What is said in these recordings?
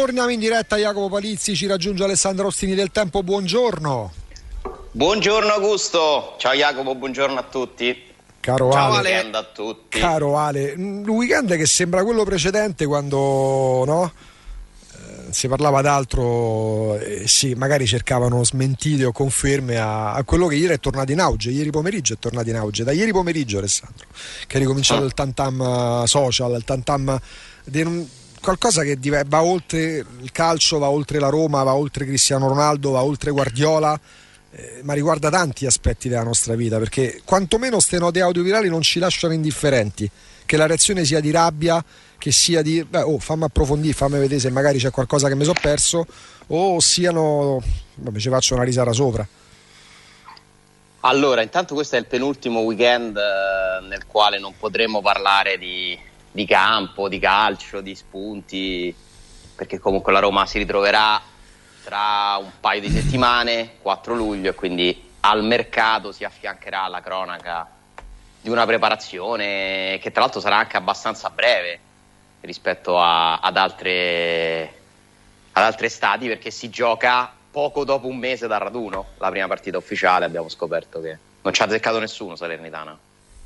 Torniamo in diretta, Jacopo Palizzi, ci raggiunge Alessandro Ostini del Tempo, buongiorno. Buongiorno Augusto, ciao Jacopo, buongiorno a tutti. Caro Ciao Ale, weekend a tutti. caro Ale, un weekend che sembra quello precedente quando no? Eh, si parlava d'altro, eh, sì, magari cercavano smentite o conferme a, a quello che ieri è tornato in auge, ieri pomeriggio è tornato in auge, da ieri pomeriggio Alessandro, che è ricominciato Ah. il tantam social, il tantam un- qualcosa che va oltre il calcio, va oltre la Roma, va oltre Cristiano Ronaldo, va oltre Guardiola. eh, ma riguarda tanti aspetti della nostra vita perché quantomeno queste note audiovirali non ci lasciano indifferenti che la reazione sia di rabbia che sia di beh, oh, fammi approfondire fammi vedere se magari c'è qualcosa che mi sono perso o siano vabbè ci faccio una risata sopra Allora, intanto questo è il penultimo weekend eh, nel quale non potremo parlare di, di campo, di calcio, di spunti, perché comunque la Roma si ritroverà tra un paio di settimane, 4 luglio, e quindi al mercato si affiancherà la cronaca di una preparazione che tra l'altro sarà anche abbastanza breve rispetto a- ad altre ad altre stati perché si gioca poco dopo un mese dal raduno. La prima partita ufficiale abbiamo scoperto che non ci ha azzeccato nessuno Salernitana,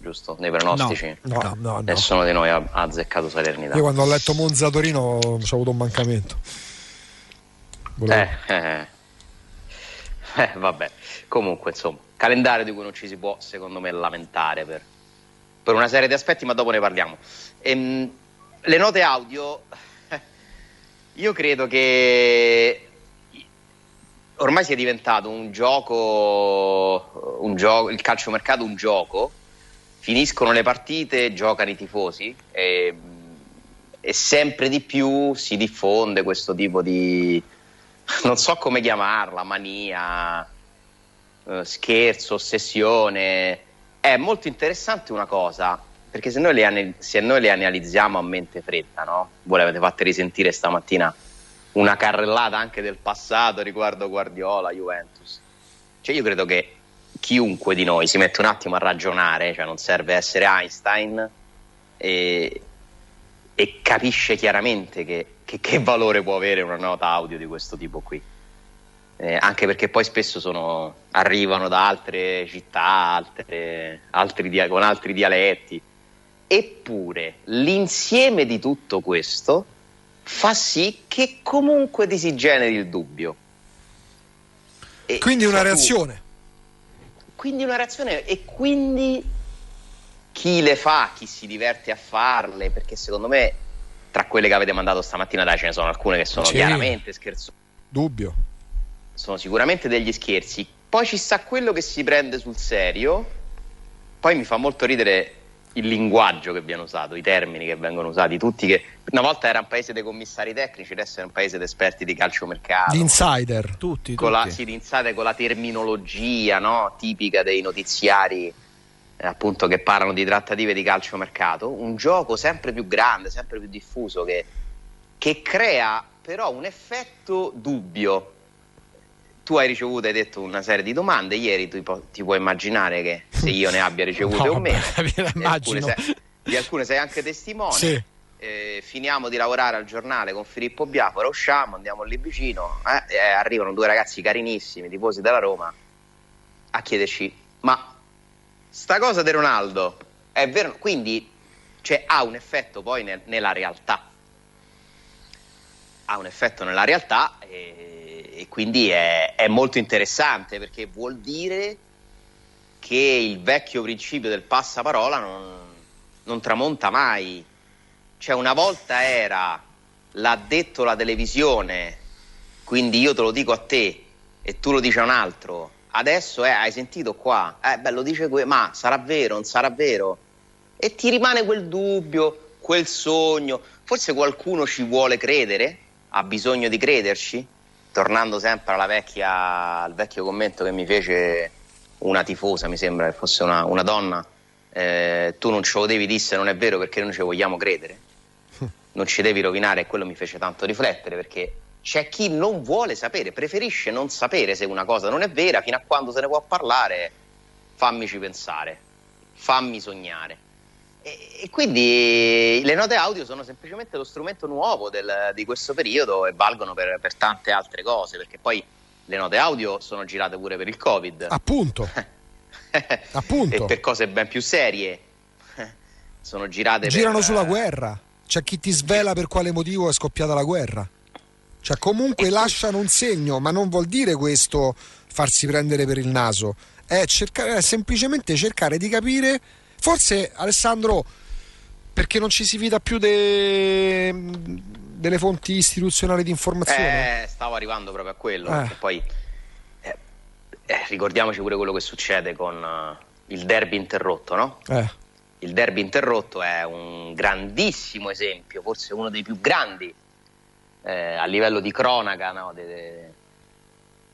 giusto? Nei pronostici. no no no, Nessuno di noi ha ha azzeccato Salernitana. io quando ho letto Monza Torino ho avuto un mancamento Volevo- Eh, eh, eh, vabbè. Comunque, insomma, calendario di cui non ci si può, secondo me, lamentare per, per una serie di aspetti, ma dopo ne parliamo. Ehm, le note audio, io credo che ormai sia diventato un gioco, un gioco il calciomercato un gioco, finiscono le partite, giocano i tifosi e, e sempre di più si diffonde questo tipo di, non so come chiamarla, mania, eh, scherzo, ossessione. È molto interessante una cosa, perché se noi le, se noi le analizziamo a mente fredda, no? Voi l'avete fatte risentire stamattina una carrellata anche del passato riguardo Guardiola, Juventus. Cioè io credo che chiunque di noi si mette un attimo a ragionare, cioè non serve essere Einstein e, e capisce chiaramente che, che- che valore può avere una nota audio di questo tipo qui. Eh, anche perché poi spesso sono- arrivano da altre città, altre- altri dia- con altri dialetti. Eppure l'insieme di tutto questo fa sì che comunque ti si generi il dubbio. E quindi una tu- reazione quindi una reazione e quindi chi le fa, chi si diverte a farle, perché secondo me tra quelle che avete mandato stamattina dai ce ne sono alcune che sono Sì. chiaramente scherzose, dubbio sono sicuramente degli scherzi. Poi ci sta quello che si prende sul serio, poi mi fa molto ridere il linguaggio che viene usato, i termini che vengono usati, tutti che una volta era un paese dei commissari tecnici, adesso è un paese di esperti di calciomercato di insider Tutti, con la, tutti. si iniziate con la terminologia no? tipica dei notiziari eh, appunto che parlano di trattative di calciomercato, un gioco sempre più grande, sempre più diffuso che, che crea però un effetto dubbio. Tu hai ricevuto, hai detto una serie di domande, ieri tu ti puoi immaginare che se io ne abbia ricevute No, o meno, di alcune, sei, di alcune sei anche testimone. Sì. Eh, finiamo di lavorare al giornale con Filippo Biafora, usciamo, andiamo lì vicino, eh, e arrivano due ragazzi carinissimi, tifosi della Roma, a chiederci, ma sta cosa di Ronaldo è vero? Quindi cioè, ha un effetto poi nel- nella realtà. Ha un effetto nella realtà e, e quindi è, è molto interessante perché vuol dire che il vecchio principio del passaparola non, non tramonta mai. Cioè, una volta era l'ha detto la televisione, quindi io te lo dico a te e tu lo dici a un altro. Adesso eh, hai sentito qua, eh, beh, lo dice que- ma sarà vero, non sarà vero? E ti rimane quel dubbio, quel sogno. Forse qualcuno ci vuole credere, ha bisogno di crederci. Tornando sempre vecchia, al vecchio commento che mi fece una tifosa, mi sembra che fosse una, una donna, eh, tu non ce lo devi dire se non è vero perché noi ci vogliamo credere. Non ci devi rovinare e quello mi fece tanto riflettere perché c'è chi non vuole sapere, preferisce non sapere se una cosa non è vera fino a quando se ne può parlare. Fammici pensare, fammi sognare. E, e, quindi le note audio sono semplicemente lo strumento nuovo del, di questo periodo e valgono per, per, tante altre cose, perché poi le note audio sono girate pure per il Covid. Appunto. Appunto. E per cose ben più serie. sono girate Girano per, sulla guerra. C'è chi ti svela per quale motivo è scoppiata la guerra. Cioè, comunque lasciano un segno, ma non vuol dire questo farsi prendere per il naso. È, cercare, è semplicemente cercare di capire Forse Alessandro, perché non ci si fida più de... delle fonti istituzionali di informazione? Eh, stavo arrivando proprio a quello. Eh. Poi eh, eh, ricordiamoci pure quello che succede con uh, il derby interrotto, no? Eh. Il derby interrotto è un grandissimo esempio, forse uno dei più grandi a livello di cronaca, no? de,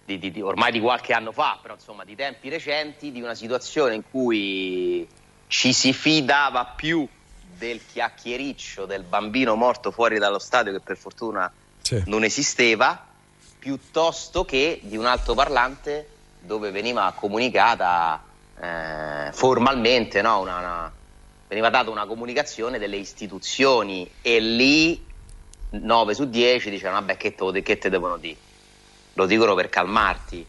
de, di, di, ormai di qualche anno fa, però insomma di tempi recenti, di una situazione in cui ci si fidava più del chiacchiericcio del bambino morto fuori dallo stadio che per fortuna sì. non esisteva piuttosto che di un altoparlante dove veniva comunicata eh, formalmente no? una, una, veniva data una comunicazione delle istituzioni e lì 9 su 10 dicevano vabbè che te, che te devono dire lo dicono per calmarti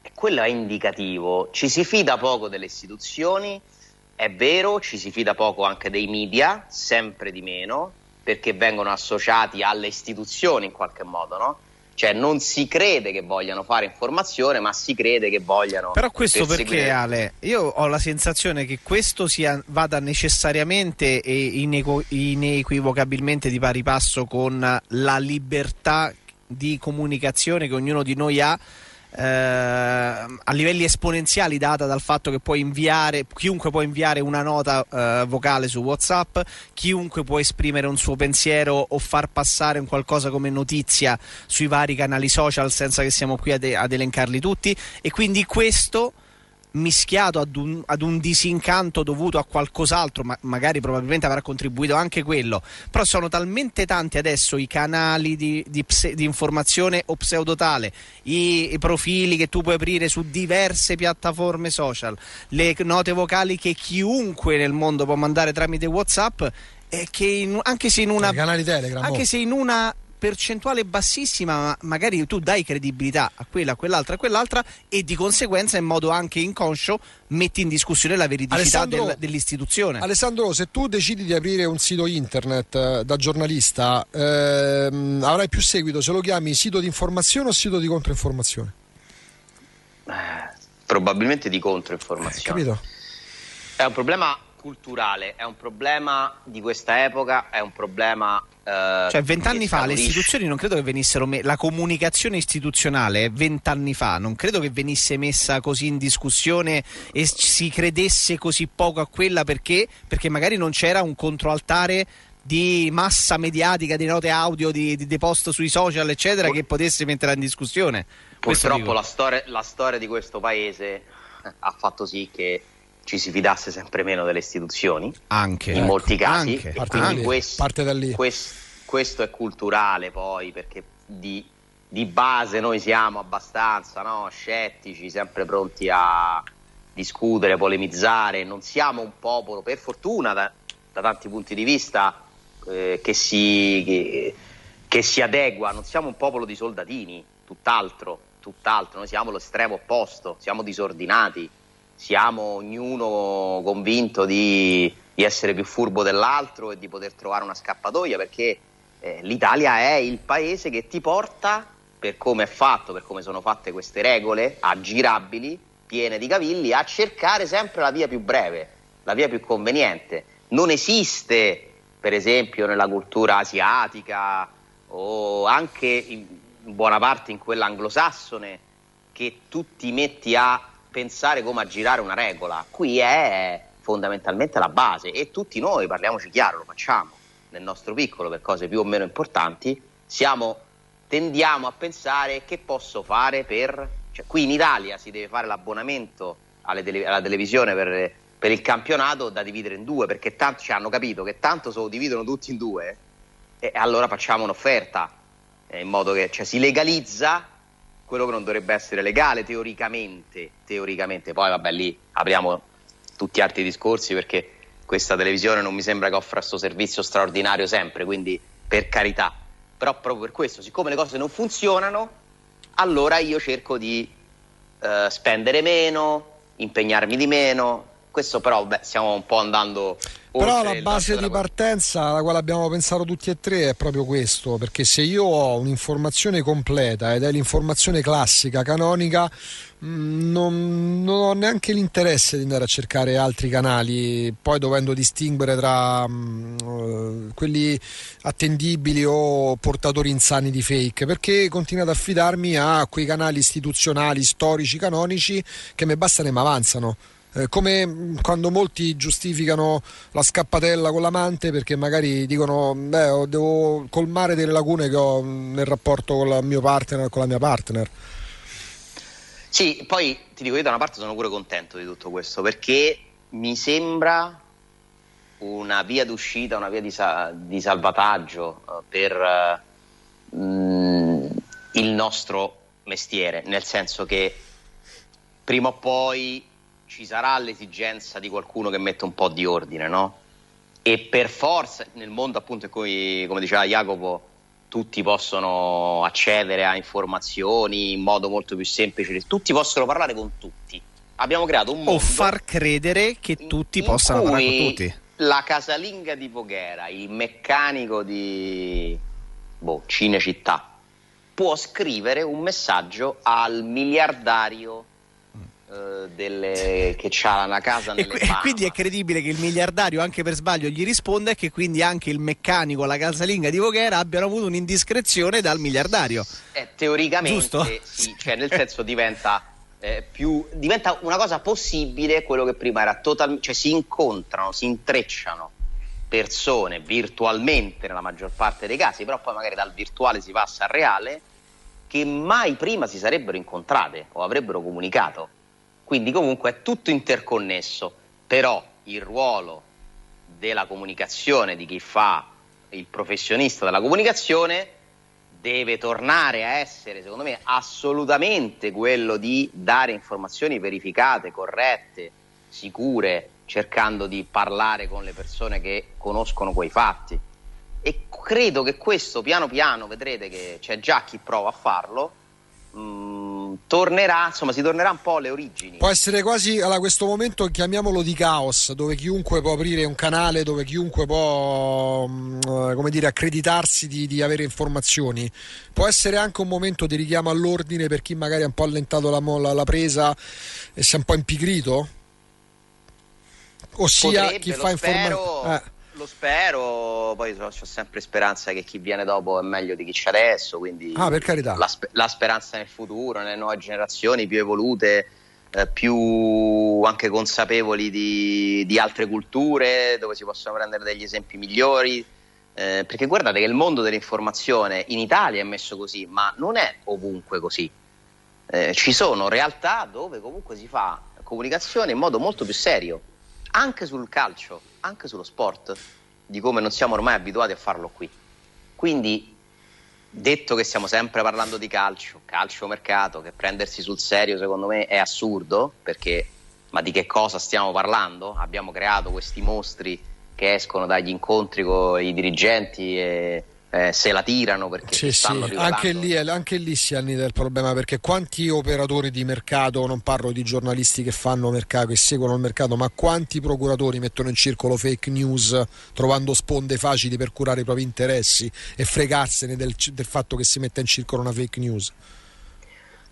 e quello è indicativo ci si fida poco delle istituzioni è vero, ci si fida poco anche dei media, sempre di meno, perché vengono associati alle istituzioni in qualche modo, no? Cioè non si crede che vogliano fare informazione, ma si crede che vogliano. Però questo perché, Ale? Io ho la sensazione che questo sia, vada necessariamente e inequ- inequivocabilmente di pari passo con la libertà di comunicazione che ognuno di noi ha eh, a livelli esponenziali data dal fatto che puoi inviare chiunque può inviare una nota eh, vocale su WhatsApp, chiunque può esprimere un suo pensiero o far passare un qualcosa come notizia sui vari canali social senza che siamo qui ad, ad elencarli tutti. E quindi questo mischiato ad un, ad un, disincanto dovuto a qualcos'altro, ma magari probabilmente avrà contribuito anche quello. Però sono talmente tanti adesso i canali di, di, pse, di informazione o pseudotale, i, i, profili che tu puoi aprire su diverse piattaforme social, le note vocali che chiunque nel mondo può mandare tramite WhatsApp. E che in, anche se in una, anche se in una percentuale bassissima, ma magari tu dai credibilità a quella, a quell'altra, a quell'altra e di conseguenza in modo anche inconscio metti in discussione la veridicità del, dell'istituzione. Alessandro, se tu decidi di aprire un sito internet eh, da giornalista, ehm, avrai più seguito se lo chiami sito di informazione o sito di controinformazione? Eh, probabilmente di controinformazione. Eh, capito? È un problema culturale, è un problema di questa epoca, è un problema Uh, cioè, vent'anni fa le istituzioni non credo che venissero. Me- la comunicazione istituzionale vent'anni fa non credo che venisse messa così in discussione e si credesse così poco a quella perché, perché magari non c'era un controaltare di massa mediatica, di note audio, di, di, di post sui social, eccetera, Pur- che potesse metterla in discussione. Purtroppo la storia, la storia di questo paese ha fatto sì che ci si fidasse sempre meno delle istituzioni, anche, in ecco, molti casi, anche, parte, anche, questo, parte da lì. Questo, questo, è culturale poi, perché di, di base noi siamo abbastanza no? scettici, sempre pronti a discutere, polemizzare, non siamo un popolo, per fortuna da, da tanti punti di vista, eh, che, si, che, che si adegua, non siamo un popolo di soldatini, tutt'altro, tutt'altro, noi siamo l'estremo opposto, siamo disordinati siamo ognuno convinto di, di, essere più furbo dell'altro e di poter trovare una scappatoia perché eh, l'Italia è il paese che ti porta, per come è fatto, per come sono fatte queste regole aggirabili, piene di cavilli, a cercare sempre la via più breve, la via più conveniente. Non esiste, per esempio, nella cultura asiatica o anche in buona parte in quella anglosassone che tu ti metti a pensare come aggirare una regola, qui è fondamentalmente la base e tutti noi, parliamoci chiaro, lo facciamo nel nostro piccolo per cose più o meno importanti, siamo, tendiamo a pensare che posso fare per... Cioè, qui in Italia si deve fare l'abbonamento tele, alla televisione per, per, il campionato da dividere in due, perché tanto ci hanno capito che tanto se lo dividono tutti in due e allora facciamo un'offerta, eh, in modo che cioè, si legalizza quello che non dovrebbe essere legale teoricamente, teoricamente. Poi vabbè lì apriamo tutti altri discorsi perché questa televisione non mi sembra che offra questo servizio straordinario sempre, quindi per carità. Però proprio per questo, siccome le cose non funzionano, allora io cerco di eh, spendere meno, impegnarmi di meno. Questo però beh, stiamo un po' andando però la base di partenza alla quale abbiamo pensato tutti e tre è proprio questo, perché se io ho un'informazione completa ed è l'informazione classica, canonica, mm, non, non, ho neanche l'interesse di andare a cercare altri canali, poi dovendo distinguere tra um, quelli attendibili o portatori insani di fake, perché continuo ad affidarmi a quei canali istituzionali, storici, canonici che mi bastano e mi avanzano. Eh, come quando molti giustificano la scappatella con l'amante perché magari dicono beh devo colmare delle lacune che ho nel rapporto con il mio partner con la mia partner. Sì poi ti dico io da una parte sono pure contento di tutto questo perché mi sembra una via d'uscita una via di, sa- di salvataggio uh, per uh, il nostro mestiere nel senso che prima o poi ci sarà l'esigenza di qualcuno che mette un po' di ordine, no? E per forza nel mondo appunto in cui, come diceva Jacopo, tutti possono accedere a informazioni in modo molto più semplice, tutti possono parlare con tutti. Abbiamo creato un mondo... O far credere che tutti possano parlare con tutti. La casalinga di Voghera, il meccanico di boh, Cinecittà, può scrivere un messaggio al miliardario delle, che ha una casa nelle e, e quindi è credibile che il miliardario anche per sbaglio gli risponda e che quindi anche il meccanico la casalinga di Voghera abbiano avuto un'indiscrezione dal miliardario. Eh, teoricamente sì, cioè nel senso diventa eh, più, diventa una cosa possibile quello che prima era totalmente cioè si incontrano, si intrecciano persone virtualmente nella maggior parte dei casi però poi magari dal virtuale si passa al reale che mai prima si sarebbero incontrate o avrebbero comunicato quindi comunque è tutto interconnesso, però il ruolo della comunicazione, di chi fa il professionista della comunicazione, deve tornare a essere, secondo me, assolutamente quello di dare informazioni verificate, corrette, sicure, cercando di parlare con le persone che conoscono quei fatti. E credo che questo piano piano, vedrete che c'è già chi prova a farlo, mh, mm, tornerà, insomma, si tornerà un po' alle origini. Può essere quasi allora, questo momento, chiamiamolo di caos, dove chiunque può aprire un canale, dove chiunque può mm, come dire, accreditarsi di, di, avere informazioni. Può essere anche un momento di richiamo all'ordine per chi magari ha un po' allentato la, la, la presa e si è un po' impigrito? Ossia Potrebbe, chi fa informazioni. Eh lo spero, poi ho sempre speranza che chi viene dopo è meglio di chi c'è adesso, quindi ah, per carità. La, la, speranza nel futuro, nelle nuove generazioni più evolute, eh, più anche consapevoli di, di, altre culture, dove si possono prendere degli esempi migliori. Eh, perché guardate che il mondo dell'informazione in Italia è messo così, ma non è ovunque così. Eh, ci sono realtà dove comunque si fa comunicazione in modo molto più serio anche sul calcio, anche sullo sport, di come non siamo ormai abituati a farlo qui. Quindi, detto che stiamo sempre parlando di calcio, calcio mercato, che prendersi sul serio secondo me è assurdo, perché ma di che cosa stiamo parlando? Abbiamo creato questi mostri che escono dagli incontri con i dirigenti e eh, se la tirano perché sì, sì. Anche, lì, anche lì si annida il problema perché quanti operatori di mercato, non parlo di giornalisti che fanno mercato, che seguono il mercato, ma quanti procuratori mettono in circolo fake news trovando sponde facili per curare i propri interessi e fregarsene del, del fatto che si metta in circolo una fake news?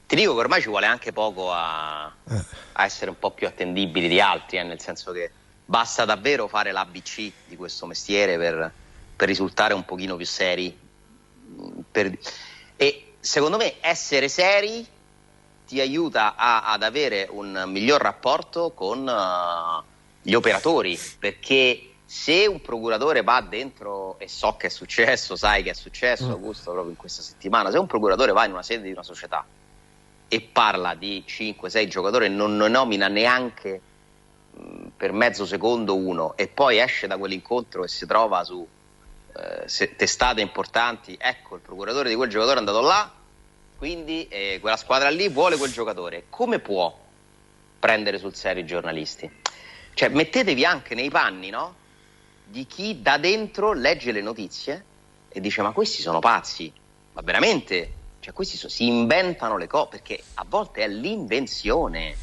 Ti dico che ormai ci vuole anche poco a, eh. a essere un po' più attendibili di altri, eh, nel senso che basta davvero fare l'ABC di questo mestiere per per risultare un pochino più seri. Per... E secondo me essere seri ti aiuta a, ad avere un miglior rapporto con uh, gli operatori, perché se un procuratore va dentro, e so che è successo, sai che è successo, mm. Augusto, proprio in questa settimana, se un procuratore va in una sede di una società e parla di 5-6 giocatori e non, non nomina neanche mh, per mezzo secondo uno e poi esce da quell'incontro e si trova su eh, testate importanti, ecco il procuratore di quel giocatore è andato là, quindi eh, quella squadra lì vuole quel giocatore. Come può prendere sul serio i giornalisti? Cioè, mettetevi anche nei panni, no? Di chi da dentro legge le notizie e dice: Ma questi sono pazzi, ma veramente? Cioè, questi so, si inventano le cose perché a volte è l'invenzione.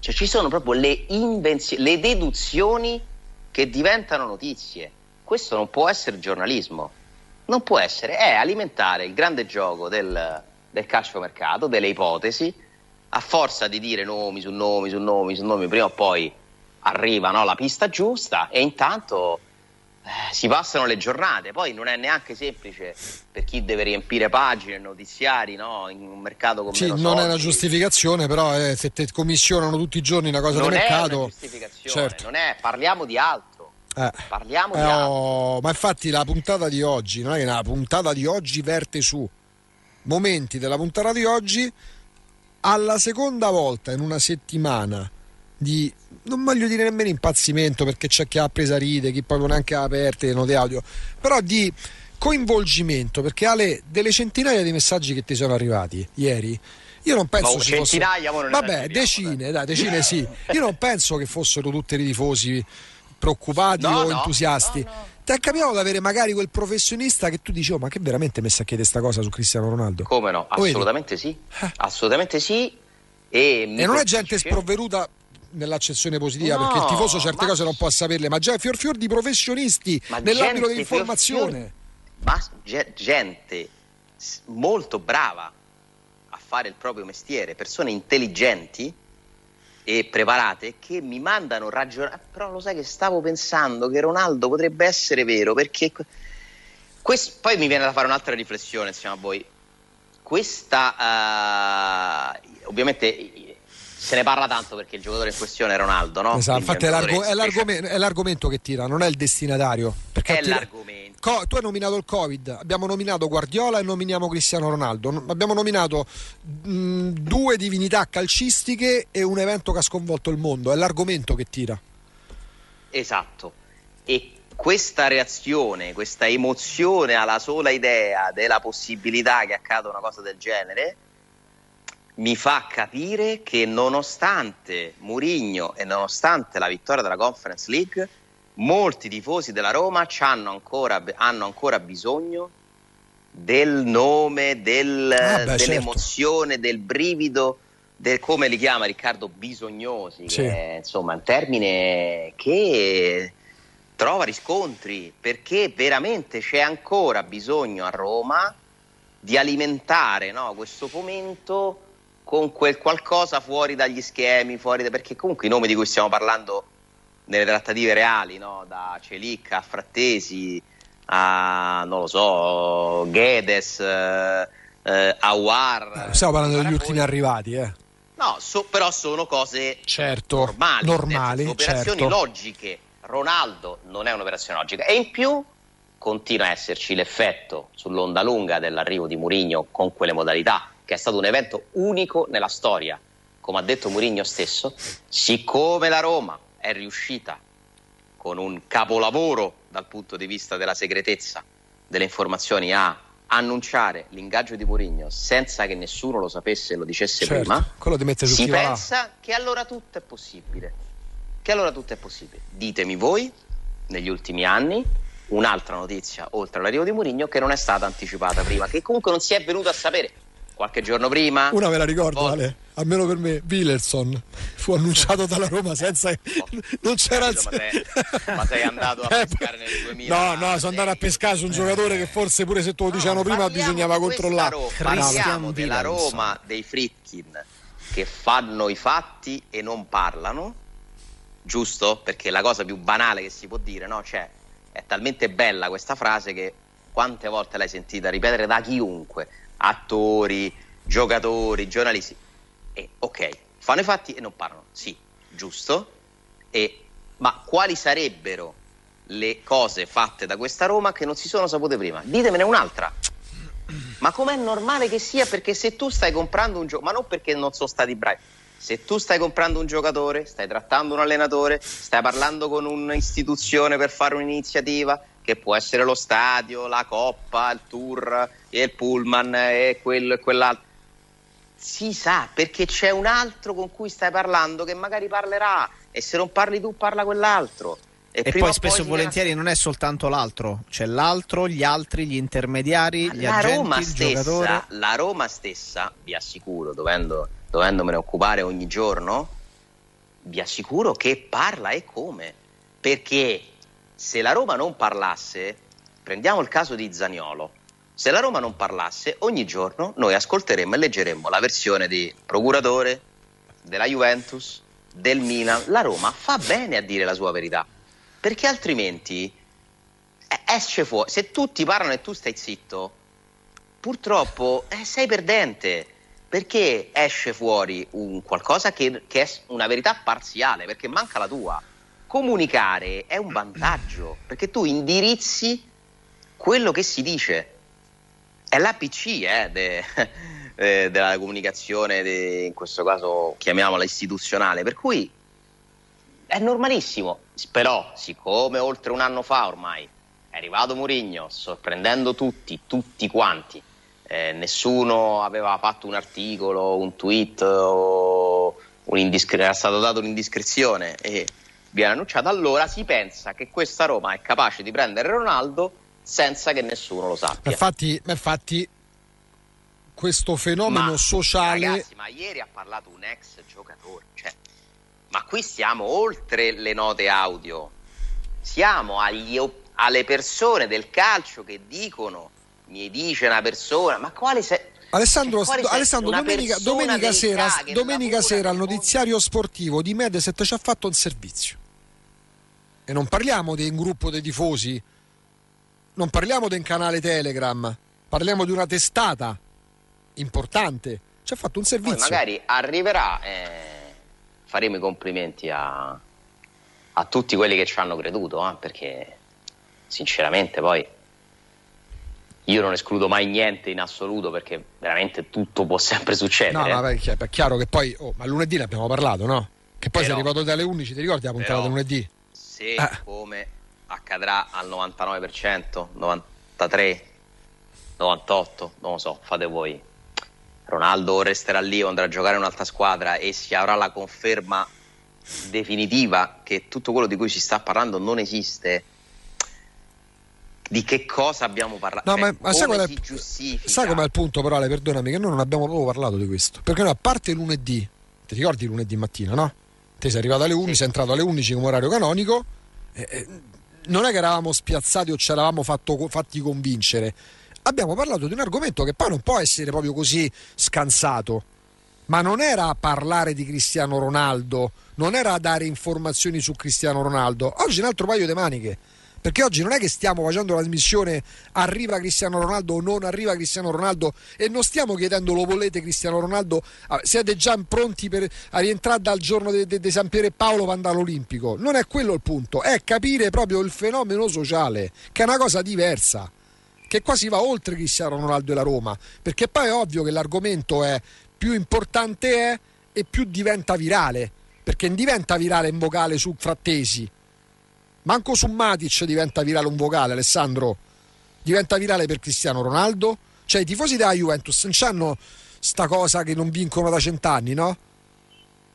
Cioè, ci sono proprio le invenzioni, le deduzioni che diventano notizie. Questo non può essere giornalismo, non può essere, è alimentare il grande gioco del, del calciomercato, delle ipotesi, a forza di dire nomi su nomi su nomi su nomi, prima o poi arriva no, la pista giusta e intanto eh, si passano le giornate. Poi non è neanche semplice per chi deve riempire pagine, notiziari no, in un mercato come Sì, non soldi. è una giustificazione, però eh, se ti commissionano tutti i giorni una cosa non di è mercato. una giustificazione, certo. non è, parliamo di altro. Eh. Parliamo Eh, di altro. oh, ma infatti la puntata di oggi, non è che la puntata di oggi verte su momenti della puntata di oggi alla seconda volta in una settimana di non voglio dire nemmeno impazzimento perché c'è chi ha presa ride, chi proprio neanche ha aperte le note audio, però di coinvolgimento perché Ale delle centinaia di messaggi che ti sono arrivati ieri io non penso ci fossero non vabbè decine dai decine sì io non penso che fossero tutti i tifosi preoccupati No, o no, entusiasti no, ti è capitato di avere magari quel professionista che tu dici oh ma che veramente messa a chiedere sta cosa su Cristiano Ronaldo Come no? Assolutamente sì. Eh. Assolutamente sì. E, e non è gente sprovveduta nell'accezione positiva perché il tifoso certe cose non può saperle ma già fior fior di professionisti nell'ambito dell'informazione ma ge- gente molto brava a fare il proprio mestiere, persone intelligenti e preparate che mi mandano ragionare. Però lo sai che stavo pensando che Ronaldo potrebbe essere vero perché que- quest- poi mi viene da fare un'altra riflessione insieme a voi. Questa eh, ovviamente se ne parla tanto perché il giocatore in questione è Ronaldo, no? Esatto, Quindi infatti è, è l'argomento, è l'argomento che tira, non è il destinatario. Perché è tira- l'argomento. Co- tu hai nominato il Covid, abbiamo nominato Guardiola e nominiamo Cristiano Ronaldo. Abbiamo nominato mh, due divinità calcistiche e un evento che ha sconvolto il mondo. È l'argomento che tira. Esatto. E questa reazione, questa emozione alla sola idea della possibilità che accada una cosa del genere mi fa capire che nonostante Murigno e nonostante la vittoria della Conference League, molti tifosi della Roma c'hanno ancora, hanno ancora bisogno del nome, del- Ah, beh, certo. dell'emozione, del brivido, del come li chiama Riccardo Bisognosi, Sì. che è insomma un termine che trova riscontri perché veramente c'è ancora bisogno a Roma di alimentare no, questo fomento con quel qualcosa fuori dagli schemi, fuori da- perché comunque i nomi di cui stiamo parlando nelle trattative reali, no, da Celic a Frattesi a non lo so, Guedes, eh, eh, Awar. Stiamo parlando degli ultimi arrivati, eh. No, so- però sono cose Certo, normali, normali, senso, operazioni certo. logiche. Ronaldo non è un'operazione logica e in più continua a esserci l'effetto sull'onda lunga dell'arrivo di Mourinho con quelle modalità, che è stato un evento unico nella storia. Come ha detto Mourinho stesso, siccome la Roma è riuscita con un capolavoro dal punto di vista della segretezza delle informazioni a annunciare l'ingaggio di Mourinho senza che nessuno lo sapesse e lo dicesse Certo, prima, quello ti mette su si pensa che allora tutto è possibile. Che allora tutto è possibile. Ditemi voi, negli ultimi anni, un'altra notizia oltre all'arrivo di Mourinho che non è stata anticipata prima, che comunque non si è venuto a sapere qualche giorno prima. Una ve la ricordo, Poi- Ale, almeno per me, Willerson fu annunciato dalla Roma senza non c'era il Oh. Ma sei- ma sei andato a Eh, pescare nel 2000? No, no, sono andato a pescare su un giocatore che forse pure se te lo dicevano No, prima bisognava controllare. Ro- parliamo della. Roma dei Fritkin che fanno i fatti e non parlano, giusto? Perché la cosa più banale che si può dire, no? Cioè, è talmente bella questa frase che quante volte l'hai sentita ripetere da chiunque, attori, giocatori, giornalisti. E ok, fanno i fatti e non parlano. Sì, giusto? E, ma quali sarebbero le cose fatte da questa Roma che non si sono sapute prima? Ditemene un'altra. Ma com'è normale che sia? Perché se tu stai comprando un giocatore, ma non perché non sono stati bravi, se tu stai comprando un giocatore, stai trattando un allenatore, stai parlando con un'istituzione per fare un'iniziativa, che può essere lo stadio, la coppa, il tour, e il pullman e quello e quell'altro. Si sa perché c'è un altro con cui stai parlando che magari parlerà e se non parli tu parla quell'altro. E, e poi spesso e volentieri non è soltanto l'altro, c'è l'altro, gli altri, gli intermediari, gli la agenti, Roma stessa. La Roma stessa, vi assicuro, dovendo, dovendomene occupare ogni giorno, vi assicuro che parla e come. Perché se la Roma non parlasse, prendiamo il caso di Zaniolo, se la Roma non parlasse, ogni giorno noi ascolteremmo e leggeremmo la versione di procuratore della Juventus, del Milan. La Roma fa bene a dire la sua verità perché altrimenti eh, esce fuori. Se tutti parlano e tu stai zitto, purtroppo eh, sei perdente perché esce fuori un qualcosa che, che, è una verità parziale, perché manca la tua. Comunicare è un vantaggio, perché tu indirizzi quello che si dice. È l'APC eh, de, eh, della comunicazione, de, in questo caso chiamiamola istituzionale, per cui è normalissimo. Però, siccome oltre un anno fa ormai è arrivato Mourinho, sorprendendo tutti, tutti quanti, eh, nessuno aveva fatto un articolo, un tweet o un'indiscre- era stato dato un'indiscrezione e viene annunciato, allora si pensa che questa Roma è capace di prendere Ronaldo senza che nessuno lo sappia. Infatti, infatti questo fenomeno ma, sociale... Ragazzi, ma ieri ha parlato un ex giocatore, cioè ma qui siamo oltre le note audio, siamo agli, alle persone del calcio che dicono, mi dice una persona, ma quale sei... Alessandro, cioè, Alessandro domenica, domenica sera, domenica sera al notiziario sportivo di Mediaset ci ha fatto un servizio. E non parliamo di un gruppo dei tifosi, non parliamo di un canale Telegram, parliamo di una testata importante. Ci ha fatto un servizio. Poi magari arriverà... Eh faremo i complimenti a, a tutti quelli che ci hanno creduto, eh, perché sinceramente poi io non escludo mai niente in assoluto perché veramente tutto può sempre succedere. No, ma è chiaro che poi, oh, ma lunedì ne abbiamo parlato, no? Che poi però, sei arrivato dalle 11, ti ricordi la puntata di lunedì? Se eh. come accadrà al 99%, 93, 98, non lo so, fate voi Ronaldo resterà lì o andrà a giocare in un'altra squadra e si avrà la conferma definitiva che tutto quello di cui si sta parlando non esiste di che cosa abbiamo parlato no, cioè, ma, sai, qual è, sai com'è il punto però Ale perdonami che noi non abbiamo proprio parlato di questo perché noi a parte lunedì ti ricordi lunedì mattina no? Te sei arrivato alle 11 sì. sei entrato alle 11 come orario canonico eh, eh, non è che eravamo spiazzati o ci eravamo fatto, fatti convincere abbiamo parlato di un argomento che poi non può essere proprio così scansato. Ma non era parlare di Cristiano Ronaldo, non era dare informazioni su Cristiano Ronaldo. Oggi un altro paio di maniche. Perché oggi non è che stiamo facendo la trasmissione arriva Cristiano Ronaldo o non arriva Cristiano Ronaldo e non stiamo chiedendo lo volete Cristiano Ronaldo, ah, siete già pronti per rientrare dal giorno di San Piero e Paolo per andare all'Olimpico. Non è quello il punto, è capire proprio il fenomeno sociale, che è una cosa diversa che quasi va oltre Cristiano Ronaldo e la Roma, perché poi è ovvio che l'argomento è più importante è e più diventa virale, perché diventa virale un vocale su Frattesi, manco su Matic diventa virale un vocale, Alessandro, diventa virale per Cristiano Ronaldo, cioè i tifosi della Juventus non hanno sta cosa che non vincono da cent'anni, no?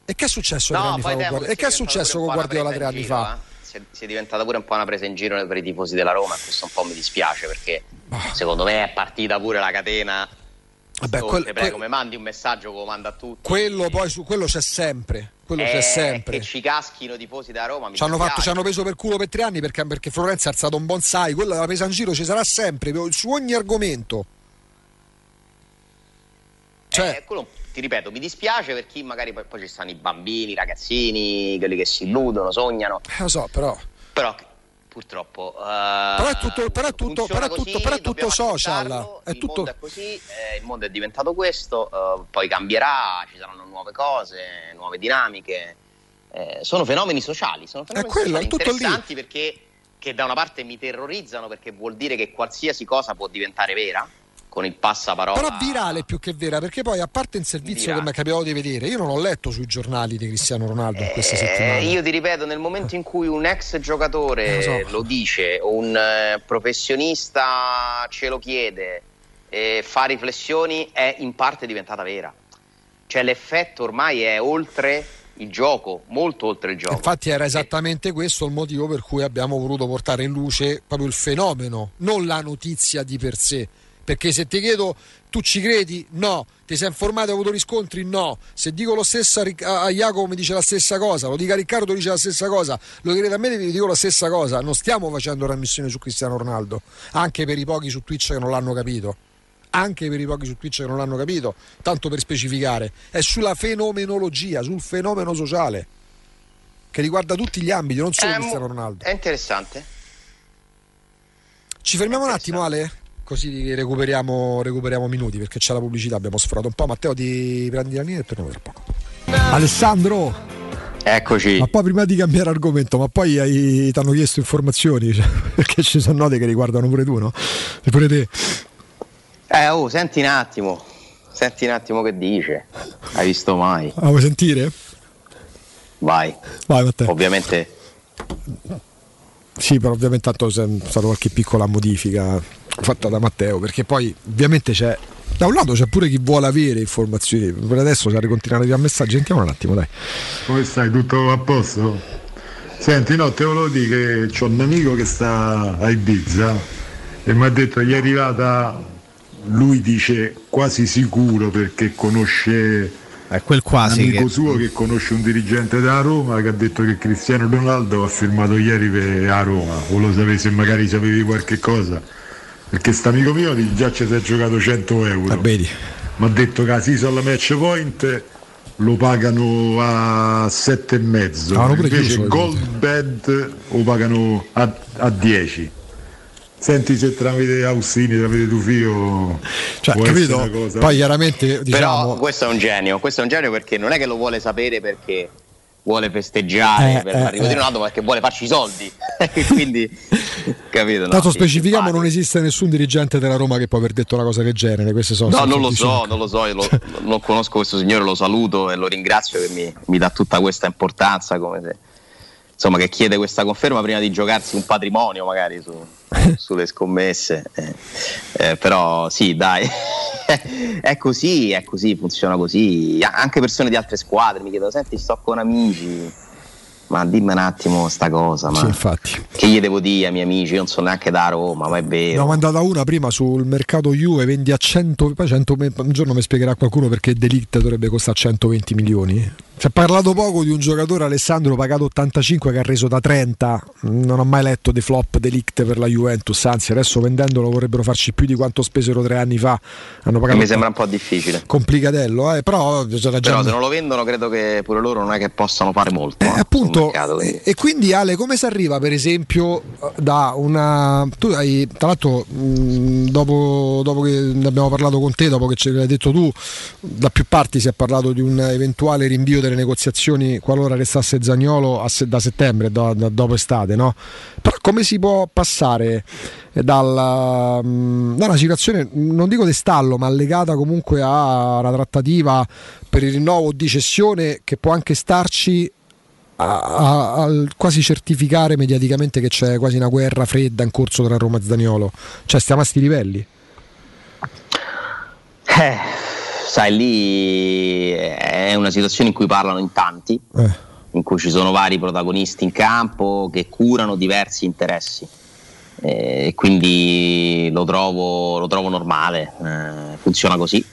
E che è successo no, anni fa? E che è successo con Guardiola tre anni fa? Eh? si è, diventata pure un po' una presa in giro per i tifosi della Roma e questo un po' mi dispiace perché oh. secondo me è partita pure la catena Vabbè, quel, prego, quel, come mandi un messaggio come manda a tutti quello poi su quello c'è sempre quello eh, c'è sempre che ci caschino i tifosi della Roma ci hanno, fatto, ci hanno, preso per culo per tre anni perché, perché Florenza ha alzato un bonsai quello della presa in giro ci sarà sempre su ogni argomento cioè, eh, quello ti ripeto, mi dispiace per chi magari poi, poi ci stanno i bambini, i ragazzini, quelli che si illudono, sognano. Eh, lo so, però. Però purtroppo. Uh, però è tutto, però è tutto, però è tutto, però è tutto social. È il tutto... mondo è così, eh, il mondo è diventato questo, uh, poi cambierà, ci saranno nuove cose, nuove dinamiche. Eh, sono fenomeni sociali, sono fenomeni quello, sociali interessanti lì. perché che da una parte mi terrorizzano perché vuol dire che qualsiasi cosa può diventare vera con il passaparola. Però virale più che vera, perché poi a parte il servizio virale. che mi è capitato di vedere, io non ho letto sui giornali di Cristiano Ronaldo in questa eh, settimana. Io ti ripeto, nel momento in cui un ex giocatore lo, so. lo, dice, o un eh, professionista ce lo chiede, e fa riflessioni, è in parte diventata vera. Cioè l'effetto ormai è oltre il gioco, molto oltre il gioco. Infatti era esattamente questo il motivo per cui abbiamo voluto portare in luce proprio il fenomeno, non la notizia di per sé. Perché se ti chiedo tu ci credi? No. Ti sei informato e hai avuto riscontri? No. Se dico lo stesso a, a Jacopo mi dice la stessa cosa, lo dica a Riccardo dice la stessa cosa, lo chiedete a me vi dico la stessa cosa. Non stiamo facendo trasmissione su Cristiano Ronaldo, anche per i pochi su Twitch che non l'hanno capito anche per i pochi su Twitch che non l'hanno capito, tanto per specificare, è sulla fenomenologia, sul fenomeno sociale che riguarda tutti gli ambiti, non solo è, Cristiano Ronaldo. È interessante. Ci fermiamo un attimo, Ale? Così recuperiamo, recuperiamo, minuti perché c'è la pubblicità, abbiamo sforato un po'. Matteo, ti prendi la linea e torniamo tra poco. Alessandro! Eccoci. Ma poi prima di cambiare argomento, ma poi ti hanno chiesto informazioni, cioè, perché ci sono note che riguardano pure tu, no? E pure te. Eh, oh, senti un attimo. Senti un attimo che dice. Hai visto mai? Ah, vuoi sentire? Vai. Vai, Matteo. Ovviamente. Sì, però ovviamente tanto c'è stata qualche piccola modifica fatta da Matteo, perché poi ovviamente c'è da un lato c'è pure chi vuole avere informazioni, per adesso se continuare a messaggi, sentiamo un attimo, dai. Come stai? Tutto a posto? Senti, no, te volevo dire che ho un amico che sta a Ibiza e mi ha detto gli è arrivata lui dice quasi sicuro perché conosce è quel quasi un amico che... suo che conosce un dirigente della Roma che ha detto che Cristiano Ronaldo ha firmato ieri per a Roma o lo sapevi se magari sapevi qualche cosa perché amico mio già ci si è giocato 100 euro ah, mi ha detto che si alla match point lo pagano a 7,5 ah, invece Gold Bed lo pagano a, a 10 Senti se tramite Austini, tramite tuo figlio. Cioè, capito? Poi chiaramente. Diciamo... Però questo è un genio, questo è un genio perché non è che lo vuole sapere perché vuole festeggiare eh, per eh, l'arrivo eh. di Ronaldo, perché vuole farci i soldi. Quindi, capito? No, Tanto specifichiamo, non esiste nessun dirigente della Roma che può aver detto una cosa del genere. Queste sono no, non lo so, non lo so, io lo, non conosco questo signore, lo saluto e lo ringrazio che mi, mi dà tutta questa importanza come se insomma, che chiede questa conferma prima di giocarsi un patrimonio magari su, sulle scommesse. Eh, eh, però sì, dai, è così, è così, funziona così. Anche persone di altre squadre mi chiedono, senti, sto con amici ma dimmi un attimo sta cosa. Ma sì, infatti. Che gli devo dire ai miei amici? Io non sono neanche da Roma, ma è vero. Ne ho mandata una prima sul mercato Juve, vendi a 100, poi 100, un giorno mi spiegherà qualcuno perché Delict dovrebbe costare 120 milioni. Si è parlato poco di un giocatore Alessandro pagato 85 che ha reso da 30. Non ho mai letto dei flop delict per la Juventus, anzi adesso vendendolo vorrebbero farci più di quanto spesero tre anni fa. Mi sembra un po' difficile. Complicatello, eh? però, però se non lo vendono credo che pure loro non è che possano fare molto. Eh, eh, appunto, mercato, e, quindi Ale come si arriva per esempio da una... Tu hai, tra l'altro dopo, dopo che ne abbiamo parlato con te, dopo che ce l'hai detto tu, da più parti si è parlato di un eventuale rinvio delle negoziazioni qualora restasse Zagnolo se, da settembre, da, da, dopo estate, no? Però come si può passare dalla, da una situazione, non dico di stallo, ma legata comunque a una trattativa per il rinnovo di cessione che può anche starci a, a, a, quasi certificare mediaticamente che c'è quasi una guerra fredda in corso tra Roma e Zagnolo. Cioè stiamo a sti livelli. Eh sai, lì è una situazione in cui parlano in tanti, eh. in cui ci sono vari protagonisti in campo che curano diversi interessi. Eh, e quindi lo trovo, lo trovo normale, eh, funziona così.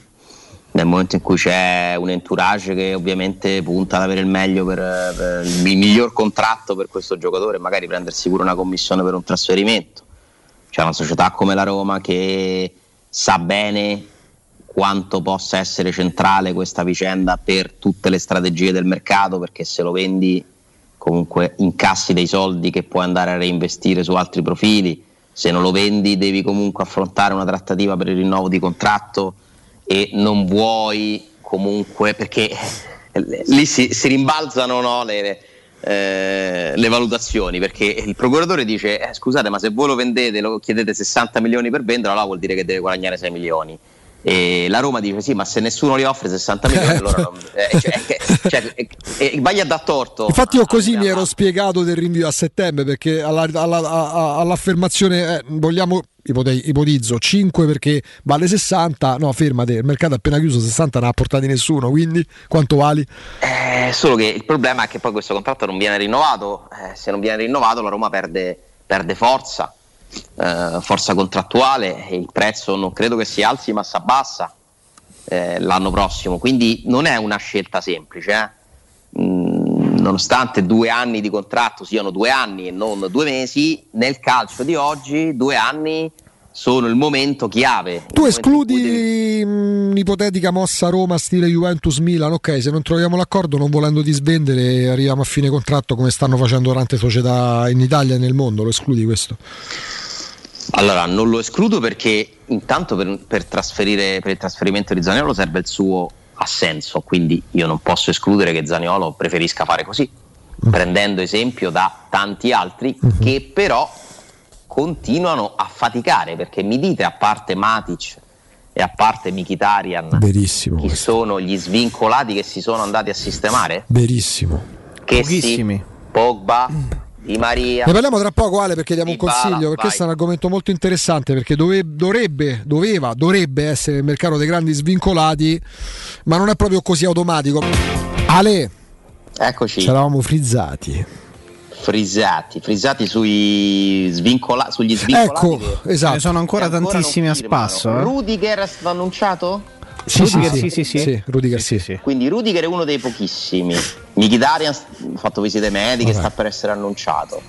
Nel momento in cui c'è un entourage che ovviamente punta ad avere il meglio per, per il miglior contratto per questo giocatore, magari prendersi pure una commissione per un trasferimento. C'è una società come la Roma che sa bene quanto possa essere centrale questa vicenda per tutte le strategie del mercato, perché se lo vendi comunque incassi dei soldi che puoi andare a reinvestire su altri profili, se non lo vendi devi comunque affrontare una trattativa per il rinnovo di contratto e non vuoi comunque perché lì si, si rimbalzano no, le, eh, le, valutazioni perché il procuratore dice eh, scusate ma se voi lo vendete lo chiedete 60 milioni per venderlo allora vuol dire che deve guadagnare 6 milioni e la Roma dice sì, ma se nessuno li offre 60 milioni, allora non, eh, cioè, cioè, e, e vai a dar torto. Infatti, io così mi ero spiegato del rinvio a settembre perché alla, alla, alla, all'affermazione eh, vogliamo ipotizzo 5 perché vale 60 no fermate il mercato è appena chiuso 60 non ha portati nessuno quindi quanto vali? Eh, solo che il problema è che poi questo contratto non viene rinnovato eh, se non viene rinnovato la Roma perde, perde forza eh, forza contrattuale e il prezzo non credo che si alzi ma si abbassa eh, l'anno prossimo, quindi non è una scelta semplice. Eh? Mm, nonostante due anni di contratto siano due anni e non due mesi, nel calcio di oggi due anni sono il momento chiave. Tu escludi devi... un'ipotetica mossa Roma stile Juventus Milan, ok, se non troviamo l'accordo non volendo di svendere arriviamo a fine contratto come stanno facendo tante società in Italia e nel mondo, lo escludi questo? Allora, non lo escludo perché intanto per, per, trasferire, per il trasferimento di Zaniolo serve il suo assenso, quindi io non posso escludere che Zaniolo preferisca fare così, mm. prendendo esempio da tanti altri mm-hmm. che però continuano a faticare, perché mi dite a parte Matic e a parte Mikitarian Verissimo chi questo. sono gli svincolati che si sono andati a sistemare? Verissimo. Che Pochissimi. Sì, Pogba, di Maria. Ne parliamo tra poco Ale perché diamo un consiglio, perché questo è un argomento molto interessante perché dove, dovrebbe, doveva, dovrebbe essere il mercato dei grandi svincolati, ma non è proprio così automatico. Ale, eccoci. Ci eravamo frizzati. Frizzati, frizzati sui svincola- sugli svincolati. Ecco, esatto. Ne sono ancora, ancora tantissimi a spasso. Eh? Rudiger è stato annunciato? Sì, Rudiger, sì, sì, sì, sì. sì Rudiger, sì. sì. Quindi Rudiger è uno dei pochissimi. Mkhitaryan ha fatto visite mediche, Vabbè. sta per essere annunciato.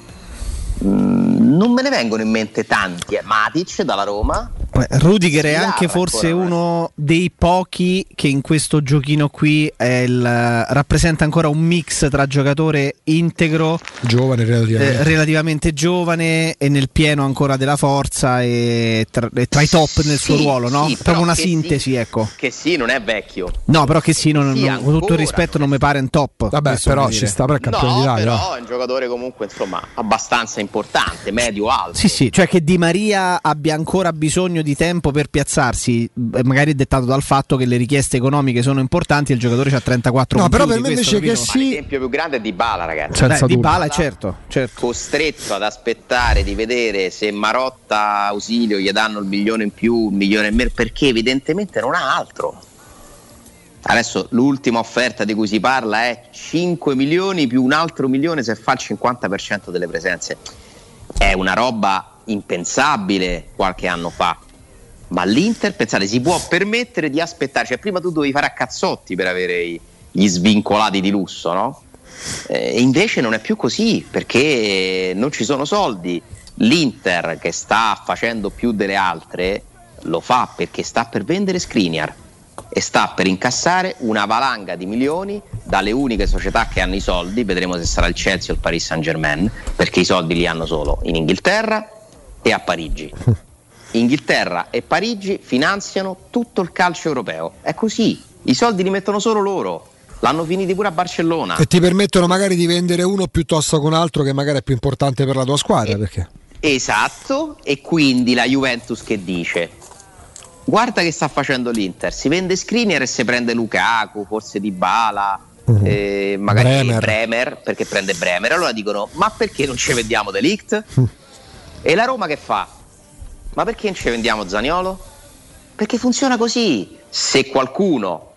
Mm, non me ne vengono in mente tanti. Eh. Matic dalla Roma, Rudiger è anche forse uno dei pochi che in questo giochino qui il, rappresenta ancora un mix tra giocatore integro, giovane relativamente. Eh, relativamente giovane e nel pieno ancora della forza e tra, e tra i top nel suo ruolo, no? Sì, Proprio una sintesi, sì, ecco. Che sì, non è vecchio. No, però che sì, non, non, con tutto il rispetto non mi pare un top. Vabbè, però ci sta per il campione no, d'Italia. però è un giocatore comunque, insomma, abbastanza importante, medio-alto. Sì, sì, cioè che Di Maria abbia ancora bisogno di tempo per piazzarsi, eh, magari dettato dal fatto che le richieste economiche sono importanti e il giocatore ha 34 No, però per me invece che sì. L'esempio più grande è Di Bala, ragazzi. Senza Beh, Di Bala, certo, certo. Costretto ad aspettare di vedere se Marotta Ausilio gli danno il milione in più, un milione in meno, perché evidentemente non ha altro. Adesso l'ultima offerta di cui si parla è 5 milioni più un altro milione se fa il 50% delle presenze. È una roba impensabile qualche anno fa ma l'Inter, pensate, si può permettere di aspettare, cioè prima tu dovevi fare a cazzotti per avere gli svincolati di lusso, no? Eh, e invece non è più così perché non ci sono soldi. L'Inter che sta facendo più delle altre lo fa perché sta per vendere Skriniar e sta per incassare una valanga di milioni dalle uniche società che hanno i soldi, vedremo se sarà il Chelsea o il Paris Saint Germain, perché i soldi li hanno solo in Inghilterra e a Parigi. Inghilterra e Parigi finanziano tutto il calcio europeo. È così, i soldi li mettono solo loro. L'hanno finiti pure a Barcellona. E ti permettono magari di vendere uno piuttosto che un altro che magari è più importante per la tua squadra. E, perché? Esatto, e quindi la Juventus che dice? Guarda che sta facendo l'Inter, si vende Skriniar e si prende Lukaku, forse Di Bala, uh-huh. eh, magari Bremer. Bremer. perché prende Bremer. Allora dicono, ma perché non ci vendiamo Delict? Uh. E la Roma che fa? Ma perché non ci vendiamo Zaniolo? Perché funziona così. Se qualcuno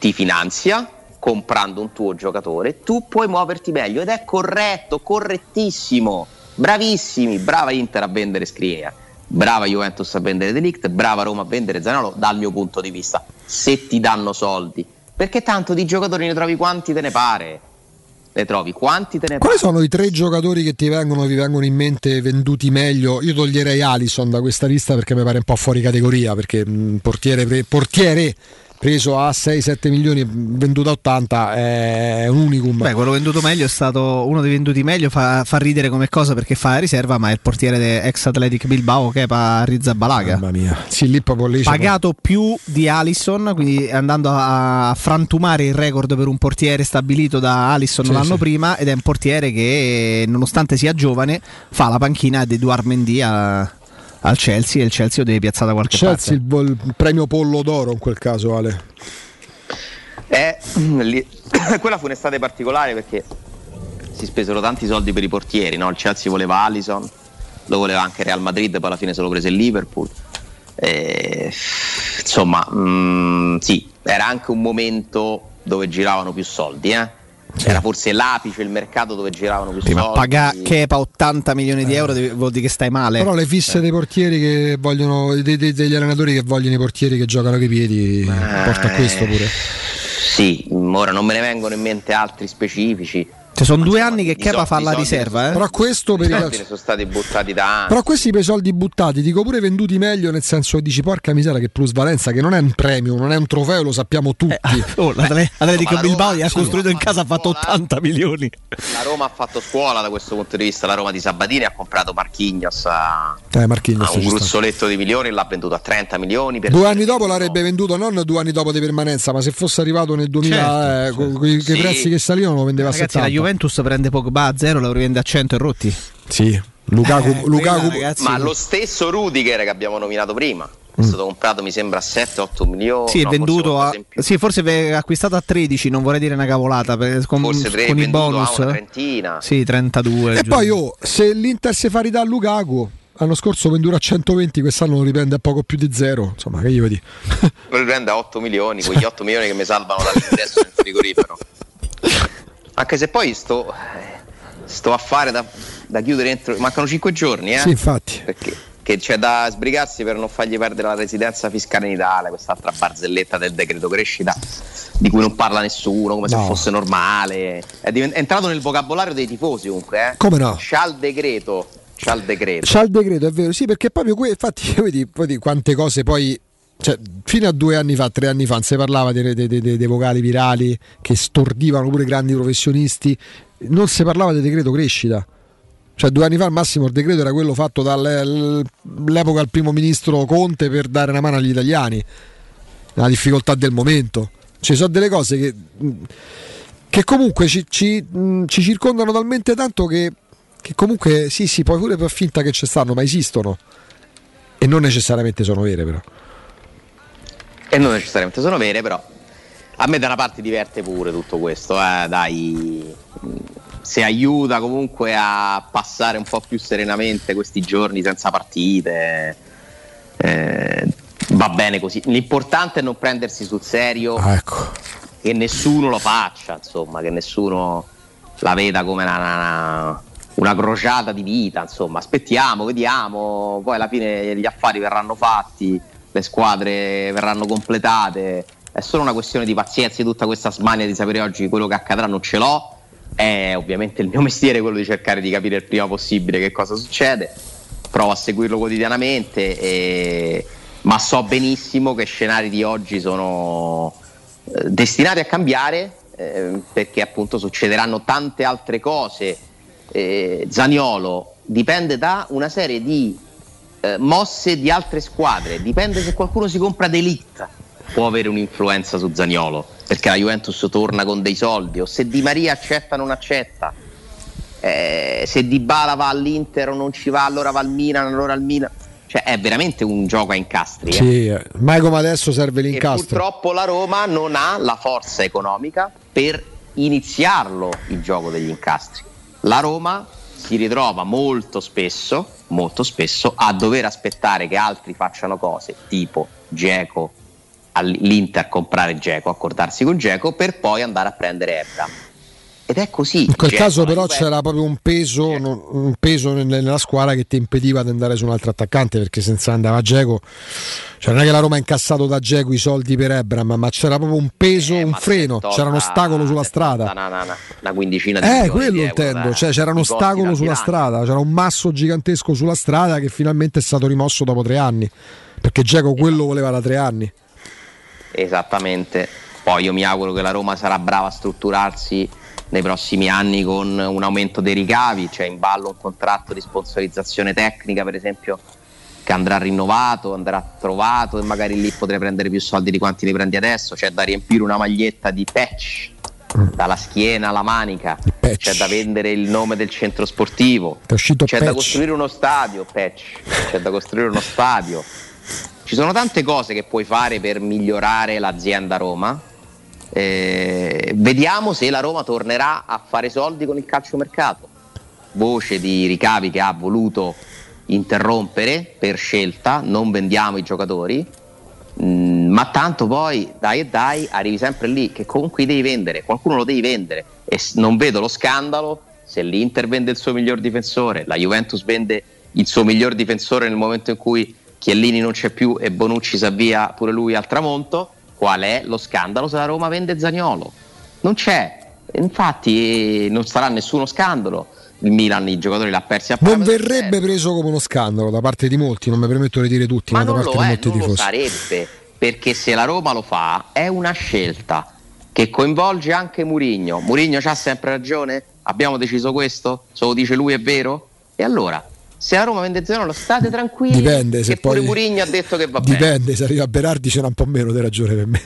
ti finanzia comprando un tuo giocatore, tu puoi muoverti meglio ed è corretto, correttissimo. Bravissimi, brava Inter a vendere Skriniar, brava Juventus a vendere Delict, brava Roma a vendere Zaniolo dal mio punto di vista, se ti danno soldi. Perché tanto di giocatori ne trovi quanti te ne pare le trovi? Quanti te ne Quali sono i tre giocatori che ti vengono, vi vengono in mente venduti meglio? Io toglierei Alison da questa lista perché mi pare un po' fuori categoria, perché mh, portiere, portiere preso a 6-7 milioni, venduto a 80 è un unicum. Beh, quello venduto meglio è stato uno dei venduti meglio, fa, fa ridere come cosa perché fa la riserva, ma è il portiere ex Athletic Bilbao che è Rizza Balaga. Mamma mia, sì, lì proprio lì Pagato più di Alisson, quindi andando a frantumare il record per un portiere stabilito da Alisson sì, l'anno sì. prima ed è un portiere che nonostante sia giovane fa la panchina di Eduard Mendy a al Chelsea e il Chelsea lo deve piazzare da qualche Chelsea parte. Chelsea il, il premio pollo d'oro in quel caso Ale. Eh, lì, quella fu un'estate particolare perché si spesero tanti soldi per i portieri, no? il Chelsea voleva Allison, lo voleva anche Real Madrid, poi alla fine se lo prese il Liverpool. Eh, insomma, mh, mm, sì, era anche un momento dove giravano più soldi, eh? Era forse l'apice, il mercato dove giravano più Prima soldi. Paga Kepa 80 milioni di euro vuol dire che stai male. Però le fisse eh. dei portieri che vogliono, dei, dei, degli allenatori che vogliono i portieri che giocano coi piedi, eh, porta a questo pure. Sì, ora non me ne vengono in mente altri specifici. Cioè, sono due anni che Kepa fa la riserva, eh? Però questo per i sono stati buttati da anni. Però questi per i soldi buttati, dico pure venduti meglio, nel senso che dici porca miseria che plusvalenza, che non è un premio, non è un trofeo, lo sappiamo tutti. Eh, oh, l'Atletico no, Bilbao gli ha costruito in casa, ha fatto 80 milioni. La Roma ha fatto scuola da questo punto di vista, la Roma di Sabatini ha comprato Marchignos a, eh, Marchignos a un gruzzoletto di milioni e l'ha venduto a 30 milioni. due anni dopo l'avrebbe venduto non due anni dopo di permanenza, ma se fosse arrivato nel 2000 certo, eh, certo. con i sì. prezzi che salivano lo vendeva Ragazzi, a 70. Juventus prende poco Pogba a zero lo rivende a 100 e rotti. Sì, Lukaku, eh, Lukaku prima, ma lo stesso Rudiger che abbiamo nominato prima è mm. stato comprato mi sembra a 7-8 milioni. Sì, è no, venduto a, sì, forse è acquistato a 13, non vorrei dire una cavolata, per, con, forse 3, con i bonus. A una trentina. Sì, 32. E giù. poi oh, se l'Inter si fa ridare a Lukaku l'anno scorso vendura a 120, quest'anno lo riprende a poco più di zero. Insomma, che gli vedi? Lo riprende a 8 milioni, quegli 8 milioni che mi salvano dall'ingresso nel frigorifero. Anche se poi sto sto a fare da, da chiudere entro. Mancano 5 giorni, eh? Sì, infatti. Perché c'è da sbrigarsi per non fargli perdere la residenza fiscale in Italia, quest'altra barzelletta del decreto crescita di cui non parla nessuno, come no. se fosse normale. È, divent- è, entrato nel vocabolario dei tifosi comunque, eh? Come no? C'ha il decreto. C'ha il decreto. C'ha il decreto, è vero, sì, perché proprio que- infatti vedi, vedi quante cose poi cioè, fino a due anni fa, tre anni fa, non si parlava dei, dei, dei, dei, vocali virali che stordivano pure grandi professionisti non si parlava del decreto crescita. Cioè due anni fa al massimo il decreto era quello fatto dall'epoca del primo ministro Conte per dare una mano agli italiani, la difficoltà del momento. Ci sono delle cose che, che comunque ci, ci, ci, circondano talmente tanto che, che comunque sì sì, poi pure per finta che ci stanno, ma esistono. E non necessariamente sono vere però. E non necessariamente sono vere però a me da una parte diverte pure tutto questo, eh, dai, se aiuta comunque a passare un po' più serenamente questi giorni senza partite, eh, va bene così. L'importante è non prendersi sul serio, ah, ecco. che nessuno lo faccia, insomma, che nessuno la veda come una, una, una crociata di vita, insomma, aspettiamo, vediamo, poi alla fine gli affari verranno fatti, le squadre verranno completate. È solo una questione di pazienza di tutta questa smania di sapere oggi quello che accadrà non ce l'ho. È ovviamente il mio mestiere quello di cercare di capire il prima possibile che cosa succede. Provo a seguirlo quotidianamente e... ma so benissimo che scenari di oggi sono eh, destinati a cambiare eh, perché appunto succederanno tante altre cose. Eh, Zaniolo dipende da una serie di eh, mosse di altre squadre. Dipende se qualcuno si compra D'Elite può avere un'influenza su Zagnolo perché la Juventus torna con dei soldi o se Di Maria accetta o non accetta. Eh, se Di Bala va all'Inter o non ci va allora va al Milan allora al Milan. Cioè è veramente un gioco a incastri eh. sì, eh. mai come adesso serve l'incastro. e purtroppo la Roma non ha la forza economica per iniziarlo il gioco degli incastri. La Roma si ritrova molto spesso molto spesso a dover aspettare che altri facciano cose tipo Geco all'Inter comprare Geco, accordarsi con Geco per poi andare a prendere Ebra. Ed è così. In quel Geco, caso però c'era proprio un peso, un peso, nella squadra che ti impediva di andare su un altro attaccante perché senza andare a Geco, cioè non è che la Roma ha incassato da Geco i soldi per Ebram, ma c'era proprio un peso, eh, un freno, c'era un ostacolo sulla strada. Una, una, una quindicina di Eh, quello intendo, cioè c'era un ostacolo sulla strada, c'era un masso gigantesco sulla strada che finalmente è stato rimosso dopo tre anni, perché Geco quello voleva da tre anni. Esattamente. Poi io mi auguro che la Roma sarà brava a strutturarsi nei prossimi anni con un aumento dei ricavi, c'è in ballo un contratto di sponsorizzazione tecnica, per esempio, che andrà rinnovato, andrà trovato e magari lì potrei prendere più soldi di quanti ne prendi adesso. C'è da riempire una maglietta di patch dalla schiena alla manica, c'è da vendere il nome del centro sportivo, c'è patch. da costruire uno stadio, patch. c'è da costruire uno stadio ci sono tante cose che puoi fare per migliorare l'azienda Roma, Eh, vediamo se la Roma tornerà a fare soldi con il calciomercato. Voce di ricavi che ha voluto interrompere per scelta, non vendiamo i giocatori, mm, ma tanto poi dai e dai arrivi sempre lì che comunque devi vendere, qualcuno lo devi vendere. E non vedo lo scandalo se l'Inter vende il suo miglior difensore, la Juventus vende il suo miglior difensore nel momento in cui Chiellini non c'è più e Bonucci si avvia pure lui al tramonto, qual è lo scandalo se la Roma vende Zagnolo? Non c'è, infatti non sarà nessuno scandalo. Il Milan i giocatori l'ha persi a Non verrebbe preso come uno scandalo da parte di molti, non mi permetto di dire tutti, ma, ma da parte di molti non tifosi. Lo sarebbe, perché se la Roma lo fa è una scelta che coinvolge anche Murigno. Murigno ha sempre ragione? Abbiamo deciso questo? Se lo dice lui è vero? E allora se a Roma vende Zanolo state tranquilli dipende se poi Murigno ha detto che va dipende, bene dipende se arriva Berardi c'è un po' meno di ragione per me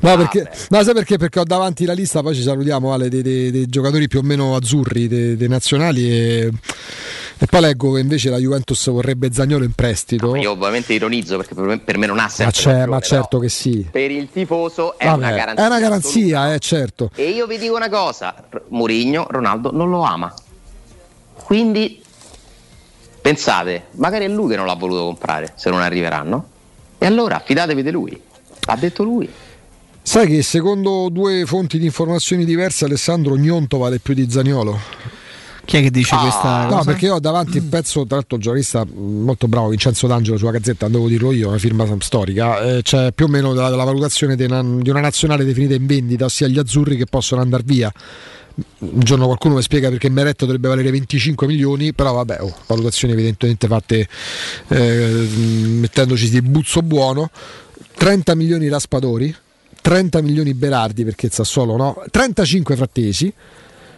No, ah, perché, no, sai perché? Perché ho davanti la lista, poi ci salutiamo Ale, dei, dei, dei giocatori più o meno azzurri, dei, dei nazionali e, e, poi leggo che invece la Juventus vorrebbe Zagnolo in prestito. No, io ovviamente ironizzo perché per me, per me non ha senso. Ma, ragione, ma certo che sì. Per il tifoso è Vabbè, una garanzia. È una garanzia, eh, certo. E io vi dico una cosa, Mourinho, Ronaldo non lo ama. Quindi Pensate, magari è lui che non l'ha voluto comprare, se non arriveranno. E allora fidatevi di lui. Ha detto lui. Sai che secondo due fonti di informazioni diverse Alessandro Gnonto vale più di Zagnolo? Chi è che dice ah, questa cosa? No, perché ho davanti il pezzo, tra l'altro, giornalista molto bravo, Vincenzo D'Angelo sulla gazzetta, devo dirlo io, una firma storica. Eh, c'è più o meno la, la valutazione di una, di una nazionale definita in vendita, ossia gli azzurri che possono andare via un giorno qualcuno mi spiega perché Meretto dovrebbe valere 25 milioni, però vabbè, oh, valutazioni evidentemente fatte eh, mettendoci di buzzo buono. 30 milioni Raspadori, 30 milioni Berardi perché Sassuolo no, 35 Frattesi,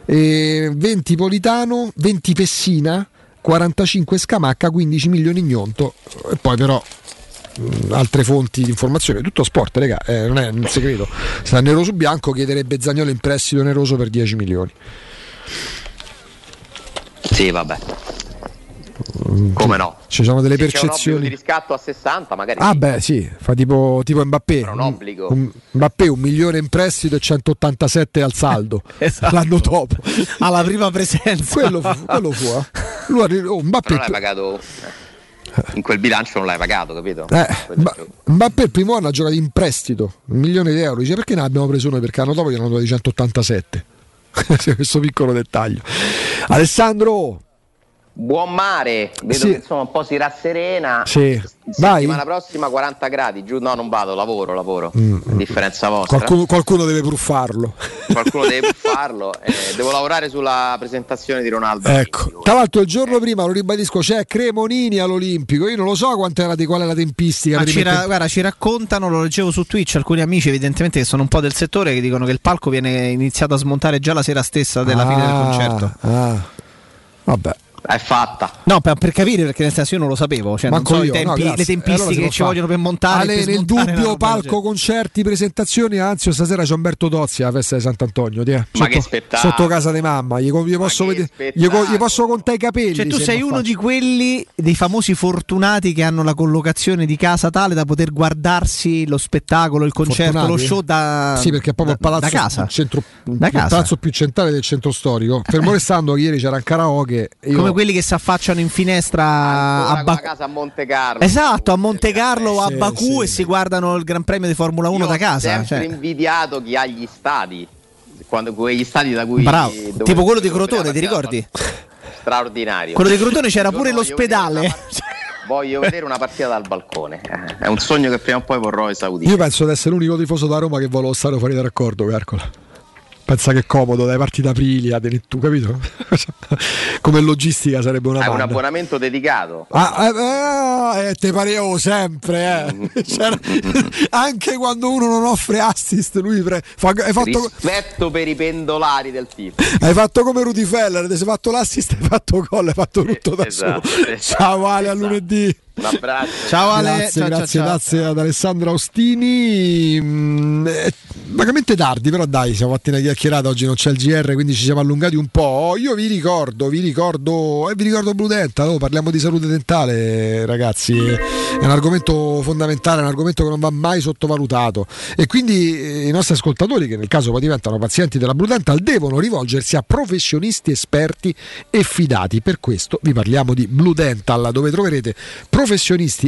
eh, 20 Politano, 20 Pessina, 45 Scamacca, 15 milioni Gnonto e poi però altre fonti di informazione, tutto sport, raga, eh, non è un segreto. Sta nero su bianco, chiederebbe Zagnolo in prestito neroso per 10 milioni. Sì, vabbè. Mm, Come no? Ci sono delle Se percezioni. di riscatto a 60, magari. Ah, beh, sì, fa tipo, tipo Mbappé. un obbligo. Un, Mbappé un milione in prestito e 187 al saldo esatto. l'anno dopo. Alla prima presenza. quello fu, quello fu eh. Lui, oh, Mbappé. Però l'hai pagato in quel bilancio non l'hai pagato, capito? Eh, ma, Mbappé il primo anno ha giocato in prestito, un milione di euro. Dice perché ne abbiamo preso noi? Perché l'anno dopo gli hanno dato 187. Questo piccolo dettaglio. Alessandro, Buon mare, vedo sì. che insomma un po' si rasserena. Sì. Settimana prossima 40 gradi, giù no non vado, lavoro, lavoro. Mm. A differenza vostra. Qualcuno, qualcuno deve pruffarlo. Qualcuno deve pruffarlo. Eh, devo lavorare sulla presentazione di Ronaldo. Ecco. Tra l'altro il giorno eh. prima, lo ribadisco, c'è Cremonini all'Olimpico. Io non lo so quant'era di qual è la tempistica. Ci, ra- guarda, ci raccontano, lo leggevo su Twitch, alcuni amici evidentemente che sono un po' del settore che dicono che il palco viene iniziato a smontare già la sera stessa della ah, fine del concerto. Ah. Vabbè è fatta. No, per, per, capire perché nel senso io non lo sapevo, cioè Manco non so io, tempi, no, le tempistiche allora che ci vogliono per montare. Ale, per nel dubbio, palco, concerti, presentazioni, anzi stasera c'è Umberto Tozzi alla festa di Sant'Antonio, ti, Ma sotto, che spettacolo. Sotto casa di mamma, gli, gli posso, vedere, gli, gli posso contare i capelli. Cioè tu sei uno di quelli dei famosi fortunati che hanno la collocazione di casa tale da poter guardarsi lo spettacolo, il concerto, fortunati? lo show da Sì, perché è proprio da, il palazzo, da casa. Centro, da casa. il palazzo più centrale del centro storico. Fermo restando che ieri c'era un karaoke. Come quelli che si affacciano in finestra a, ba- casa a Monte Carlo. Esatto, a Monte Carlo o a Baku sì. e si guardano il Gran Premio di Formula 1 Io da casa. Ho sempre cioè. invidiato chi ha gli stadi. Quando, quegli stadi da cui Bravo. tipo quello di Crotone, ti ricordi? Straordinario. Quello di Crotone c'era pure l'ospedale. voglio vedere una partita dal balcone. Eh, è un sogno che prima o poi vorrò esaudire. Io penso di essere l'unico tifoso da Roma che vuole lo stadio fuori da raccordo, calcola. Pensa che comodo dai parti d'Aprilia, tu capito? Come logistica sarebbe una Hai un abbonamento dedicato. Ah, eh, eh, te parevo sempre, eh. cioè, anche quando uno non offre assist, lui pre- fa, hai fatto rispetto per i pendolari del tipo. Hai fatto come Rudy Feller, ti sei fatto l'assist, hai fatto gol, hai fatto tutto da esatto, solo. Esatto, Ciao Ale, esatto. a lunedì. Un abbraccio. Ciao Ale, grazie, ciao, grazie, ciao, ciao. grazie ad Alessandro Austini. Mm, è vagamente tardi, però dai, siamo fatti una chiacchierata. Oggi non c'è il GR, quindi ci siamo allungati un po'. Io vi ricordo, vi ricordo, e vi ricordo Blue Dental. Oh, parliamo di salute dentale, ragazzi. È un argomento fondamentale, è un argomento che non va mai sottovalutato. E quindi eh, i nostri ascoltatori, che nel caso poi diventano pazienti della Blue Dental, devono rivolgersi a professionisti esperti e fidati. Per questo vi parliamo di Blue Dental, dove troverete professionisti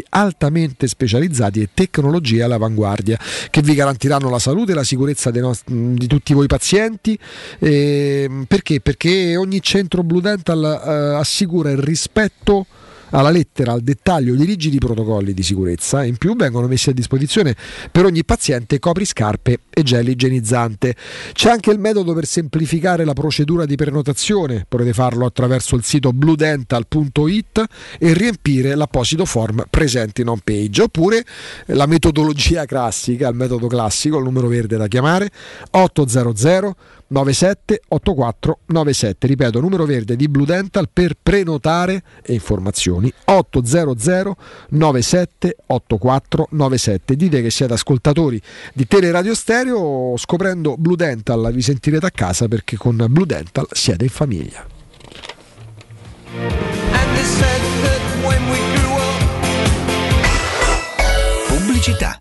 altamente specializzati e tecnologie all'avanguardia che vi garantiranno la salute e la sicurezza nost- di tutti voi pazienti. Ehm, perché? Perché ogni centro Blue Dental eh, assicura il rispetto alla lettera, al dettaglio di rigidi protocolli di sicurezza. In più vengono messi a disposizione per ogni paziente copriscarpe e gel igienizzante. C'è anche il metodo per semplificare la procedura di prenotazione, potete farlo attraverso il sito bluedental.it e riempire l'apposito form presente in home page. Oppure la metodologia classica, il metodo classico, il numero verde da chiamare 800 97 84 97 ripeto numero verde di Blue Dental per prenotare e informazioni. 800 97 84 97 dite che siete ascoltatori di Teleradio Stereo. Scoprendo Blue Dental vi sentirete a casa perché con Blue Dental siete in famiglia. Pubblicità.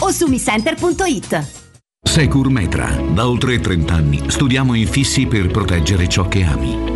o su miscenter.it. Secur Metra. Da oltre 30 anni studiamo infissi per proteggere ciò che ami.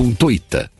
ponto Ita.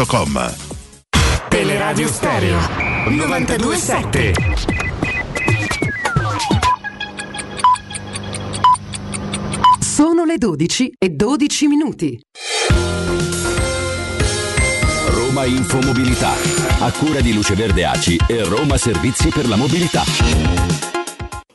showroomdelmaterasso.com Teleradio Stereo 927 Sono le 12 e 12 minuti. Roma Infomobilità, a cura di Luce Verde Aci e Roma Servizi per la Mobilità.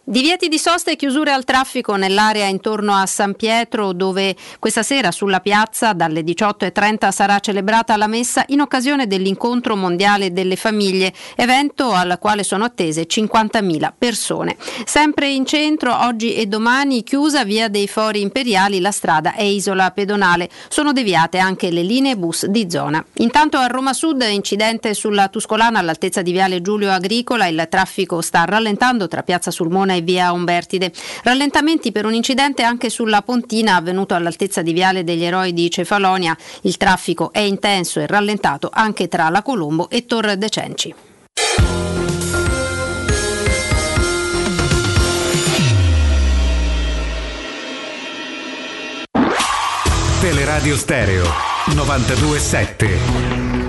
Divieti di sosta e chiusure al traffico nell'area intorno a San Pietro dove questa sera sulla piazza dalle 18.30 sarà celebrata la messa in occasione dell'incontro mondiale delle famiglie, evento al quale sono attese 50.000 persone. Sempre in centro oggi e domani chiusa via dei Fori Imperiali la strada e isola pedonale. Sono deviate anche le linee bus di zona. Intanto a Roma Sud incidente sulla Tuscolana all'altezza di Viale Giulio Agricola, il traffico sta rallentando tra Piazza Sulmona e via Umbertide. Rallentamenti per un incidente anche sulla Pontina avvenuto all'altezza di Viale degli Eroi di Cefalonia. Il traffico è intenso e rallentato anche tra la Colombo e Tor de Cenci. Teleradio Stereo 927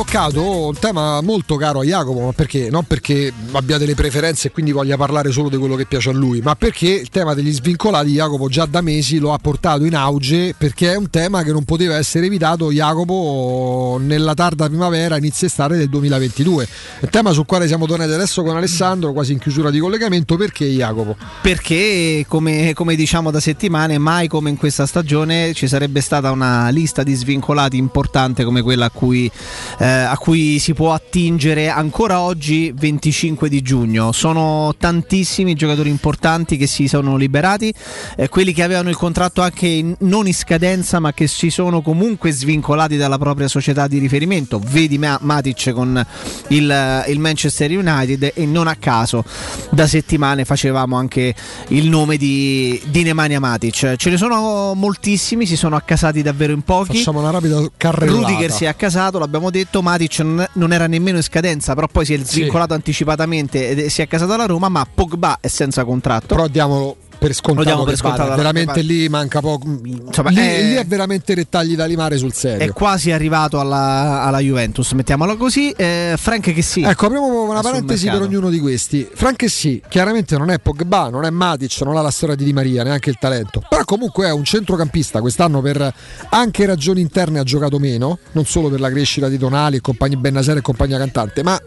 toccato un tema molto caro a Jacopo, ma perché? Non perché abbia delle preferenze e quindi voglia parlare solo di quello che piace a lui, ma perché il tema degli svincolati Jacopo già da mesi lo ha portato in auge perché è un tema che non poteva essere evitato Jacopo nella tarda primavera, inizio estate del 2022. È un tema sul quale siamo tornati adesso con Alessandro, quasi in chiusura di collegamento, perché Jacopo? Perché, come, come diciamo da settimane, mai come in questa stagione ci sarebbe stata una lista di svincolati importante come quella a cui, eh, a cui si può attingere ancora oggi, 25 di giugno. Sono tantissimi giocatori importanti che si sono liberati, eh, quelli che avevano il contratto anche in- non in scadenza, ma che si sono comunque svincolati dalla propria società di riferimento. Vedi Ma- Matic con il, il Manchester United e non a caso da settimane facevamo anche il nome di, di Nemanja Matic. Ce ne sono moltissimi, si sono accasati davvero in pochi. Facciamo una rapida carrellata. Rudiger si è accasato, l'abbiamo detto, Matic non, non era nemmeno in scadenza, però poi si è svincolato anticipatamente ed è- si è accasato alla Roma, ma Pogba è senza contratto. Però diamo per scontato. Per che scontato, veramente lì manca poco. Insomma, lì, è- lì è veramente rettagli da limare sul serio. È quasi arrivato alla, alla Juventus, mettiamola così. Eh, Frank che sì. Ecco, apriamo una parentesi per ognuno di questi. Frank sì, chiaramente non è Pogba, non è Matic, non ha la storia di Di Maria, neanche il talento. Però comunque è un centrocampista, quest'anno per anche ragioni interne ha giocato meno, non solo per la crescita di Tonali e compagni Bennaser e compagnia cantante, ma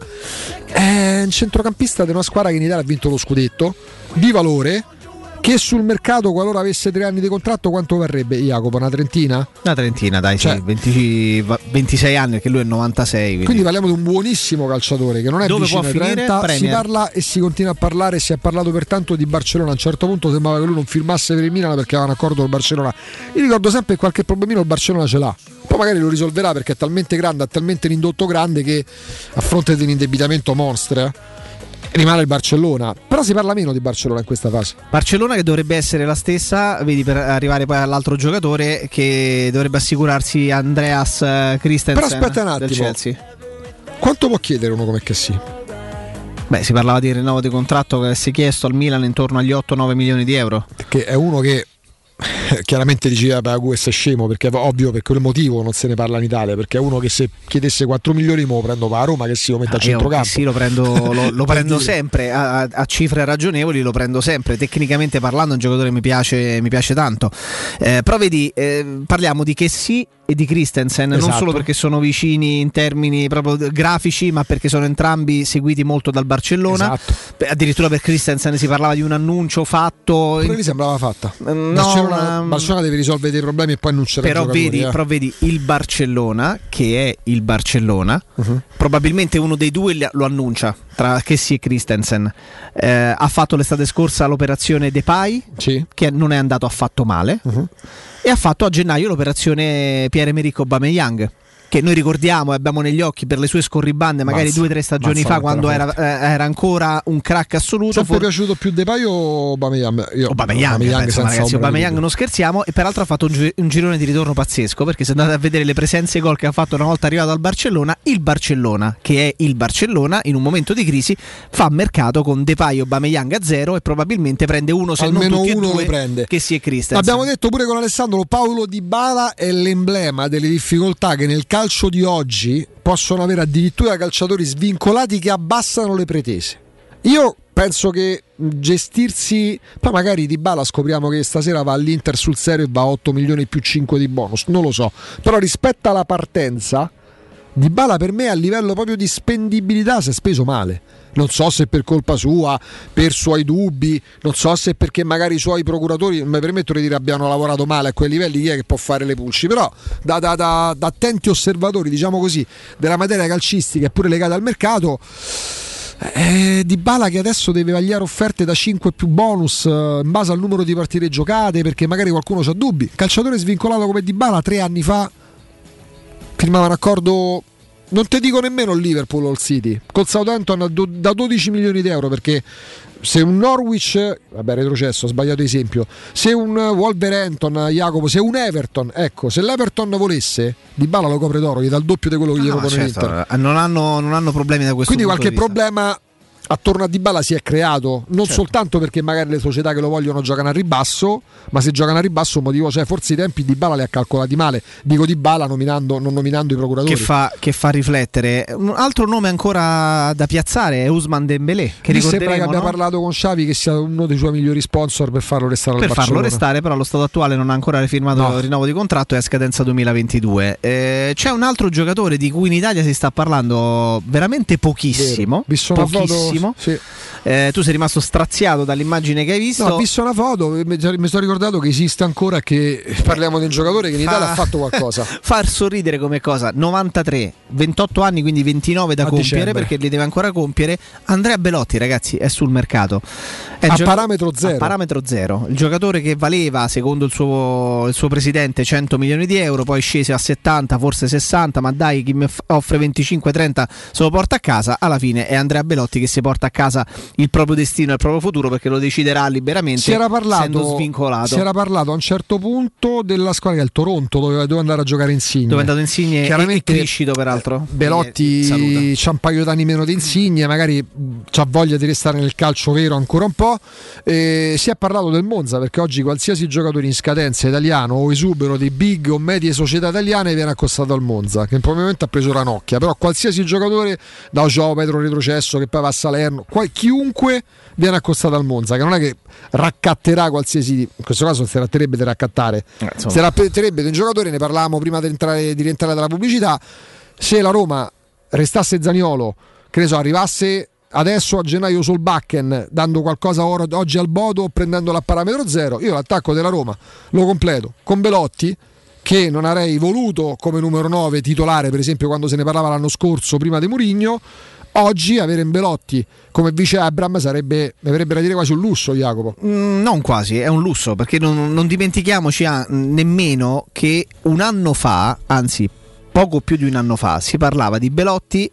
è un centrocampista di una squadra che in Italia ha vinto lo scudetto, di valore, che sul mercato qualora avesse tre anni di contratto quanto varrebbe Jacopo? Una trentina? Una trentina, dai, Cioè- sì, 20 va- 26 anni, perché lui è 96. Quindi, Quindi parliamo di un buonissimo calciatore che non è Dove vicino ai finire? 30, si Premier. parla e si continua a parlare, si è parlato per tanto di Barcellona, a un certo punto sembrava che lui non firmasse per il Milan perché aveva un accordo col Barcellona. Io ricordo sempre che qualche problemino il Barcellona ce l'ha. Poi magari lo risolverà perché è talmente grande, ha talmente l'indotto grande che a fronte di un indebitamento monstre eh, rimane il Barcellona. Però si parla meno di Barcellona in questa fase. Barcellona che dovrebbe essere la stessa, vedi per arrivare poi all'altro giocatore che dovrebbe assicurarsi Andreas eh, Christensen Però aspetta un del attimo. Chelsea. Quanto può chiedere uno come che sì? Beh, si parlava di rinnovo di contratto che si è chiesto al Milan intorno agli 8-9 milioni di euro. Che è uno che chiaramente diceva per questo è scemo perché è ovvio per quel motivo non se ne parla in Italia perché è uno che se chiedesse 4 milioni mo lo prendo per la Roma che si lo mette a Ah, io centrocampo sì, lo prendo, lo, lo prendo sempre a, a- a cifre ragionevoli, lo prendo sempre. Tecnicamente parlando, è un giocatore che mi piace, mi piace tanto. Eh, però vedi, eh, parliamo di Kessi e di Christensen, non Esatto. solo perché sono vicini in termini proprio grafici, ma perché sono entrambi seguiti molto dal Barcellona. Esatto. Addirittura per Christensen si parlava di un annuncio fatto. pure lì sembrava fatta no, Barcellona, ma- Barcellona deve risolvere dei problemi e poi annuncerà però vedi, eh. però vedi il Barcellona, che è il Barcellona, Mhm. probabilmente uno dei due lo annuncia tra Kessi e Christensen. Eh, ha fatto l'estate scorsa l'operazione Depay, che non è andato affatto male, Mhm. E ha fatto a gennaio l'operazione Pierre-Emerick Aubameyang. Che noi ricordiamo e abbiamo negli occhi per le sue scorribande, magari Mazza, due o tre stagioni mazza fa, quando era era, eh, era ancora un crack assoluto. sempre For- piaciuto più Depay o Aubameyang? Io, Aubameyang, ragazzi, non scherziamo e peraltro ha fatto un, gi- un girone di ritorno pazzesco perché se andate a vedere le presenze gol che ha fatto una volta arrivato al Barcellona il Barcellona, che è il Barcellona in un momento di crisi fa mercato con Depay e Aubameyang a zero e probabilmente prende uno se Almeno non uno e lo prende. che si è Christensen Abbiamo detto pure con Alessandro Paolo Di Bala è l'emblema delle difficoltà che nel calcio di oggi possono avere addirittura calciatori svincolati che abbassano le pretese. Io penso che gestirsi, poi magari Di Bala scopriamo che stasera va all'Inter sul serio e va a 8 milioni più 5 di bonus, non lo so, però rispetto alla partenza Di Bala per me a livello proprio di spendibilità si è speso male. Non so se per colpa sua, per suoi dubbi, non so se perché magari i suoi procuratori, non mi permetto di dire abbiano lavorato male a quei livelli, chi è che può fare le pulci, però da, da- da- da attenti osservatori, diciamo così, della materia calcistica e pure legata al mercato, eh, di Bala che adesso deve vagliare offerte da 5 più bonus eh, in base al numero di partite giocate perché magari qualcuno ha dubbi. Calciatore svincolato come Di Bala tre anni fa firmava un accordo non ti dico nemmeno il Liverpool o il City col Southampton do- da 12 milioni di euro perché se un Norwich vabbè retrocesso ho sbagliato esempio se un Wolverhampton Jacopo se un Everton ecco se l'Everton volesse Di Bala lo copre d'oro gli dà il doppio di quello che gli No, propone certo, l'Inter eh, non, hanno, non hanno problemi da questo quindi punto qualche di vista. problema attorno a Dybala si è creato non Certo. soltanto perché magari le società che lo vogliono giocano a ribasso ma se giocano a ribasso un motivo c'è forse i tempi Dybala li ha calcolati male dico Dybala nominando, non nominando i procuratori che fa, che fa riflettere. Un altro nome ancora da piazzare è Usman Dembélé, che Mi sembra che abbia no? parlato con Xavi che sia uno dei suoi migliori sponsor per farlo restare al per farlo Barcellona. restare, però allo stato attuale non ha ancora firmato No. il rinnovo di contratto e è a scadenza 2022. Eh, c'è un altro giocatore di cui in Italia si sta parlando veramente pochissimo. Vero. Visto pochissimo. sì. Eh, tu sei rimasto straziato dall'immagine che hai visto. No, ho visto una foto, mi mi sono ricordato che esiste ancora che parliamo di un giocatore che in Italia ha fatto qualcosa. Far sorridere come cosa 93, 28 anni, quindi 29 da A compiere dicembre. perché li deve ancora compiere. Andrea Belotti, ragazzi, è sul mercato. A gio- parametro zero. A parametro zero. Il giocatore che valeva, secondo il suo, il suo presidente, 100 milioni di euro, poi scese a 70, forse 60, ma dai, chi mi offre 25-30 se lo porta a casa. Alla fine è Andrea Belotti che si porta a casa il proprio destino e il proprio futuro perché lo deciderà liberamente. Si era, parlato, svincolato. si era parlato a un certo punto della squadra che è il Toronto dove doveva andare a giocare Insigne. Dove è andato Insigne e- Chiaramente e Criscito, peraltro. Eh, Belotti c'ha un paio d'anni meno di Insigne, magari c'ha voglia di restare nel calcio vero ancora un po'. Però eh, si è parlato del Monza perché oggi qualsiasi giocatore in scadenza italiano o esubero di big o medie società italiane viene accostato al Monza, che probabilmente ha preso Ranocchia, però qualsiasi giocatore da Ocio, Petro retrocesso che poi va a Salerno, qual- chiunque viene accostato al Monza, che non è che raccatterà qualsiasi, in questo caso si tratterebbe di raccattare, insomma. si tratterebbe di un giocatore, ne parlavamo prima di, entrare, di rientrare dalla pubblicità, se la Roma restasse Zaniolo, che ne so, arrivasse adesso a gennaio sul backen dando qualcosa oggi al Bodo prendendolo a parametro zero? Io l'attacco della Roma lo completo. Con Belotti che non avrei voluto come numero 9 titolare per esempio quando se ne parlava l'anno scorso prima di Murigno oggi avere in Belotti come vice Abram sarebbe mi verrebbe da dire quasi un lusso Jacopo. Mm, non quasi, è un lusso perché non, non dimentichiamoci ah, nemmeno che un anno fa, anzi poco più di un anno fa, si parlava di Belotti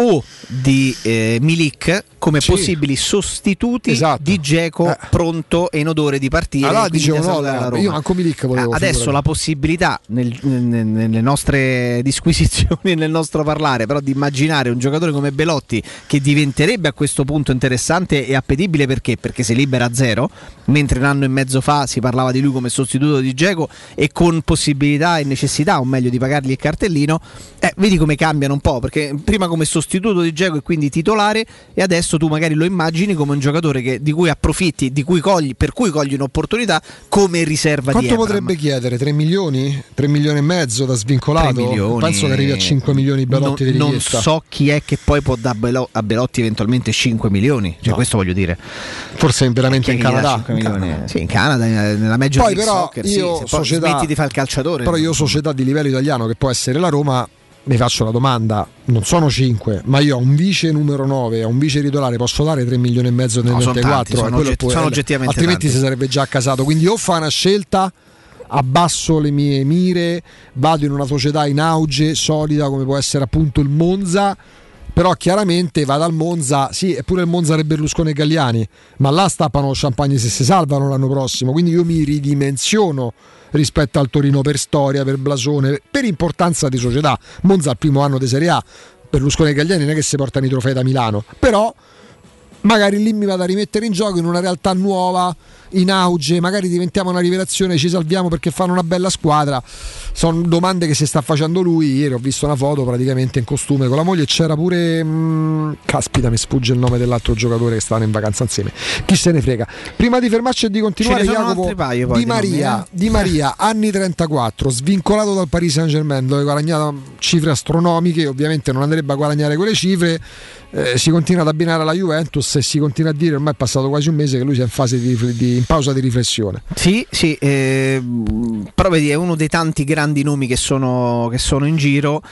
o di eh, Milik come Sì. possibili sostituti Esatto. di Geco pronto e in odore di partire. allora dicevo no la Roma. io manco Milik volevo Ah, Adesso figurati. la possibilità nel- nel- nelle nostre disquisizioni, nel nostro parlare, però di immaginare un giocatore come Belotti che diventerebbe a questo punto interessante e appetibile perché? Perché si libera a zero, mentre un anno e mezzo fa si parlava di lui come sostituto di Geco e con possibilità e necessità, o meglio, di pagargli il cartellino. Eh, vedi come cambiano un po', perché prima come sostituto di Geco e quindi titolare e adesso tu magari lo immagini come un giocatore che- di cui approfitti, di cui cogli, per cui cogli un'opportunità come riserva quanto di Ebram. potrebbe chiedere? 3 milioni? 3 milioni e mezzo da svincolato? 3 milioni. penso che arrivi a 5 milioni Belotti non, di non richiesta so chi è che poi può dare a Belo- a Belotti eventualmente 5 milioni. Cioè, No. questo voglio dire. forse veramente in Canada 5 milioni? Sì, in Canada, nella Major Poi League però Soccer, sì, io poi società- smetti di fare il calciatore. Però io società di livello italiano che può essere la Roma mi faccio la domanda, non sono 5, ma io a un vice numero 9, a un vice titolare posso dare 3 milioni e mezzo nel No, sono 24, tanti, sono e quello ogget- sono oggettivamente altrimenti tanti. si sarebbe già accasato. Quindi o fa una scelta, abbasso le mie mire, vado in una società in auge, solida come può essere appunto il Monza. Però chiaramente vado al Monza, sì, eppure il Monza del Berlusconi e Galliani, ma là stappano champagne se si salvano l'anno prossimo, quindi io mi ridimensiono rispetto al Torino per storia, per blasone, per importanza di società. Monza al primo anno di Serie A, Berlusconi e Galliani non è che si portano i trofei da Milano, però magari lì mi vado a rimettere in gioco in una realtà nuova, in auge, magari diventiamo una rivelazione, ci salviamo perché fanno una bella squadra. Sono domande che si sta facendo lui. Ieri ho visto una foto praticamente in costume con la moglie c'era pure. mm, caspita, mi sfugge il nome dell'altro giocatore che stavano in vacanza insieme. Chi se ne frega. Prima di fermarci e di continuare, Jacopo, paio poi Di Maria, eh. Di Maria, anni 34, svincolato dal Paris Saint Germain, dove guadagnava cifre astronomiche, ovviamente non andrebbe a guadagnare quelle cifre. eh, si continua ad abbinare alla Juventus e si continua a dire ormai è passato quasi un mese che lui sia in fase di, di- in pausa di riflessione. Sì, sì, eh, però vedi, è uno dei tanti grandi nomi che sono, che sono in giro.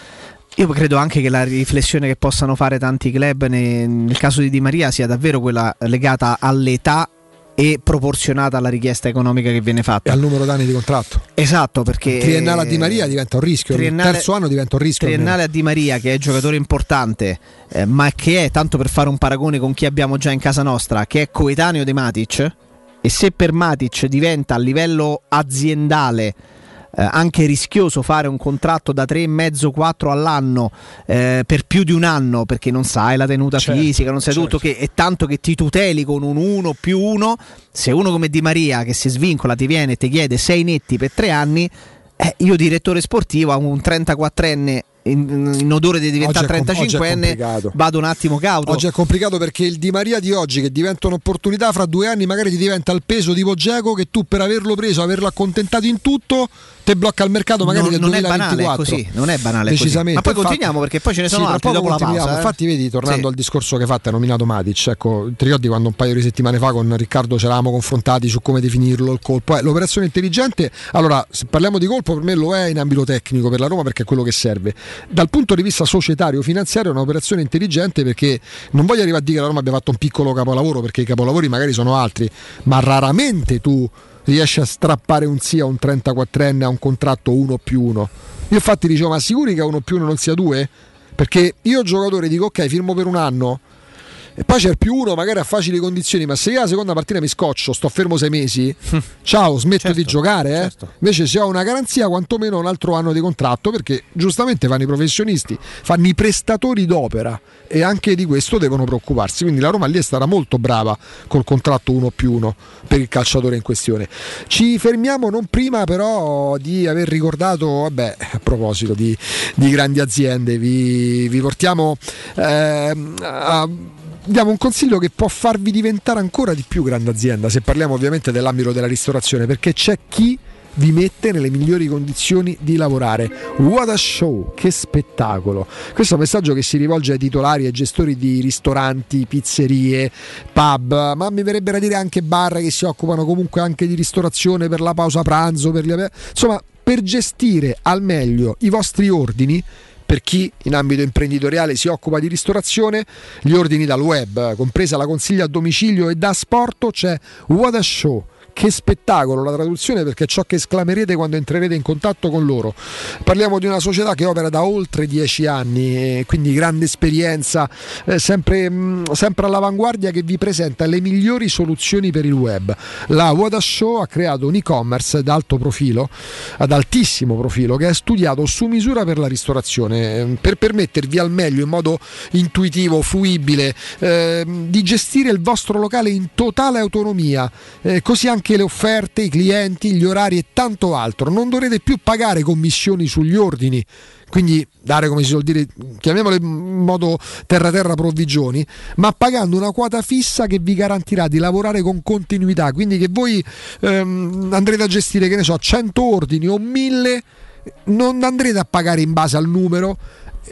Io credo anche che la riflessione che possano fare tanti club ne- nel caso di Di Maria sia davvero quella legata all'età e proporzionata alla richiesta economica che viene fatta. E al numero d'anni di contratto. Esatto, perché Triennale a Di Maria diventa un rischio, il terzo anno diventa un rischio. Triennale a Di Maria, che è giocatore importante, eh, ma che è, tanto per fare un paragone con chi abbiamo già in casa nostra, che è coetaneo di Matic. E se per Matic diventa a livello aziendale eh, anche rischioso fare un contratto da 3,5-4 all'anno eh, per più di un anno perché non sai la tenuta Certo, fisica, non sai certo. tutto, che è tanto che ti tuteli con un 1 più 1. Se uno come Di Maria che si svincola ti viene e ti chiede 6 netti per 3 anni, eh, io direttore sportivo a un 34enne in, in odore di diventare Oggi è com- oggi è 35enne complicato. vado un attimo cauto. Oggi è complicato perché il Di Maria di oggi che diventa un'opportunità fra due anni magari ti diventa il peso tipo Geco che tu per averlo preso, averlo accontentato in tutto, te blocca il mercato magari non, del non è 2024. banale è così, non è banale così. Decisamente. Ma poi Infatti- continuiamo perché poi ce ne sono Sì, altri dopo la pausa. eh. Infatti, vedi, tornando Sì. al discorso che hai fatto, hai nominato Matic. Ecco, ti ricordi quando un paio di settimane fa con Riccardo ci eravamo confrontati su come definirlo il colpo. Eh, l'operazione intelligente, allora, se parliamo di colpo, per me lo è in ambito tecnico per la Roma perché è quello che serve. Dal punto di vista societario, finanziario, è un'operazione intelligente perché non voglio arrivare a dire che la Roma abbia fatto un piccolo capolavoro perché i capolavori magari sono altri, ma raramente tu riesci a strappare un sì a un 34enne a un contratto 1 più 1. Io infatti dicevo, ma sicuri che a 1 più 1 non sia 2? Perché io giocatore dico ok, firmo per un anno E poi c'è il più uno, magari a facili condizioni, ma se io la seconda partita mi scoccio, sto fermo sei mesi, ciao, smetto di giocare. eh. Invece se ho una garanzia, quantomeno un altro anno di contratto, perché giustamente fanno i professionisti, fanno i prestatori d'opera e anche di questo devono preoccuparsi. Quindi la Roma lì è stata molto brava col contratto 1 più 1 per il calciatore in questione. Ci fermiamo non prima però di aver ricordato, vabbè, a proposito di, di grandi aziende, vi, vi portiamo ehm, a diamo un consiglio che può farvi diventare ancora di più grande azienda, se parliamo ovviamente dell'ambito della ristorazione, perché c'è chi vi mette nelle migliori condizioni di lavorare. What a show, che spettacolo! Questo è un messaggio che si rivolge ai titolari e gestori di ristoranti, pizzerie, pub, ma mi verrebbe da dire anche bar che si occupano comunque anche di ristorazione per la pausa pranzo, per le... insomma, per gestire al meglio i vostri ordini per chi in ambito imprenditoriale si occupa di ristorazione, gli ordini dal web, compresa la consiglia a domicilio e da asporto, c'è What a Show. Che spettacolo la traduzione perché è ciò che esclamerete quando entrerete in contatto con loro. Parliamo di una società che opera da oltre dieci anni, quindi grande esperienza, eh, sempre, mh, sempre all'avanguardia che vi presenta le migliori soluzioni per il web. La What a Show ha creato un e-commerce ad alto profilo, ad altissimo profilo, che è studiato su misura per la ristorazione, eh, per permettervi al meglio, in modo intuitivo, fruibile, eh, di gestire il vostro locale in totale autonomia, eh, così anche le offerte, i clienti, gli orari e tanto altro. Non dovrete più pagare commissioni sugli ordini. Quindi dare come si suol dire, chiamiamole in modo terra terra provvigioni, ma pagando una quota fissa che vi garantirà di lavorare con continuità. Quindi che voi ehm, andrete a gestire, che ne so, 100 ordini o 1000, non andrete a pagare in base al numero,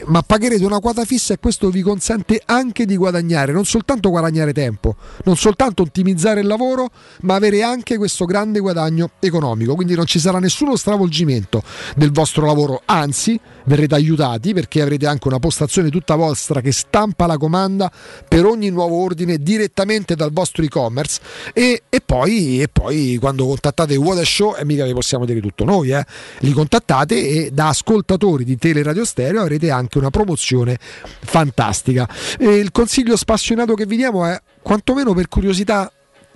ma pagherete una quota fissa e questo vi consente anche di guadagnare, non soltanto guadagnare tempo, non soltanto ottimizzare il lavoro, ma avere anche questo grande guadagno economico. Quindi non ci sarà nessuno stravolgimento del vostro lavoro, anzi verrete aiutati perché avrete anche una postazione tutta vostra che stampa la comanda per ogni nuovo ordine direttamente dal vostro e-commerce e, e poi, e poi quando contattate What a Show, e mica vi possiamo dire tutto noi, eh, li contattate e da ascoltatori di Teleradio Stereo avrete anche una promozione fantastica. E il consiglio spassionato che vi diamo è quantomeno per curiosità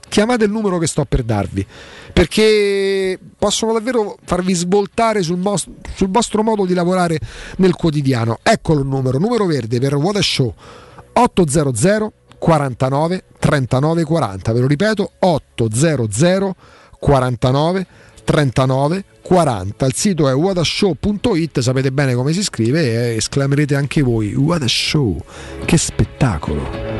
chiamate il numero che sto per darvi perché possono davvero farvi svoltare sul, mos- sul vostro modo di lavorare nel quotidiano. Eccolo il numero, numero verde per What a Show 800 49 39 40. Ve lo ripeto 800 49 39 40. Il sito è whatashow.it, sapete bene come si scrive e esclamerete anche voi What a Show, che spettacolo!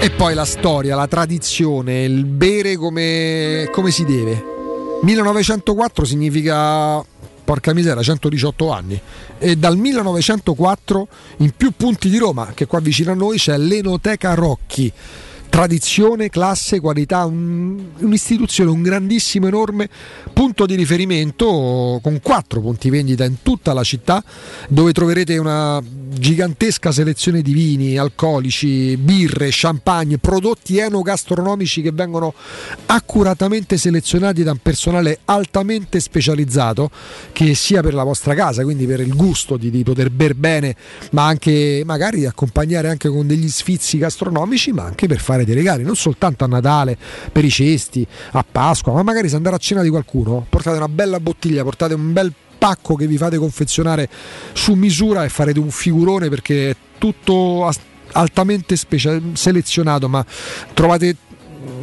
E poi la storia, la tradizione, il bere come, come si deve. 1904 significa, porca misera, 118 anni. E dal 1904 in più punti di Roma, che qua vicino a noi c'è l'Enoteca Rocchi. Tradizione, classe, qualità, un- un'istituzione, un grandissimo, enorme punto di riferimento con quattro punti vendita in tutta la città dove troverete una gigantesca selezione di vini, alcolici, birre, champagne, prodotti enogastronomici che vengono accuratamente selezionati da un personale altamente specializzato che sia per la vostra casa, quindi per il gusto di, di poter bere bene, ma anche magari accompagnare anche con degli sfizi gastronomici, ma anche per fare dei regali, non soltanto a Natale, per i cesti, a Pasqua, ma magari se andare a cena di qualcuno, portate una bella bottiglia, portate un bel pacco che vi fate confezionare su misura e farete un figurone perché è tutto altamente specia- selezionato, ma trovate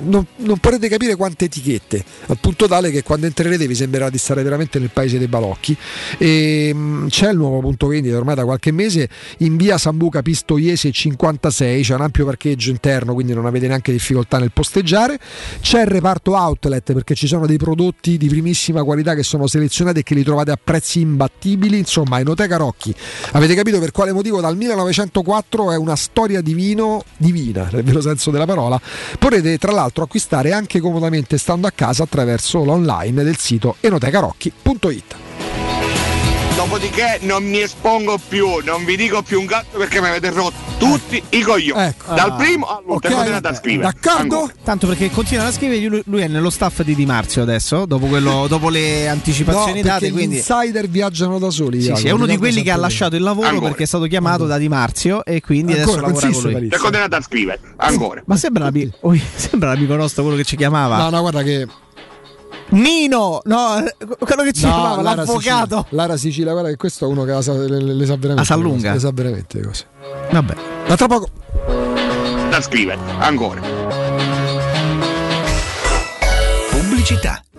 non, non potete capire quante etichette, al punto tale che quando entrerete vi sembrerà di stare veramente nel paese dei balocchi. E, mh, c'è il nuovo punto vendita ormai da qualche mese in via Sambuca Pistoiese 56, c'è un ampio parcheggio interno, quindi non avete neanche difficoltà nel posteggiare. C'è il reparto outlet perché ci sono dei prodotti di primissima qualità che sono selezionati e che li trovate a prezzi imbattibili. Insomma, Enoteca Rocchi. Avete capito per quale motivo dal 1904 è una storia di vino divina, nel vero senso della parola. Potete tra l'altro acquistare anche comodamente stando a casa attraverso l'online del sito enotecarocchi.it. Dopodiché non mi espongo più, non vi dico più un gatto perché mi avete rotto tutti i coglioni. Ecco. Dal Ah. primo all'ultimo, Ok. continuate a scrivere. Ancora. Tanto perché continua a scrivere, lui, lui è nello staff di Di Marzio adesso, dopo, quello- dopo le No, anticipazioni perché date. gli Quindi insider viaggiano da soli. Sì, sì, è uno di quelli che ha lasciato il lavoro Ancora. perché è stato chiamato da Di Marzio e quindi Ancora, adesso lavora con lui. E continuate a scrivere. Ancora. Ma sembra l'amico nostro quello che ci chiamava. No, no, guarda che. Nino! No, quello che ci No, chiamava, Lara l'avvocato. Sicilia. Lara Sicilia, guarda che questo è uno che la sa- le, le- le sa veramente. La sa lunga. Le sa veramente le cose. Vabbè. Ma tra poco. Da scrivere. Ancora. Pubblicità.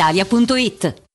brispalitalia.it.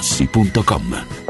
artigianamaterassi.com.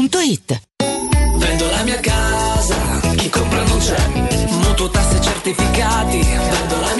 otticasalvagente.it. Vendo la mia casa, chi compra non c'è. Mutuo tasse certificati, vendo la mia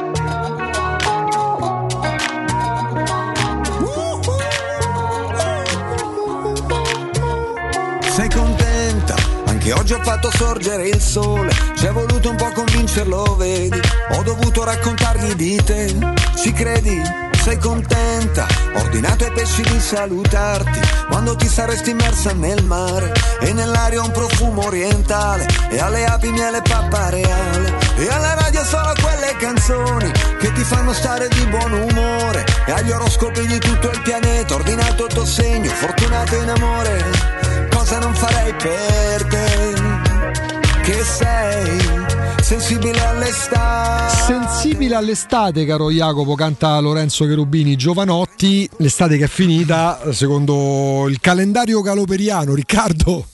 Anche oggi ho fatto sorgere il sole, ci è voluto un po' convincerlo, vedi? Ho dovuto raccontargli di te, ci credi? Sei contenta? Ho ordinato ai pesci di salutarti quando ti saresti immersa nel mare e nell'aria un profumo orientale e alle api miele pappa reale e alla radio solo quelle canzoni che ti fanno stare di buon umore e agli oroscopi di tutto il pianeta ordinato il tuo segno, fortunato in amore cosa non farei per te che sei sensibile all'estate Sensibile all'estate, caro Jacopo, canta Lorenzo Cherubini Giovanotti, l'estate che è finita, secondo il calendario galoperiano, Riccardo.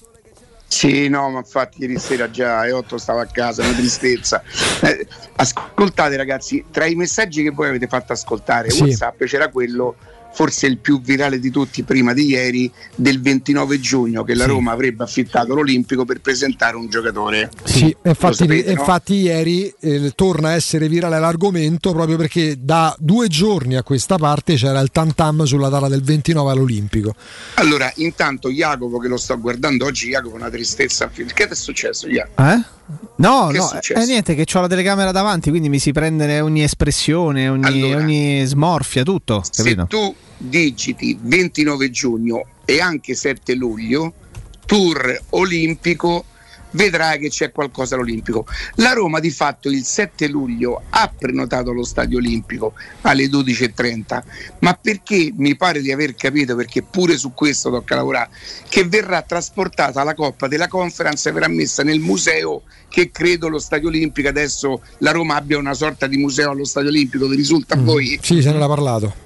Sì, no, ma infatti ieri sera già alle 8 stavo a casa, una tristezza. Eh, ascoltate ragazzi, tra i messaggi che voi avete fatto ascoltare, Sì. WhatsApp c'era quello forse il più virale di tutti prima di ieri del 29 giugno che la Sì. Roma avrebbe affittato l'Olimpico per presentare un giocatore. Sì, infatti, sapete, no? infatti ieri eh, torna a essere virale l'argomento proprio perché da due giorni a questa parte c'era il tantam sulla data del 29 all'Olimpico. Allora, intanto Jacopo che lo sto guardando oggi, Jacopo una tristezza. Che è successo, Jacopo? Eh? No, Che è no, successo? è niente, che ho la telecamera davanti, quindi mi si prende ogni espressione, ogni, Allora, ogni smorfia, tutto. Se tu digiti 29 giugno e anche 7 luglio, tour olimpico, vedrai che c'è qualcosa all'Olimpico. La Roma di fatto il 7 luglio ha prenotato lo stadio olimpico alle 12.30, ma perché mi pare di aver capito, perché pure su questo tocca lavorare, che verrà trasportata la Coppa della Conference e verrà messa nel museo che credo lo stadio olimpico adesso la Roma abbia una sorta di museo allo stadio olimpico, vi risulta a voi? Sì, se ne era parlato.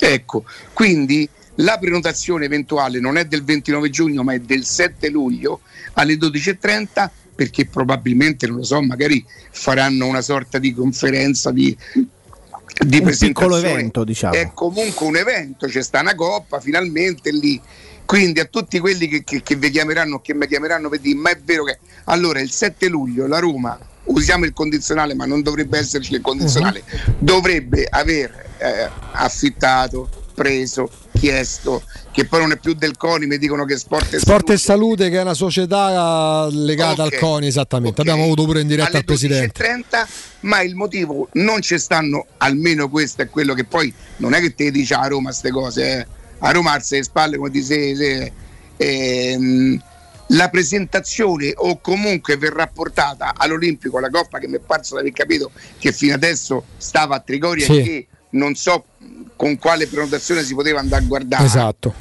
Ecco, quindi la prenotazione eventuale non è del 29 giugno ma è del 7 luglio alle 12.30 perché probabilmente, non lo so, magari faranno una sorta di conferenza di, di Un presentazione. piccolo evento, diciamo. È comunque un evento, c'è sta una coppa finalmente lì. Quindi a tutti quelli che, che, che vi chiameranno che mi chiameranno per dire, ma è vero che... Allora il 7 luglio la Roma, usiamo il condizionale ma non dovrebbe esserci il condizionale, dovrebbe aver eh, affittato, preso, chiesto, che poi non è più del CONI, mi dicono che sport e Sport e Salute, che è una società legata Ok, al CONI, esattamente. Abbiamo avuto pure in diretta alle al presidente. 12.30, ma il motivo non ci stanno, almeno questo è quello che poi non è che te dice a Roma queste cose, eh. a Roma alza le spalle come ti sei, sei- ehm, la presentazione o comunque verrà portata all'Olimpico la coppa che mi è parso di aver capito che fino adesso stava a Trigoria Sì. e che non so con quale prenotazione si poteva andare a guardare Esatto.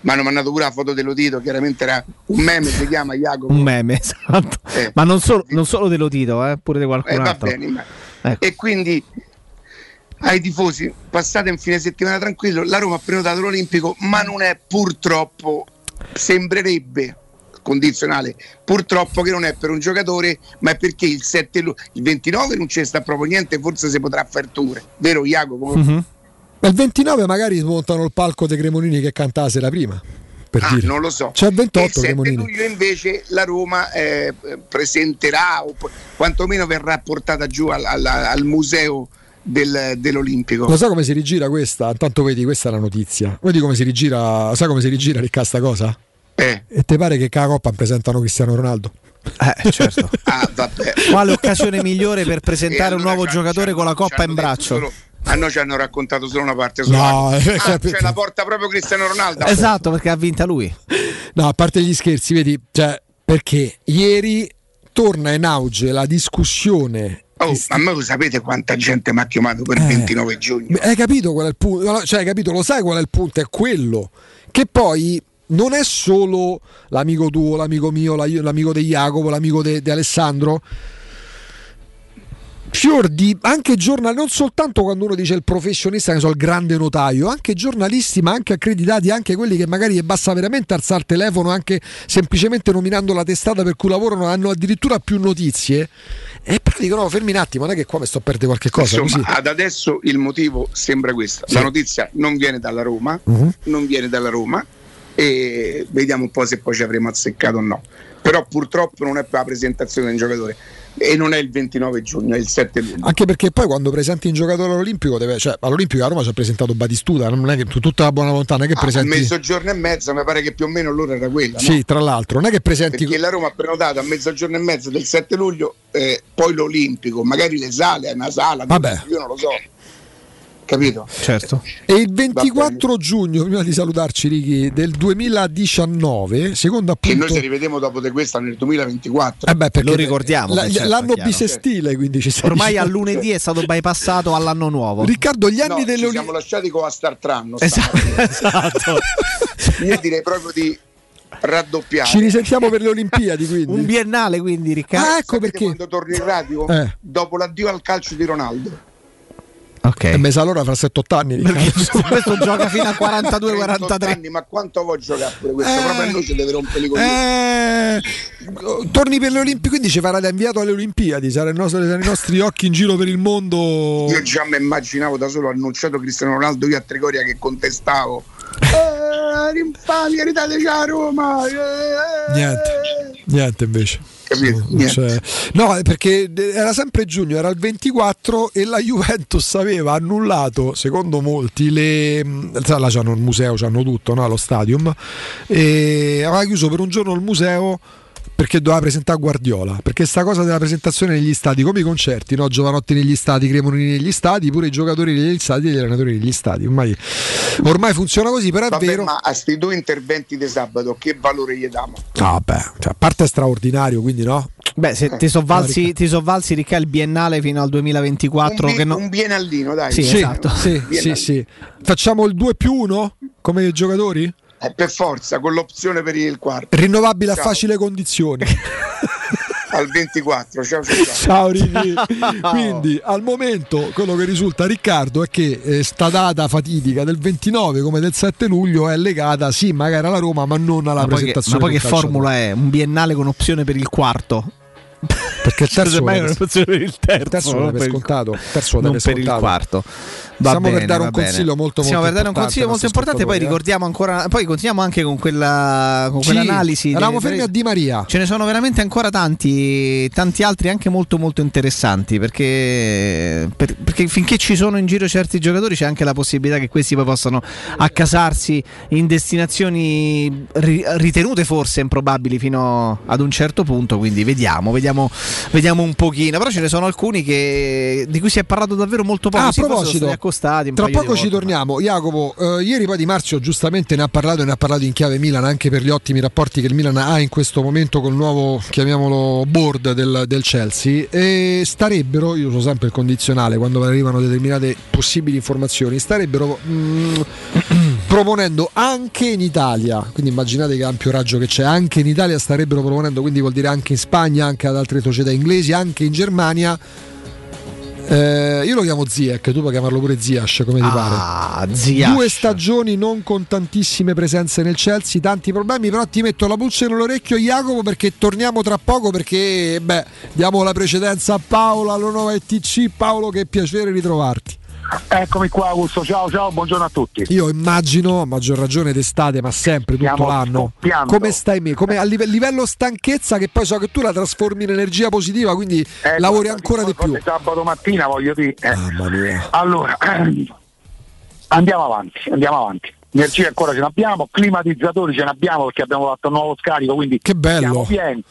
mi hanno mandato pure la foto dell'Odito chiaramente era un meme si chiama Jacopo Un meme, esatto. Eh. Ma non solo, non solo dello Tito, eh, pure di qualcun Eh, va altro. bene, ma- Ecco. E quindi ai tifosi, passate un fine settimana tranquillo, la Roma ha prenotato l'Olimpico, ma non è purtroppo, sembrerebbe condizionale, purtroppo che non è per un giocatore, ma è perché il, 7 lu- il 29 non c'è sta proprio niente, forse si potrà fare tour, vero Jacopo? Mhm. Ma il 29 magari smontano il palco dei Cremonini che canta la prima. Per Ah, dire. non lo so. C'è il E 28 il 7 Cremonini. luglio invece la Roma eh, presenterà o quantomeno verrà portata giù al, al- al museo del- dell'Olimpico. Lo sai come si rigira questa? Intanto vedi, questa è la notizia. Vedi come si rigira, sai come si rigira Riccardo sta cosa? Eh. E te pare che cada coppa presentano Cristiano Ronaldo? Eh, certo. Ah, vabbè. Quale occasione migliore per presentare E un allora nuovo giocatore con la coppa in braccio? Solo- a noi ci hanno raccontato solo una parte No, sola. eh, ah, capito. cioè la porta proprio Cristiano Ronaldo. Esatto, perché ha vinta lui. No, a parte gli scherzi, vedi, cioè, perché ieri torna in auge la discussione. Oh, ma voi sapete quanta gente mi ha chiamato per il Eh. 29 giugno? Beh, Hai capito qual è il punto? Cioè, hai capito, lo sai qual è il punto? È quello che poi non è solo l'amico tuo, l'amico mio, la- l'amico di Jacopo, l'amico di Alessandro. Fior di anche giornali, non soltanto quando uno dice il professionista, che so, il grande notaio, anche giornalisti, ma anche accreditati, anche quelli che magari basta veramente alzare il telefono, anche semplicemente nominando la testata per cui lavorano, hanno addirittura più notizie. E però dicono: no, fermi un attimo, non è che qua mi sto a perdere qualche cosa. Insomma, ad adesso il motivo sembra questo. Sì. La notizia non viene dalla Roma, Mhm. non viene dalla Roma e vediamo un po' se poi ci avremo azzeccato o no. Però purtroppo non è per la presentazione del giocatore. e non è il 29 giugno, è il 7 luglio. Anche perché poi quando presenti un giocatore all'Olimpico, deve, cioè all'Olimpico a Roma ci ha presentato Batistuta, non è che tu- tutta la buona volontà, non è che A presenti. mezzogiorno e mezzo mi pare che più o meno l'ora era quella. no? Sì, tra l'altro, non è che presenti. Perché la Roma ha prenotato a mezzogiorno e mezzo del 7 luglio, eh, poi l'Olimpico, magari le sale, è una sala, Vabbè. io non lo so. Capito? Certo. E il 24 giugno, prima di salutarci, Ricky, del 2019, secondo Che appunto. noi ci rivedremo dopo di questa nel 2024. Eh beh, perché Lo ricordiamo, la- che certo, l'anno bisestile, quindi ci stai Ormai a lunedì è stato bypassato all'anno nuovo. Riccardo, gli anni No, delle ci Olimpiadi. siamo lasciati con la Star Tranno. Esatto, esatto. Io direi proprio di raddoppiare. Ci risentiamo per le Olimpiadi, quindi. Un biennale quindi, Riccardo. Ah, ecco Sapete perché. Quando torni in radio, Eh. dopo l'addio al calcio di Ronaldo. Ok. E me sa allora fra 7-8 anni. Riccardo. questo gioca fino a 42-43. 38 anni, ma quanto vuoi giocare pure questo? Eh. Proprio a noi ci deve rompere i coglioni. Eh, torni per le Olimpiadi, quindi ci farà da inviato alle Olimpiadi. Saranno i nostri, saranno i nostri occhi in giro per il mondo. Io già mi immaginavo da solo annunciato Cristiano Ronaldo io a Trigoria che contestavo. Eh, rinfami, ridateci a Roma. eh, Niente, niente invece. C'è- No, perché era sempre giugno, era il 24 e la Juventus aveva annullato, secondo molti, le... là c'hanno il museo, c'hanno tutto, no? lo stadium, e aveva chiuso per un giorno il museo perché doveva presentare Guardiola, perché sta cosa della presentazione negli stadi, come i concerti, no? Giovanotti negli stadi, Cremonini negli stadi, pure i giocatori negli stadi e gli allenatori negli stadi, ormai, ormai funziona così, però è Vabbè, vero... ma a sti due interventi di sabato che valore gli diamo? No, vabbè, cioè, a parte è straordinario, quindi no? Beh, se ti sovvalsi, ti sovvalsi Ricca il biennale fino al 2024 un, bi- che no- un biennallino, dai. Sì, Sì, esatto. sì, sì, sì. Facciamo il 2 più 1 come i giocatori? Eh, per forza, con l'opzione per il quarto. Rinnovabile a Ciao. facili condizioni. Al 24. Ciao, ciao, ciao. Ciao Ricky. Quindi al momento quello che risulta a Riccardo è che eh, sta data fatidica del 29 come del 7 luglio è legata sì magari alla Roma ma non alla ma poi che, presentazione. ma poi che formula è? Un biennale con opzione per il quarto? Perché il terzo un'opzione per il terzo, il terzo per il- scontato. Il terzo non per il quarto. Va Stiamo per bene, dare va un bene. consiglio molto, Stiamo molto per dare un consiglio molto importante, poi eh. ricordiamo ancora, poi continuiamo anche con quella con Sì, quell'analisi. eravamo fermi a Di Maria. Ce ne sono veramente ancora tanti, tanti altri anche molto molto interessanti perché, per- perché finché ci sono in giro certi giocatori c'è anche la possibilità che questi poi possano accasarsi in destinazioni ri- ritenute forse improbabili fino ad un certo punto, quindi vediamo, vediamo, vediamo un pochino, però ce ne sono alcuni che, di cui si è parlato davvero molto poco, Ah, a proposito, accostati tra poco ci volte. torniamo. Jacopo, eh, ieri poi Di Marzio giustamente ne ha parlato e ne ha parlato in chiave Milan anche per gli ottimi rapporti che il Milan ha in questo momento col nuovo, chiamiamolo, board del, del Chelsea. E starebbero, io uso sempre il condizionale quando arrivano determinate possibili informazioni, starebbero mm, proponendo anche in Italia, quindi immaginate che ampio raggio che c'è, anche in Italia starebbero proponendo, quindi vuol dire anche in Spagna, anche ad altre società inglesi, anche in Germania. Eh, io lo chiamo Ziek, tu puoi chiamarlo pure Ziash come ti Ah, pare. Ziyech. Due stagioni non con tantissime presenze nel Chelsea, tanti problemi, però ti metto la pulce nell'orecchio Jacopo perché torniamo tra poco perché beh, diamo la precedenza a Paolo, alla nuova ETC. Paolo, che piacere ritrovarti. Eccomi qua Augusto, ciao ciao, buongiorno a tutti. Io immagino, a maggior ragione d'estate, ma sempre tutto Stiamo l'anno. scoppiando. Come stai me? Come a live- livello stanchezza, che poi so che tu la trasformi in energia positiva, quindi Eh, lavori guarda, ancora di poi più. Sabato mattina voglio dire. eh. Allora, andiamo avanti, andiamo avanti. Energia ancora ce n'abbiamo, climatizzatori ce n'abbiamo perché abbiamo fatto un nuovo scarico, quindi Che bello. siamo pieni.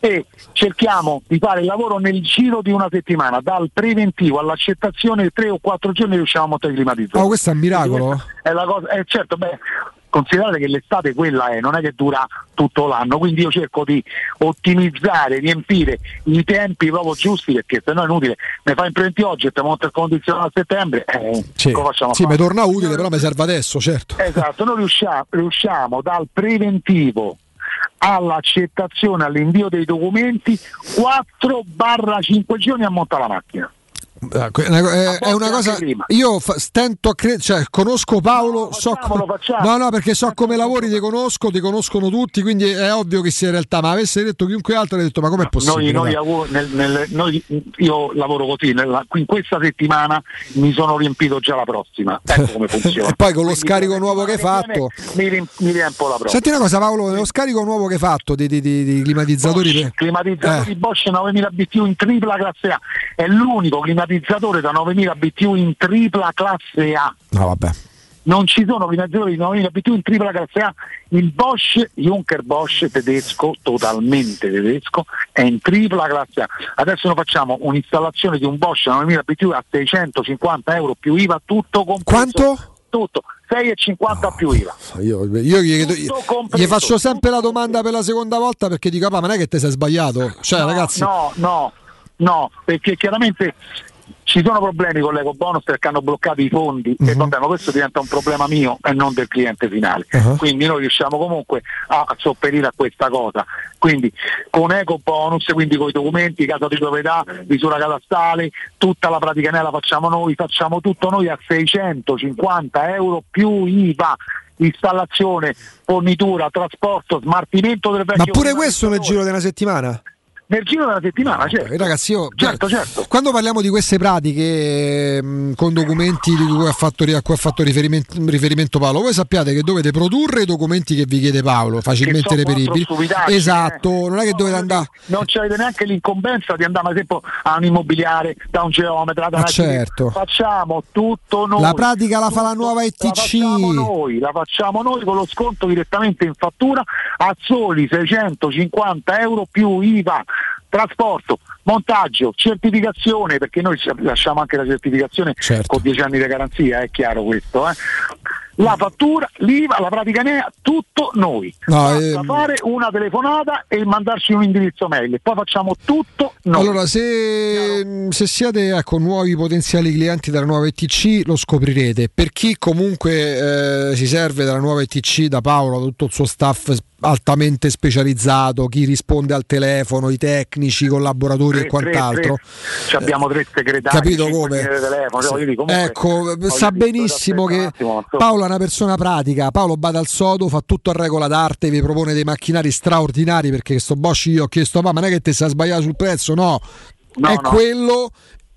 e cerchiamo di fare il lavoro nel giro di una settimana, dal preventivo all'accettazione, tre o quattro giorni riusciamo a montare i climatizzatori. Oh, questo è un miracolo. È la cosa, eh, certo, beh, considerate che l'estate quella è, non è che dura tutto l'anno, quindi io cerco di ottimizzare, riempire i tempi proprio giusti perché se no è inutile, mi fa in preventivo oggi e te monta il condizionato a settembre, eh, Sì, cosa facciamo sì mi torna utile, però mi serve adesso, certo. Esatto, noi riusciamo, riusciamo dal preventivo all'accettazione, all'invio dei documenti 4-5 giorni a montare la macchina. Una- è, è una cosa. Io fa- stento a credere, cioè, conosco Paolo, so come- no, no, perché so come lavori, ti conosco, ti conoscono tutti, quindi è ovvio che sia in realtà. Ma avesse detto chiunque altro, avrei detto: Ma com'è Noi, possibile? noi dai?" lavoro- nel- nel- noi- io lavoro così, nella- in questa settimana mi sono riempito già la prossima. Ecco come funziona. e poi con lo scarico nuovo che hai fatto. mi, rim- mi riempo la prossima. Senti una cosa, Paolo, lo scarico nuovo che hai fatto di, di- di- di climatizzatori. per- Climatizzatore Eh. Bosch 9000 BTU in tripla classe A. È l'unico climatizzatore da 9000 BTU in tripla classe A. No, vabbè. Non ci sono climatizzatori di 9000 BTU in tripla classe A. Il Bosch, Junker Bosch tedesco, totalmente tedesco, è in tripla classe A. Adesso noi facciamo un'installazione di un Bosch 9000 BTU a 650 euro più IVA, tutto compreso. Quanto? Tutto, 6,50 più IVA. Io, io gli, gli- faccio sempre la domanda per la seconda volta perché dico, "Ah, ma non è che te sei sbagliato. Cioè, ragazzi, No, no, no, perché chiaramente ci sono problemi con l'eco bonus perché hanno bloccato i fondi Mhm. e vabbè, ma questo diventa un problema mio e non del cliente finale. Uh-huh. Quindi noi riusciamo comunque a, sopperire a questa cosa. Quindi con eco bonus, quindi con i documenti, casa di proprietà, misura catastale, tutta la pratica ne la facciamo noi, facciamo tutto noi a 650 euro più IVA. Installazione, fornitura, trasporto, smartimento del vecchio ma pure questo nel giro di una settimana? Nel giro della settimana, certo. Eh, Ragazzi, io Certo, certo. quando parliamo di queste pratiche mh, con documenti di cui ha fatto, a cui ha fatto riferimento, riferimento Paolo, voi sappiate che dovete produrre i documenti che vi chiede Paolo, facilmente reperibili. stupidaggini, Esatto, non è che dovete andare. non c'avete neanche l'incombenza di andare ad esempio a un immobiliare da un geometra da Ma una certo. facciamo tutto noi La pratica la fa la nuova la ETC. facciamo noi la facciamo noi con lo sconto direttamente in fattura a soli 650 euro più IVA trasporto, montaggio, certificazione perché noi lasciamo anche la certificazione Certo. con 10 anni di garanzia è chiaro questo eh. la fattura, l'IVA, la pratica NEA, tutto noi. No, Basta ehm, fare una telefonata e mandarci un indirizzo mail, poi facciamo tutto noi. Allora, se, se siete ecco, nuovi potenziali clienti della nuova ETC, lo scoprirete. Per chi comunque eh, si serve della nuova ETC, da Paolo, da tutto il suo staff altamente specializzato, chi risponde al telefono, i tecnici, i collaboratori Tre- e quant'altro. tre- tre- ci abbiamo tre segretari, Capito come? telefono, Sì. dire, comunque, ecco, sa benissimo che attimo. Paolo è una persona pratica. Paolo bada al sodo, fa tutto a regola d'arte, vi propone dei macchinari straordinari perché sto Bosch io ho chiesto, ma non è che te sei sbagliato sul prezzo? No, No, è no. quello.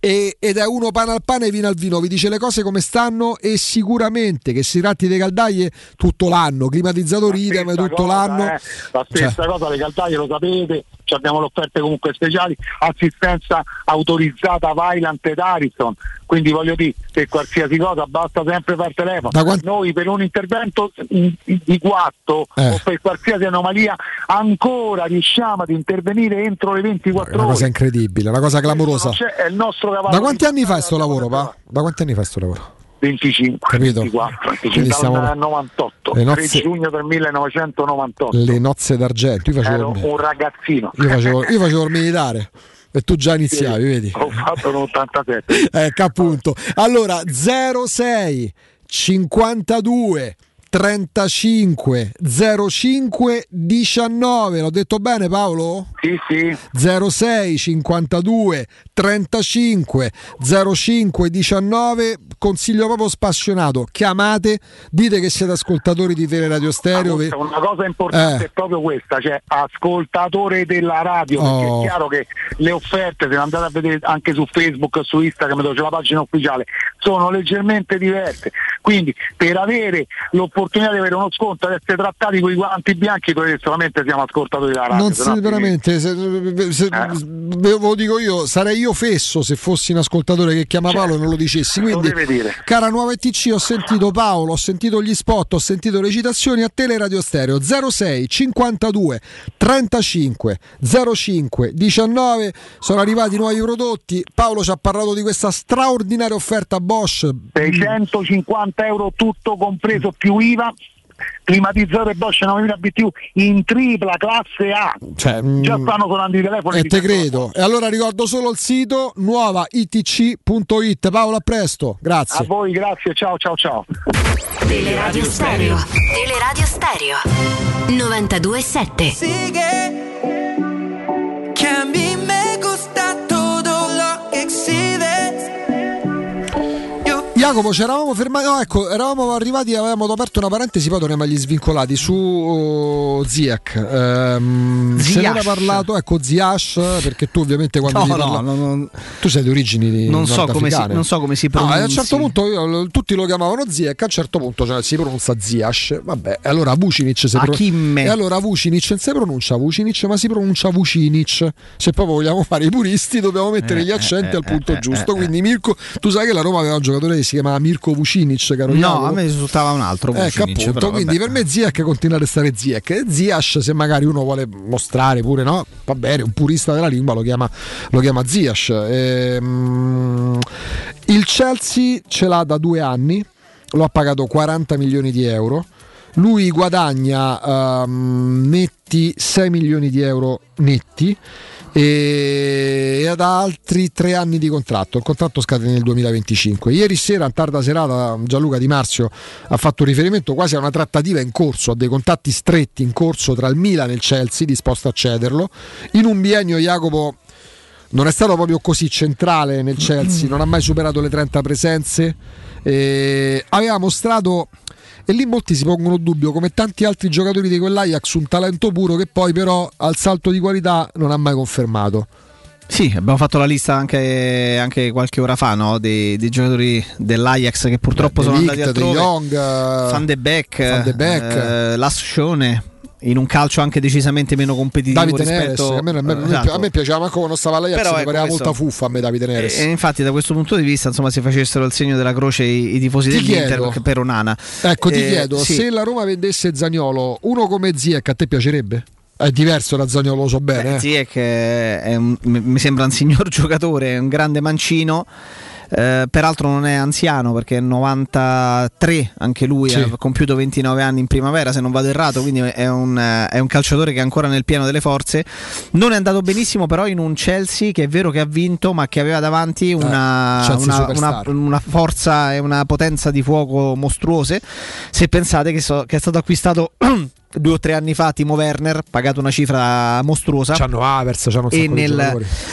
E- ed è uno pane al pane e vino al vino, vi dice le cose come stanno e sicuramente che si tratti di caldaie tutto l'anno, climatizzatori idem tutto cosa, l'anno. eh, la stessa Cioè, cosa, le caldaie lo sapete, abbiamo le offerte comunque speciali, assistenza autorizzata Vailant ed Ariston, quindi voglio dire, per qualsiasi cosa basta sempre per telefono. Quant- Noi per un intervento in- di guatto Eh. o per qualsiasi anomalia ancora riusciamo ad intervenire entro le 24 è una ore. cosa incredibile, una cosa clamorosa. È il nostro cavallo Da quanti anni fai sto battaglia, lavoro, pa? Da quanti anni fai sto lavoro? 25, Capito? 24, 25 Quindi dal stiamo- 98, le 3 nozze- giugno del 1998. Le nozze d'argento, io facevo, Ero un ragazzino. io facevo, io facevo il militare e tu già iniziavi, vedi? Ho fatto l'87. Ecco appunto. Allora 06 52 35 05 19 l'ho detto bene Paolo? Sì, sì. 06 52 35 05 19 consiglio proprio spassionato chiamate dite che siete ascoltatori di Teleradio Stereo Una cosa importante Eh. è proprio questa, cioè ascoltatore della radio, perché Oh. è chiaro che le offerte, se andate a vedere anche su Facebook, su Instagram, dove c'è la pagina ufficiale, sono leggermente diverse. Quindi per avere l'opportunità di avere uno sconto, ad essere trattati con i guanti bianchi, dovete solamente siamo ascoltatori della radio. non se no veramente se, se- ve lo dico io sarei io fesso se fossi un ascoltatore che chiama Paolo e non lo dicessi. Quindi dire. cara nuova ETC ho sentito Paolo ho sentito gli spot ho sentito le citazioni a Teleradio Stereo. 06 52 35 05 19 sono arrivati nuovi prodotti. Paolo ci ha parlato di questa straordinaria offerta Bosch. 650 euro tutto compreso più IVA climatizzatore Bosch 9000 BTU in tripla classe A Cioè, già mm, stanno suonando i telefoni E te credo. E allora ricordo solo il sito nuovaitc.it. Paolo, a presto. a Grazie. voi grazie ciao ciao ciao Teleradio Stereo. Teleradio Stereo. 92.7. Sigue, que a Jacopo, ci eravamo fermati. No, ecco, eravamo arrivati, avevamo aperto una parentesi, poi torniamo agli svincolati su oh, Ziak. Ehm, se ne era parlato, ecco, Ziash, perché tu ovviamente quando No, ti no, parla- no, no. tu sei di origini di Non so come si- non so come si No, e a un certo punto io- tutti lo chiamavano Ziek, a un certo punto cioè, si pronuncia Ziash. Vabbè, allora Vucinic si pro- Hakim. E allora Vucinic non si pronuncia Vucinic, ma si pronuncia Vucinic. Se proprio vogliamo fare i puristi, dobbiamo mettere Eh, gli accenti eh, al punto eh, giusto. eh, Quindi Mirko, tu sai che la Roma aveva un giocatore che si chiamava Mirko Vucinic, caro No, Jacopo? a me risultava un altro. Ecco Vucinic, appunto, però, quindi per me Ziek continua a restare Ziek. Ziash, se magari uno vuole mostrare pure, no? Va bene, un purista della lingua lo chiama, lo chiama Ziash. Ehm, il Chelsea ce l'ha da due anni, lo ha pagato 40 milioni di euro. Lui guadagna ehm, netti 6 milioni di euro netti e ha altri tre anni di contratto. Il contratto scade nel 2025. Ieri sera, in tarda serata, Gianluca Di Marzio ha fatto riferimento quasi a una trattativa in corso, a dei contatti stretti in corso tra il Milan e il Chelsea, disposto a cederlo. In un biennio, Jacopo non è stato proprio così centrale nel Chelsea, non ha mai superato le 30 presenze. eh, aveva mostrato, e lì molti si pongono dubbio, come tanti altri giocatori di quell'Ajax, un talento puro che poi però al salto di qualità non ha mai confermato. Sì, abbiamo fatto la lista anche, anche qualche ora fa no? dei, dei giocatori dell'Ajax che purtroppo De sono Ligt, andati De altrove. Jong, eh, Van de Beek, Van de eh, Lascione, in un calcio anche decisamente meno competitivo Davide Neres, rispetto che a me, me- Esatto. a me piaceva manco quando stava all'Ajax, mi pareva molta fuffa a me Davide Neres. E infatti da questo punto di vista insomma si facessero il segno della croce i, i tifosi Ti dell'Inter per Onana. Ecco, ti Eh, chiedo, sì. se la Roma vendesse Zagnolo, uno come Ziek a te piacerebbe? È diverso da Zagnolo, lo so bene. eh. Ziyech è- un- mi mi sembra un signor giocatore, è un grande mancino. Eh, peraltro non è anziano perché è 93 anche lui, Sì. ha compiuto 29 anni in primavera se non vado errato, quindi è un, eh, è un calciatore che è ancora nel pieno delle forze. Non è andato benissimo però in un Chelsea che è vero che ha vinto ma che aveva davanti una, Eh, una- una- una forza e una potenza di fuoco mostruose. Se pensate che, so- che è stato acquistato due o tre anni fa Timo Werner, pagato una cifra mostruosa. C'hanno Havertz, c'hanno e nel,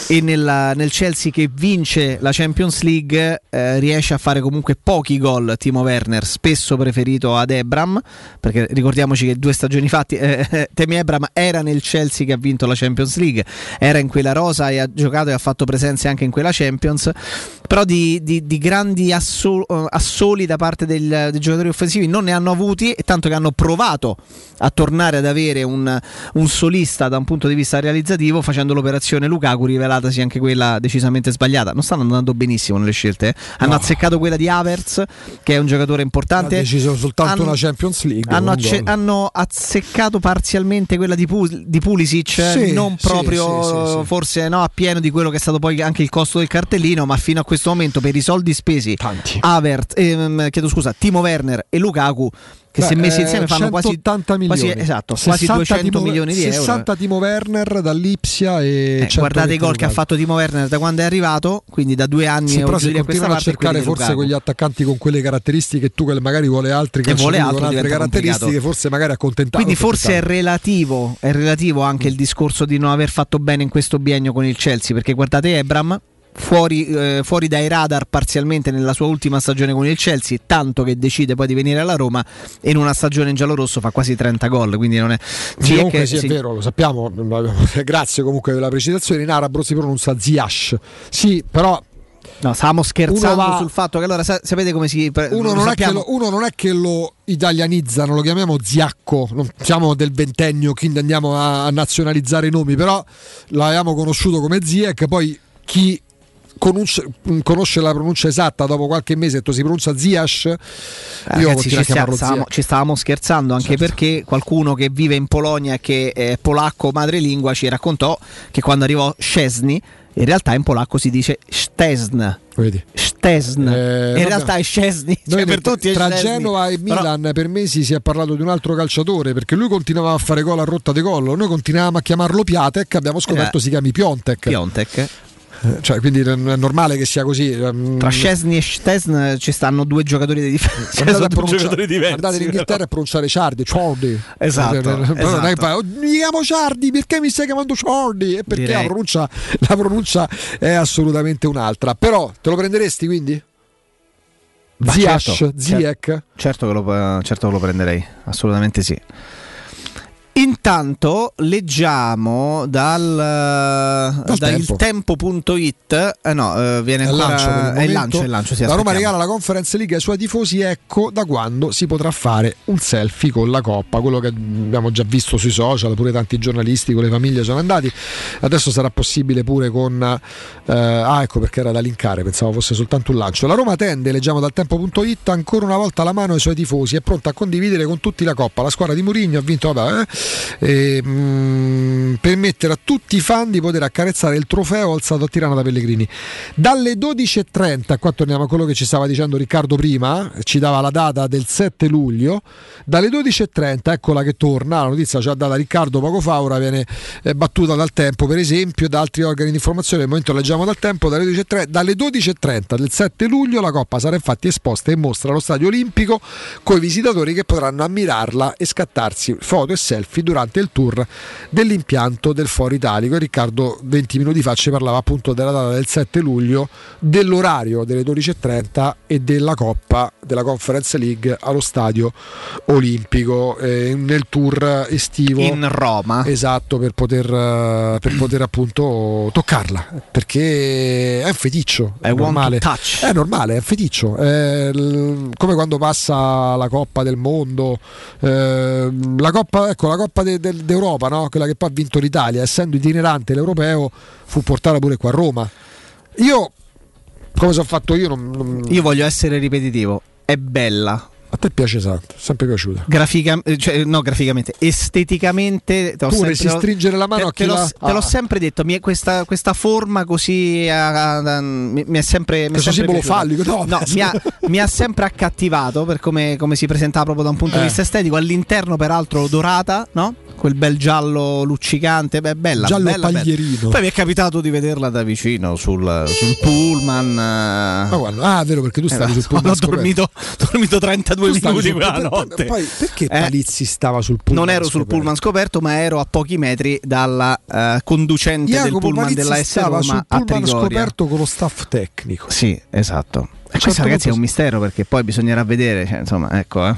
e nel, nel Chelsea che vince la Champions League eh, riesce a fare comunque pochi gol Timo Werner, spesso preferito ad Ebram, perché ricordiamoci che due stagioni fa eh, eh, Temi Ebram era nel Chelsea che ha vinto la Champions League, era in quella rosa e ha giocato e ha fatto presenze anche in quella Champions, però di, di- di grandi asso- eh, assoli da parte del- dei giocatori offensivi non ne hanno avuti e tanto che hanno provato a tornare ad avere un, un solista da un punto di vista realizzativo facendo l'operazione Lukaku rivelatasi anche quella decisamente sbagliata non stanno andando benissimo nelle scelte eh. hanno No. azzeccato quella di Havertz che è un giocatore importante Ha deciso soltanto Hanno- una Champions League. hanno, acce- hanno azzeccato parzialmente quella di, Pul- di Pulisic, Sì, non proprio sì, sì, forse no, a pieno di quello che è stato poi anche il costo del cartellino, ma fino a questo momento per i soldi spesi, Havertz, ehm, chiedo scusa, Timo Werner e Lukaku, che se Beh, messi eh, insieme fanno quasi 180 milioni. quasi- esatto, quasi 60 200 Timo- milioni di 60 Timo Werner dall'Ipsia e euro. Eh, 120 guardate i gol che ha fatto Timo Werner da quando è arrivato, quindi da due anni Sì, però questa continuano a cercare forse Lukaku. quegli attaccanti con quelle caratteristiche tu che magari vuole altri E vuole altro, con altre caratteristiche complicato. forse magari accontentato Quindi forse è relativo, è relativo anche il discorso di non aver fatto bene in questo biennio con il Chelsea, perché guardate Ebram fuori, eh, fuori dai radar parzialmente nella sua ultima stagione con il Chelsea, tanto che decide poi di venire alla Roma e in una stagione in giallorosso fa quasi 30 gol, quindi non è... Sì, comunque sì, è sì. vero, lo sappiamo. Grazie comunque della precisazione. In arabo si pronuncia Ziash. Sì, però No, stavamo scherzando va- sul fatto che allora sa- sapete come si... uno non, che lo, uno non è che lo italianizzano, lo chiamiamo Ziacco. Non siamo del ventennio, quindi andiamo a, a nazionalizzare i nomi, però l'avevamo conosciuto come Ziek. Poi chi conosce, conosce la pronuncia esatta dopo qualche mese, detto si pronuncia Ziash. Io Ragazzi, ci, a stia- chiamarlo stavamo, ci stavamo scherzando anche perché qualcuno che vive in Polonia e che è polacco madrelingua ci raccontò che quando arrivò Szczesny in realtà in polacco si dice Stesn. Vedi. Stesn. Eh, in realtà è Szczesny. Noi Cioè, per tutti tra Szczesny. Genova e Però- Milan per mesi si è parlato di un altro calciatore perché lui continuava a fare gol a rotta di collo noi continuavamo a chiamarlo Piatek abbiamo scoperto Eh. si chiami Piontek Piontek. Eh, cioè, quindi è normale che sia così ehm, Tra Szczesny e Stesn ci stanno due giocatori di difesa. Andate, pronuncia- giocatori diversi. andate in Inghilterra a pronunciare Ciardi, Ciardi. Esatto, Eh, però non è che esatto. fai, "Oh, mi chiamo Ciardi, perché mi stai chiamando Ciardi? E perché la pronuncia, la pronuncia è assolutamente un'altra. Però te lo prenderesti quindi? Ma Ziyech, certo, cer- certo, che lo, certo che lo prenderei, assolutamente sì. Intanto leggiamo dal, dal tempo. tempo.it, eh no, eh, viene ancora lancio è il lancio, è il lancio, sì, la Roma regala la Conference League ai suoi tifosi. Ecco da quando si potrà fare un selfie con la Coppa. Quello che abbiamo già visto sui social, pure tanti giornalisti con le famiglie sono andati. Adesso sarà possibile pure con. eh, ah, ecco perché era da linkare, pensavo fosse soltanto un lancio. La Roma tende, leggiamo dal tempo.it, ancora una volta la mano ai suoi tifosi. È pronta a condividere con tutti la Coppa. La squadra di Mourinho ha vinto, vabbè, eh, e, mm, permettere a tutti i fan di poter accarezzare il trofeo alzato a Tirana da Pellegrini. Dalle 12.30, qua torniamo a quello che ci stava dicendo Riccardo prima, ci dava la data del 7 luglio, dalle 12.30, eccola che torna, la notizia ci ha data Riccardo poco fa, ora viene eh, battuta dal tempo per esempio, da altri organi di informazione, al momento leggiamo dal tempo, dalle 12.30, dalle 12.30 del 7 luglio la Coppa sarà infatti esposta in mostra allo Stadio Olimpico con i visitatori che potranno ammirarla e scattarsi foto e selfie durante il tour dell'impianto del Foro Italico. Riccardo 20 minuti fa ci parlava appunto della data del 7 luglio, dell'orario delle 12.30 e della Coppa della Conference League allo Stadio Olimpico eh, nel tour estivo in Roma. Esatto, per poter, eh, per poter appunto toccarla, perché è un feticcio, è normale. È normale, è un feticcio, è l- come quando passa la Coppa del Mondo, eh, la Coppa, ecco, la Coppa de- de- d'Europa, no? quella che poi ha vinto l'Italia, essendo itinerante l'europeo, fu portata pure qua a Roma. Io, come sono fatto io, non, non- Io voglio essere ripetitivo, è bella. A te piace tanto, sempre piaciuta. Grafica, eh, cioè, no, graficamente, esteticamente. Tu sempre- vorresti stringere la mano te, a chi te l'ho, te l'ho ah. sempre detto. mi è- questa, questa forma così ah, ah, mi, mi è sempre. Mi è Questo sempre fallico, no, No, mi, ha, mi ha sempre accattivato per come, come si presentava proprio da un punto Eh. di vista estetico. All'interno, peraltro, dorata, no? Quel bel giallo luccicante, beh, bella. Giallo bella, bella. paglierino. Poi mi è capitato di vederla da vicino sul, sul pullman. eh. Ma guarda, ah, vero perché tu stavi Eh, sul ho pullman scoperto. dormito, dormito 32 Tu stavi minuti quella notte. Poi perché Eh, Palizzi stava sul pullman? non ero sul scoperto? pullman scoperto, ma ero a pochi metri dalla eh, conducente del Jacopo pullman Palizzi della S Roma sul a pullman Trigoria. scoperto con lo staff tecnico. Sì, esatto. Certo questo ragazzi è un mistero perché poi bisognerà vedere, cioè, insomma, ecco, eh.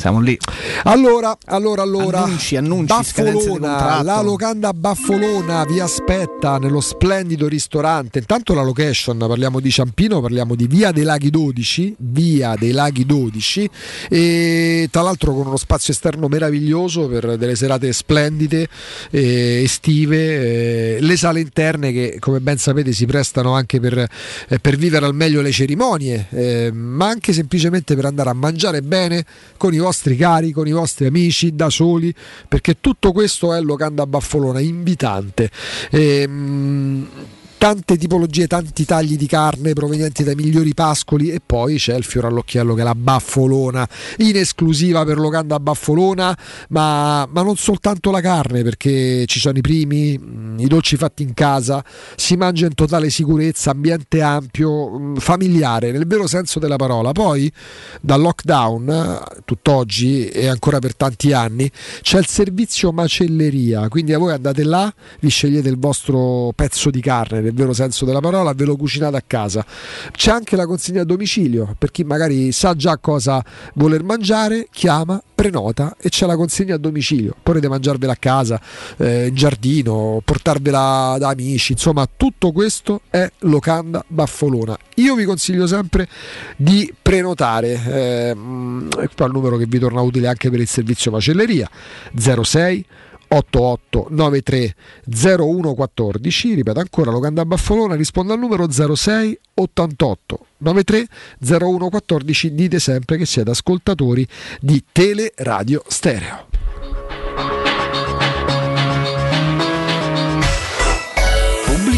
Siamo lì. Allora, allora, allora. Annunci, annunci, Baffolona, la locanda Baffolona vi aspetta nello splendido ristorante. Intanto la location, parliamo di Ciampino, parliamo di Via dei Laghi 12, Via dei Laghi 12 e tra l'altro con uno spazio esterno meraviglioso per delle serate splendide, eh, estive, eh, le sale interne che come ben sapete si prestano anche per, eh, per vivere al meglio le cerimonie, eh, ma anche semplicemente per andare a mangiare bene con i vostri cari, con i vostri amici, da soli, perché tutto questo è Locanda Baffolona, invitante. Ehm, tante tipologie, tanti tagli di carne provenienti dai migliori pascoli e poi c'è il fiore all'occhiello che è la baffolona in esclusiva per Locanda Baffolona ma, ma non soltanto la carne perché ci sono i primi, mh, i dolci fatti in casa si mangia in totale sicurezza, ambiente ampio, mh, familiare nel vero senso della parola. Poi dal lockdown tutt'oggi e ancora per tanti anni c'è il servizio macelleria quindi a voi andate là vi scegliete il vostro pezzo di carne nel vero senso della parola ve lo cucinate a casa. C'è anche la consegna a domicilio per chi magari sa già cosa voler mangiare chiama prenota e c'è la consegna a domicilio. Potete mangiarvela a casa eh, in giardino portarvela da amici insomma tutto questo è locanda baffolona. Io vi consiglio sempre di prenotare eh, mm, il numero che vi torna utile anche per il servizio macelleria 06 8893 0114 ripeto ancora Locanda Baffolona risponde al numero 06 88 93 0114 dite sempre che siete ascoltatori di Teleradio Stereo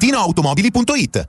ValentinoAutomobili.it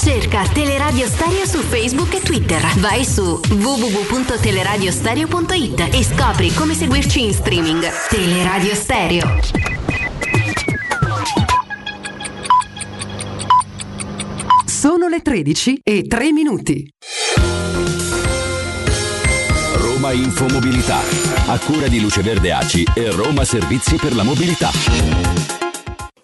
Cerca Teleradio Stereo su Facebook e Twitter. Vai su www.teleradiostereo.it e scopri come seguirci in streaming. Teleradio Stereo. Sono le 13 e 3 minuti. Roma Infomobilità. A cura di Luce Verde Aci e Roma Servizi per la Mobilità.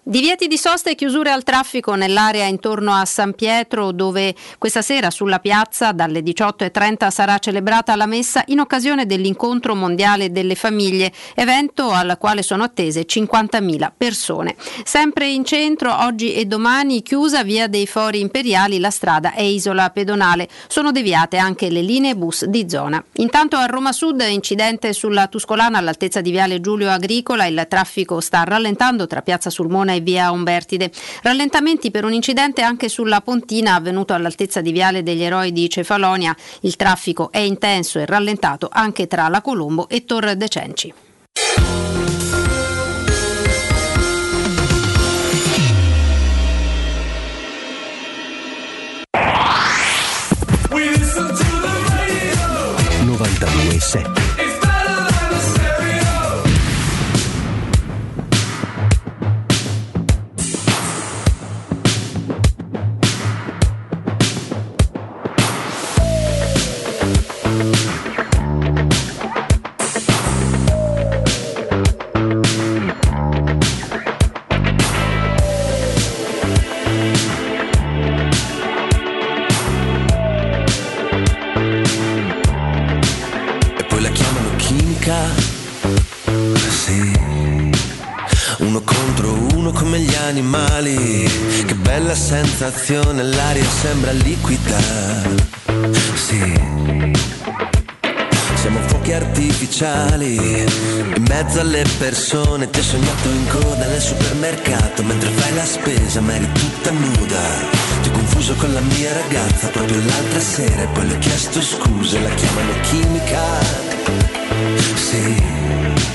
Divieti di sosta e chiusure al traffico nell'area intorno a San Pietro dove questa sera sulla piazza dalle 18.30 sarà celebrata la messa in occasione dell'incontro mondiale delle famiglie, evento al quale sono attese 50.000 persone. Sempre in centro oggi e domani chiusa via dei Fori Imperiali la strada e isola pedonale. Sono deviate anche le linee bus di zona. Intanto a Roma Sud incidente sulla Tuscolana all'altezza di Viale Giulio Agricola, il traffico sta rallentando tra Piazza Sulmona e via Umbertide. Rallentamenti per un incidente anche sulla Pontina avvenuto all'altezza di Viale degli Eroi di Cefalonia. Il traffico è intenso e rallentato anche tra la Colombo e Tor De Cenci. e 7. Sensazione, l'aria sembra liquida. Sì. Siamo fuochi artificiali in mezzo alle persone. Ti ho sognato in coda nel supermercato mentre fai la spesa, ma eri tutta nuda. Ti ho confuso con la mia ragazza proprio l'altra sera e poi le ho chiesto scusa. La chiamano chimica. Sì.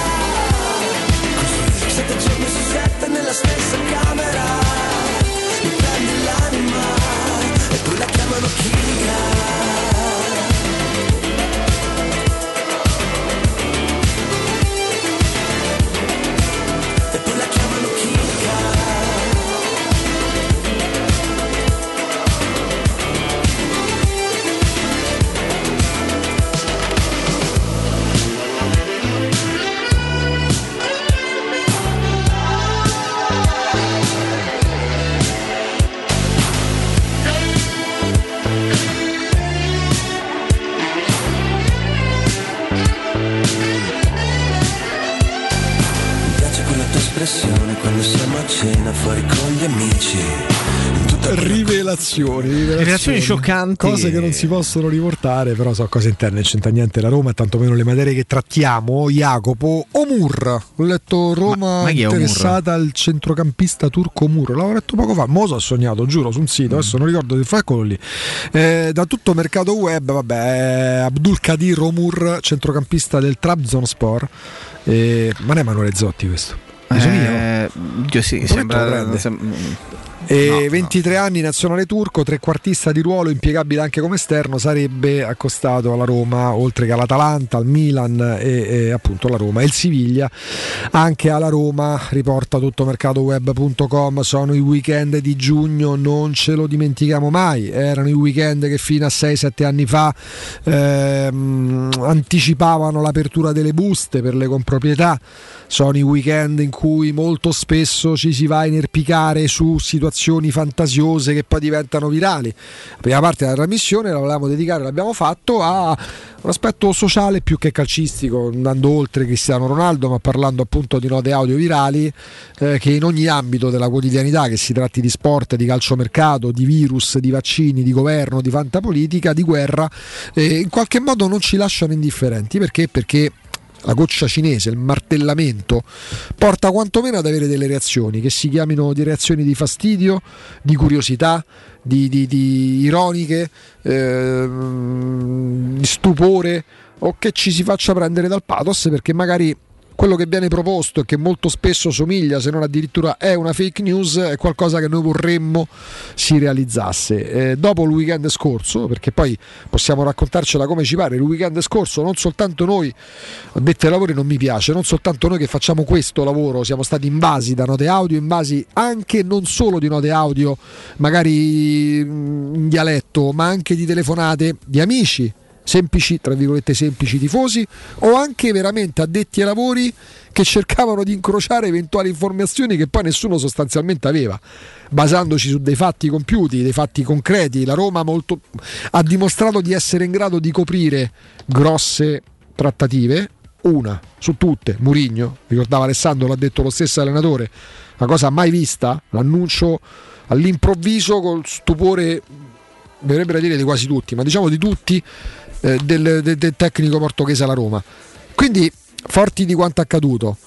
Sette giorni su sette nella stessa camera, mi prendi l'anima e poi la chiamano chimica. Quando siamo a cena fuori con gli amici. Rivelazioni, rivelazioni, Rivelazioni scioccanti. Cose che non si possono riportare, però so cose interne, non c'entra niente la Roma e tantomeno le materie che trattiamo. Jacopo Omur, ho letto Roma Ma- ma interessata al centrocampista turco Omur, l'avevo letto poco fa, mo so sognato, giuro, su un sito, adesso non ricordo se fa eccolo lì. Eh, da tutto mercato web, vabbè, eh, Abdul Kadir Omur, centrocampista del Trabzonspor. Eh, ma non è Emanuele Zotti questo? Mi somiglia, no? Eh, Dio sì, Un E 23 anni, nazionale turco, trequartista di ruolo, impiegabile anche come esterno, sarebbe accostato alla Roma, oltre che all'Atalanta, al Milan e, e appunto alla Roma. E il Siviglia anche alla Roma, riporta tutto mercatoweb.com, sono i weekend di giugno, non ce lo dimentichiamo mai, erano i weekend che fino a 6-7 anni fa ehm, anticipavano l'apertura delle buste per le comproprietà, sono i weekend in cui molto spesso ci si va a inerpicare su situazioni fantasiose che poi diventano virali. La prima parte della trasmissione la volevamo dedicare, l'abbiamo fatto a un aspetto sociale più che calcistico, andando oltre Cristiano Ronaldo, ma parlando appunto di note audio virali eh, che in ogni ambito della quotidianità, che si tratti di sport, di calciomercato, di virus, di vaccini, di governo, di fantapolitica, di guerra, eh, in qualche modo non ci lasciano indifferenti. Perché? Perché la goccia cinese, il martellamento, porta quantomeno ad avere delle reazioni che si chiamino di reazioni di fastidio, di curiosità, di, di- di ironiche, ehm, di stupore o che ci si faccia prendere dal pathos perché magari quello che viene proposto e che molto spesso somiglia, se non addirittura è una fake news, è qualcosa che noi vorremmo si realizzasse. Eh, dopo il weekend scorso, perché poi possiamo raccontarcela come ci pare, il weekend scorso non soltanto noi, ai lavori non mi piace, non soltanto noi che facciamo questo lavoro, siamo stati invasi da note audio, invasi anche non solo di note audio, magari mm, in dialetto, ma anche di telefonate di amici, semplici, tra virgolette semplici tifosi, o anche veramente addetti ai lavori che cercavano di incrociare eventuali informazioni che poi nessuno sostanzialmente aveva, basandoci su dei fatti compiuti, dei fatti concreti. La Roma molto, ha dimostrato di essere in grado di coprire grosse trattative, una su tutte, Murigno, ricordava Alessandro, l'ha detto lo stesso allenatore, una cosa mai vista, l'annuncio all'improvviso col stupore, dovrebbero dire di quasi tutti, ma diciamo di tutti, eh, del, del, del tecnico portoghese alla Roma. Quindi forti di quanto accaduto,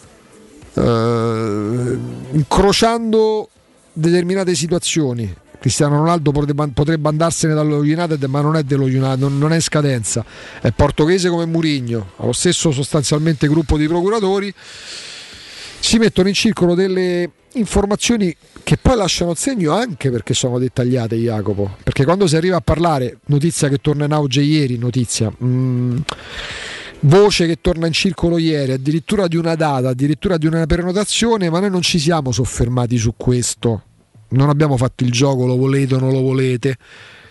eh, incrociando determinate situazioni. Cristiano Ronaldo potrebbe, andarsene dallo United, ma non è dello United, non è in scadenza. È portoghese come Murigno, ha lo stesso sostanzialmente gruppo di procuratori. Si mettono in circolo delle informazioni che poi lasciano segno anche perché sono dettagliate Jacopo. Perché quando si arriva a parlare notizia che torna in auge ieri notizia mm, voce che torna in circolo ieri addirittura di una data addirittura di una prenotazione ma noi non ci siamo soffermati su questo. Non abbiamo fatto il gioco lo volete o non lo volete.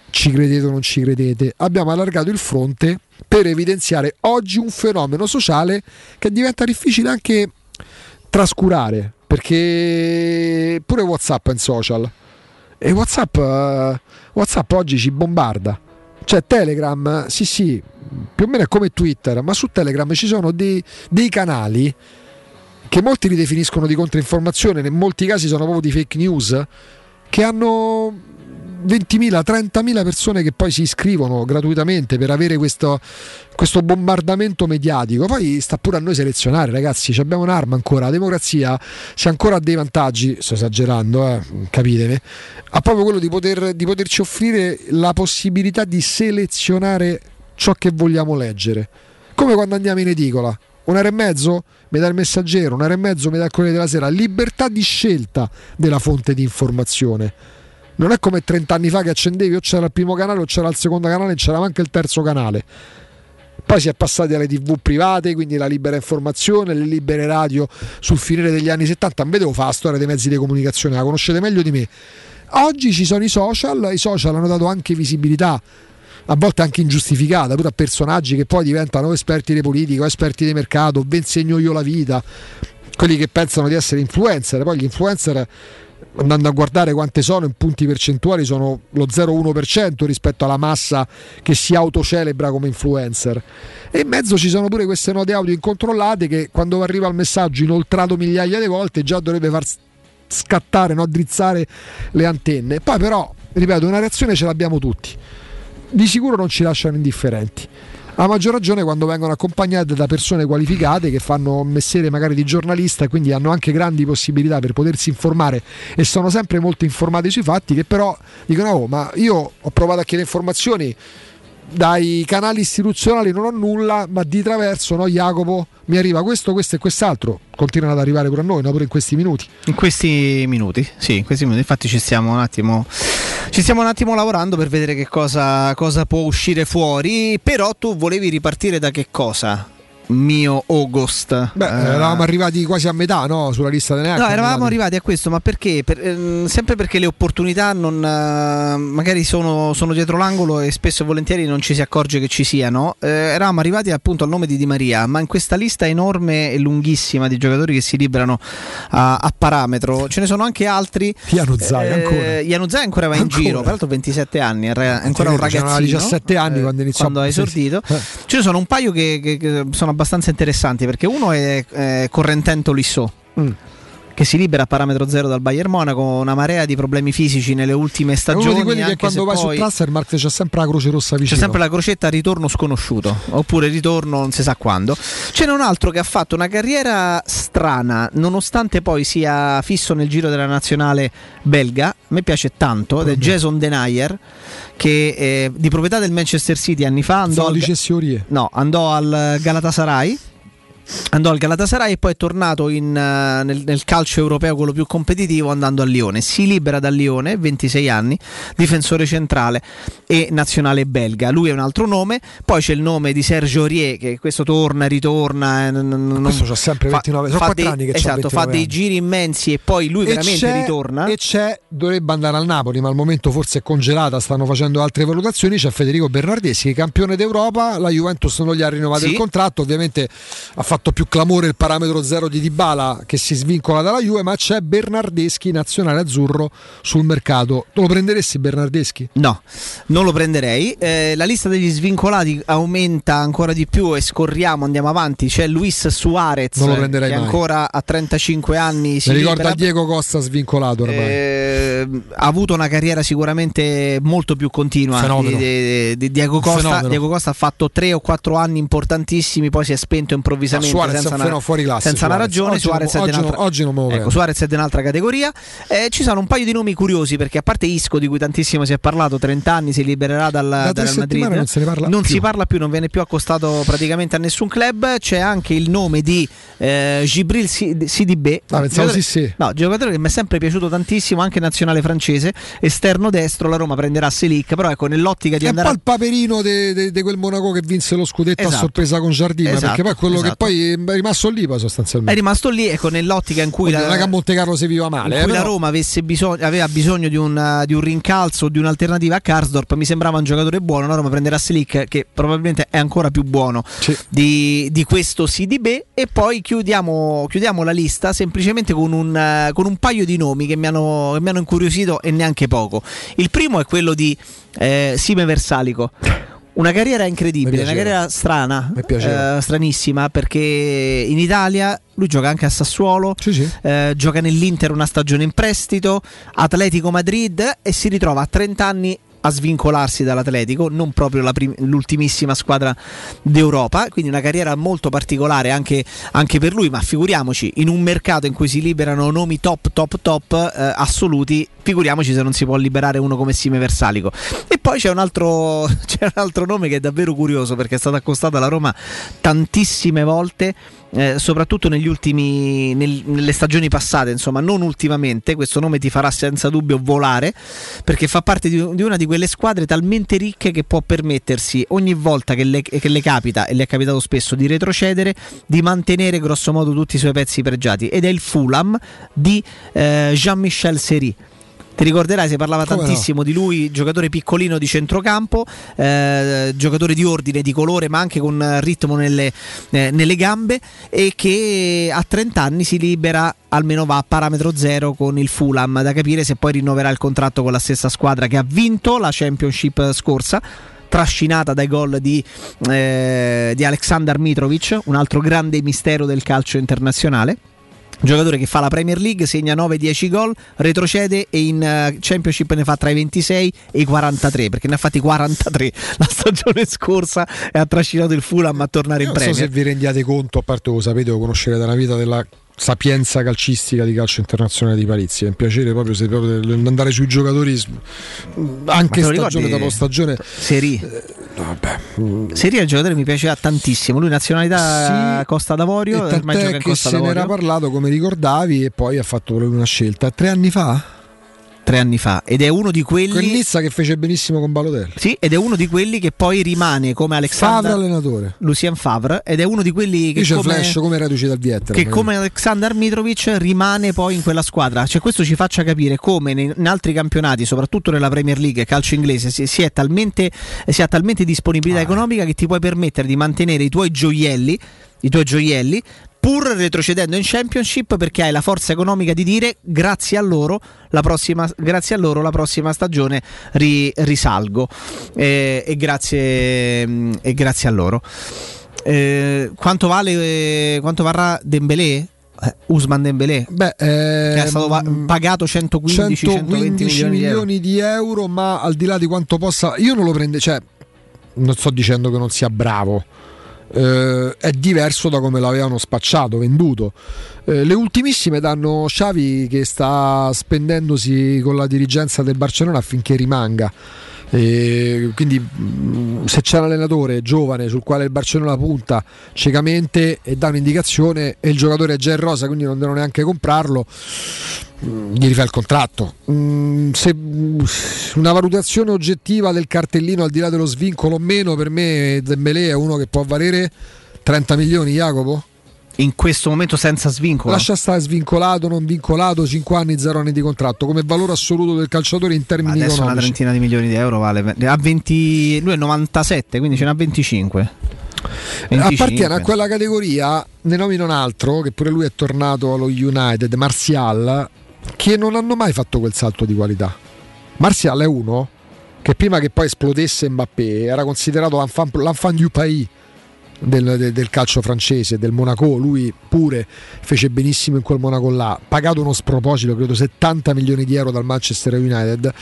Ci credete o non ci credete. Abbiamo allargato il fronte per evidenziare oggi un fenomeno sociale che diventa difficile anche trascurare perché pure Whatsapp è in social e Whatsapp, uh, Whatsapp oggi ci bombarda. Cioè Telegram, sì sì, più o meno è come Twitter, ma su Telegram ci sono dei, dei canali che molti ridefiniscono di controinformazione, in molti casi sono proprio di fake news, che hanno 20.000, 30.000 persone che poi si iscrivono gratuitamente per avere questo, questo, bombardamento mediatico. Poi sta pure a noi selezionare, ragazzi. Abbiamo un'arma ancora. La democrazia, se ancora ha dei vantaggi, sto esagerando, eh, capitemi, ha proprio quello di, poter, di poterci offrire la possibilità di selezionare ciò che vogliamo leggere. Come quando andiamo in edicola. Un'ora e mezzo mi dà il messaggero, un'ora e mezzo mi dà il Corriere della Sera. Libertà di scelta della fonte di informazione non è come 30 anni fa che accendevi o c'era il primo canale o c'era il secondo canale e c'era anche il terzo canale. Poi si è passati alle tv private, quindi la libera informazione, le libere radio sul finire degli anni 70. Non vedevo fare la storia dei mezzi di comunicazione, la conoscete meglio di me. Oggi ci sono i social, i social hanno dato anche visibilità, a volte anche ingiustificata, pure a personaggi che poi diventano esperti di politica, esperti di mercato, ve insegno io la vita, quelli che pensano di essere influencer, poi gli influencer andando a guardare quante sono in punti percentuali sono lo 0,1% rispetto alla massa che si autocelebra come influencer. E in mezzo ci sono pure queste note audio incontrollate che quando arriva il messaggio inoltrato migliaia di volte già dovrebbe far scattare, no? drizzare le antenne. Poi però, ripeto, una reazione ce l'abbiamo tutti. Di sicuro non ci lasciano indifferenti a maggior ragione quando vengono accompagnate da persone qualificate che fanno mestiere magari di giornalista e quindi hanno anche grandi possibilità per potersi informare e sono sempre molto informati sui fatti che però dicono oh ma io ho provato a chiedere informazioni dai canali istituzionali non ho nulla, ma di traverso, no, Jacopo, mi arriva questo, questo e quest'altro. Continuano ad arrivare pure a noi, no, pure in questi minuti. In questi minuti, sì, in questi minuti. Infatti ci stiamo un attimo, stiamo un attimo lavorando per vedere che cosa, cosa può uscire fuori. Però tu volevi ripartire da che cosa? Mio August. Beh, eh, eravamo arrivati quasi a metà no? sulla lista delle No, eravamo arrivati a questo, ma perché? Per, ehm, sempre perché le opportunità non, eh, magari sono, sono, dietro l'angolo e spesso e volentieri non ci si accorge che ci siano. Eh, eravamo arrivati appunto al nome di Di Maria, ma in questa lista enorme e lunghissima di giocatori che si librano a, a parametro ce ne sono anche altri. Januzaj eh, ancora. Januzaj ancora va in Ancora. giro, peraltro 27 anni, ancora un ragazzino. 17 anni quando iniziò quando ha esordito. Eh. Ce ne sono un paio che, che- che sono abbastanza interessanti perché uno è eh, Correntento Lissò. Mm. Che si libera a parametro zero dal Bayern Monaco, una marea di problemi fisici nelle ultime È stagioni. uno di quelli che quando vai poi su Transfermarkt c'è sempre la croce rossa vicino. C'è sempre la crocetta ritorno sconosciuto, oppure ritorno non si sa quando. Ce n'è un altro che ha fatto una carriera strana, nonostante poi sia fisso nel giro della nazionale belga. A me piace tanto, ed è Jason Denayer, che è di proprietà del Manchester City anni fa andò Zona al, cessiorie. no, andò al Galatasaray. Andò al Galatasaray e poi è tornato in, eh, nel, nel calcio europeo, quello più competitivo, andando al Lione. Si libera dal Lione, 26 anni, difensore centrale e nazionale belga. Lui è un altro nome, poi c'è il nome di Sergio Aurier, che questo torna e ritorna. eh, n- n- Questo non- c'ha sempre fa- 29, sono fa quattro dei- anni che esatto, fa 29 dei anni. giri immensi e poi lui E veramente ritorna. E c'è, dovrebbe andare al Napoli, ma al momento forse è congelata, stanno facendo altre valutazioni. C'è Federico Bernardeschi, campione d'Europa. La Juventus non gli ha rinnovato Sì. il contratto. Ovviamente ha fatto più clamore il parametro zero di Dybala che si svincola dalla Juve, ma c'è Bernardeschi, nazionale azzurro, sul mercato. Tu lo prenderesti Bernardeschi? No, non lo prenderei. Eh, la lista degli svincolati aumenta ancora di più e scorriamo, andiamo avanti. C'è Luis Suarez Non lo prenderei che mai. ancora a 35 anni si Mi ricorda libera. Diego Costa svincolato ormai. Eh, ha avuto una carriera sicuramente molto più continua Fenomeno. di, di- di Diego Costa. Fenomeno. Diego Costa ha fatto tre o quattro anni importantissimi, poi si è spento improvvisamente Ma Suarez è senza, un una, fuori classe, senza una Suarez. ragione. Oggi Suarez, è oggi oggi non me lo ecco. Suarez è di un'altra categoria. Eh, ci sono un paio di nomi curiosi perché a parte Isco di cui tantissimo si è parlato, 30 anni si libererà dal, Da dal Madrid. non se ne parla Non più. si parla più, non viene più accostato praticamente a nessun club. C'è anche il nome di eh, Gibril Sid- Sidibé. Ah, pensavo sì, sì. No, giocatore che mi è sempre piaciuto tantissimo, anche nazionale francese, esterno destro, la Roma prenderà Selic, però ecco nell'ottica di È un andare po' il paperino di quel Monaco che vinse lo scudetto a Esatto. sorpresa con Giardina, Esatto, perché poi è quello che esatto. Poi è rimasto lì poi è sostanzialmente. rimasto lì ecco nell'ottica in cui Oddio, la, non è che a Monte Carlo si viva male, eh, cui la però- Roma avesse bisogno, aveva bisogno di un, di un rincalzo, di un'alternativa a Karsdorp, mi sembrava un giocatore buono, la Roma prenderà Selic che probabilmente è ancora più buono di, di questo CDB e poi chiudiamo, chiudiamo la lista semplicemente con un, eh, con un paio di nomi che mi, hanno, che mi hanno incuriosito e neanche poco. Il primo è quello di eh, Sime Versalico. Una carriera incredibile, una carriera strana, eh, stranissima, perché in Italia lui gioca anche a Sassuolo, eh, gioca nell'Inter una stagione in prestito, Atletico Madrid e si ritrova a 30 anni a svincolarsi dall'Atletico, non proprio prim- l'ultimissima squadra d'Europa, quindi una carriera molto particolare anche, anche per lui, ma figuriamoci, in un mercato in cui si liberano nomi top, top, top eh, assoluti, figuriamoci se non si può liberare uno come Sime Versalico. E poi c'è un, altro, c'è un altro nome che è davvero curioso perché è stato accostato alla Roma tantissime volte. Eh, soprattutto negli ultimi nel- nelle stagioni passate, insomma, non ultimamente. Questo nome ti farà senza dubbio volare perché fa parte di, di una di quelle squadre talmente ricche che può permettersi ogni volta che le, che le capita, e le è capitato spesso, di retrocedere, di mantenere grosso modo tutti i suoi pezzi pregiati. Ed è il Fulham di eh, Jean-Michel Seri. Ti ricorderai, si parlava Come no? tantissimo di lui, giocatore piccolino di centrocampo, eh, giocatore di ordine, di colore, ma anche con ritmo nelle, eh, nelle gambe e che a 30 anni si libera, almeno va a parametro zero con il Fulham, da capire se poi rinnoverà il contratto con la stessa squadra che ha vinto la Championship scorsa trascinata dai gol di, eh, di Aleksandar Mitrovic, un altro grande mistero del calcio internazionale. Giocatore che fa la Premier League, segna 9-10 gol, retrocede e in eh, Championship ne fa tra i 26 e i 43, perché ne ha fatti 43 la stagione scorsa e ha trascinato il Fulham a tornare in Non so Premier. se vi rendiate conto, a parte lo sapete, lo conoscete dalla vita della sapienza calcistica di calcio internazionale di Parizzi. È un piacere proprio, se proprio andare sui giocatori anche stagione dopo stagione. Seri. Seri è un giocatore che mi piaceva tantissimo. Lui, nazionalità Sì, Costa d'Avorio, E tant'è che Costa se ne d'Avorio. era parlato come ricordavi e poi ha fatto proprio una scelta. Tre anni fa? Tre anni fa. Ed è uno di quelli. Quel Nizza che fece benissimo con Balotelli. Sì, ed è uno di quelli che poi rimane come Favre Alexander allenatore. Lucien Favre ed è uno di quelli che Dice come, Flash come reduci dal Vietnam. che come Alexander Mitrovic rimane poi in quella squadra. Cioè questo ci faccia capire come in altri campionati, soprattutto nella Premier League, calcio inglese, si, si è talmente, si ha talmente disponibilità Ah. economica che ti puoi permettere di mantenere i tuoi gioielli, i tuoi gioielli pur retrocedendo in Championship perché hai la forza economica di dire grazie a loro la prossima, grazie a loro, la prossima stagione ri- risalgo Eh, e, grazie, e grazie a loro Eh, quanto vale eh, quanto varrà Dembélé? Eh, Usman Dembélé Beh, che è stato ehm, pagato 115, 120 115 milioni, di euro. milioni di euro, ma al di là di quanto possa, io non lo prendo, cioè, non sto dicendo che non sia bravo. Eh, è diverso da come l'avevano spacciato, venduto. Eh, le ultimissime danno Xavi che sta spendendosi con la dirigenza del Barcellona affinché rimanga. E quindi mh, se c'è un allenatore giovane sul quale il Barcellona punta ciecamente e dà un'indicazione e il giocatore è già in rosa quindi non devono neanche comprarlo mh, gli rifà il contratto Mh, se, una valutazione oggettiva del cartellino al di là dello svincolo o meno per me Dembélé è uno che può valere 30 milioni Jacopo? In questo momento senza svincolo. Lascia stare svincolato, non vincolato, 5 anni, 0 anni di contratto, come valore assoluto del calciatore in termini Adesso una economici. trentina di milioni di euro vale. Ha 20, lui è 97, quindi ce n'ha 25. 25. Appartiene a quella categoria, ne nomino un altro, che pure lui è tornato allo United, Martial, che non hanno mai fatto quel salto di qualità. Martial è uno che prima che poi esplodesse Mbappé era considerato l'enfant, l'enfant du pays del, del- calcio francese, del Monaco, lui pure fece benissimo in quel Monaco là, pagato uno sproposito, credo 70 milioni di euro dal Manchester United.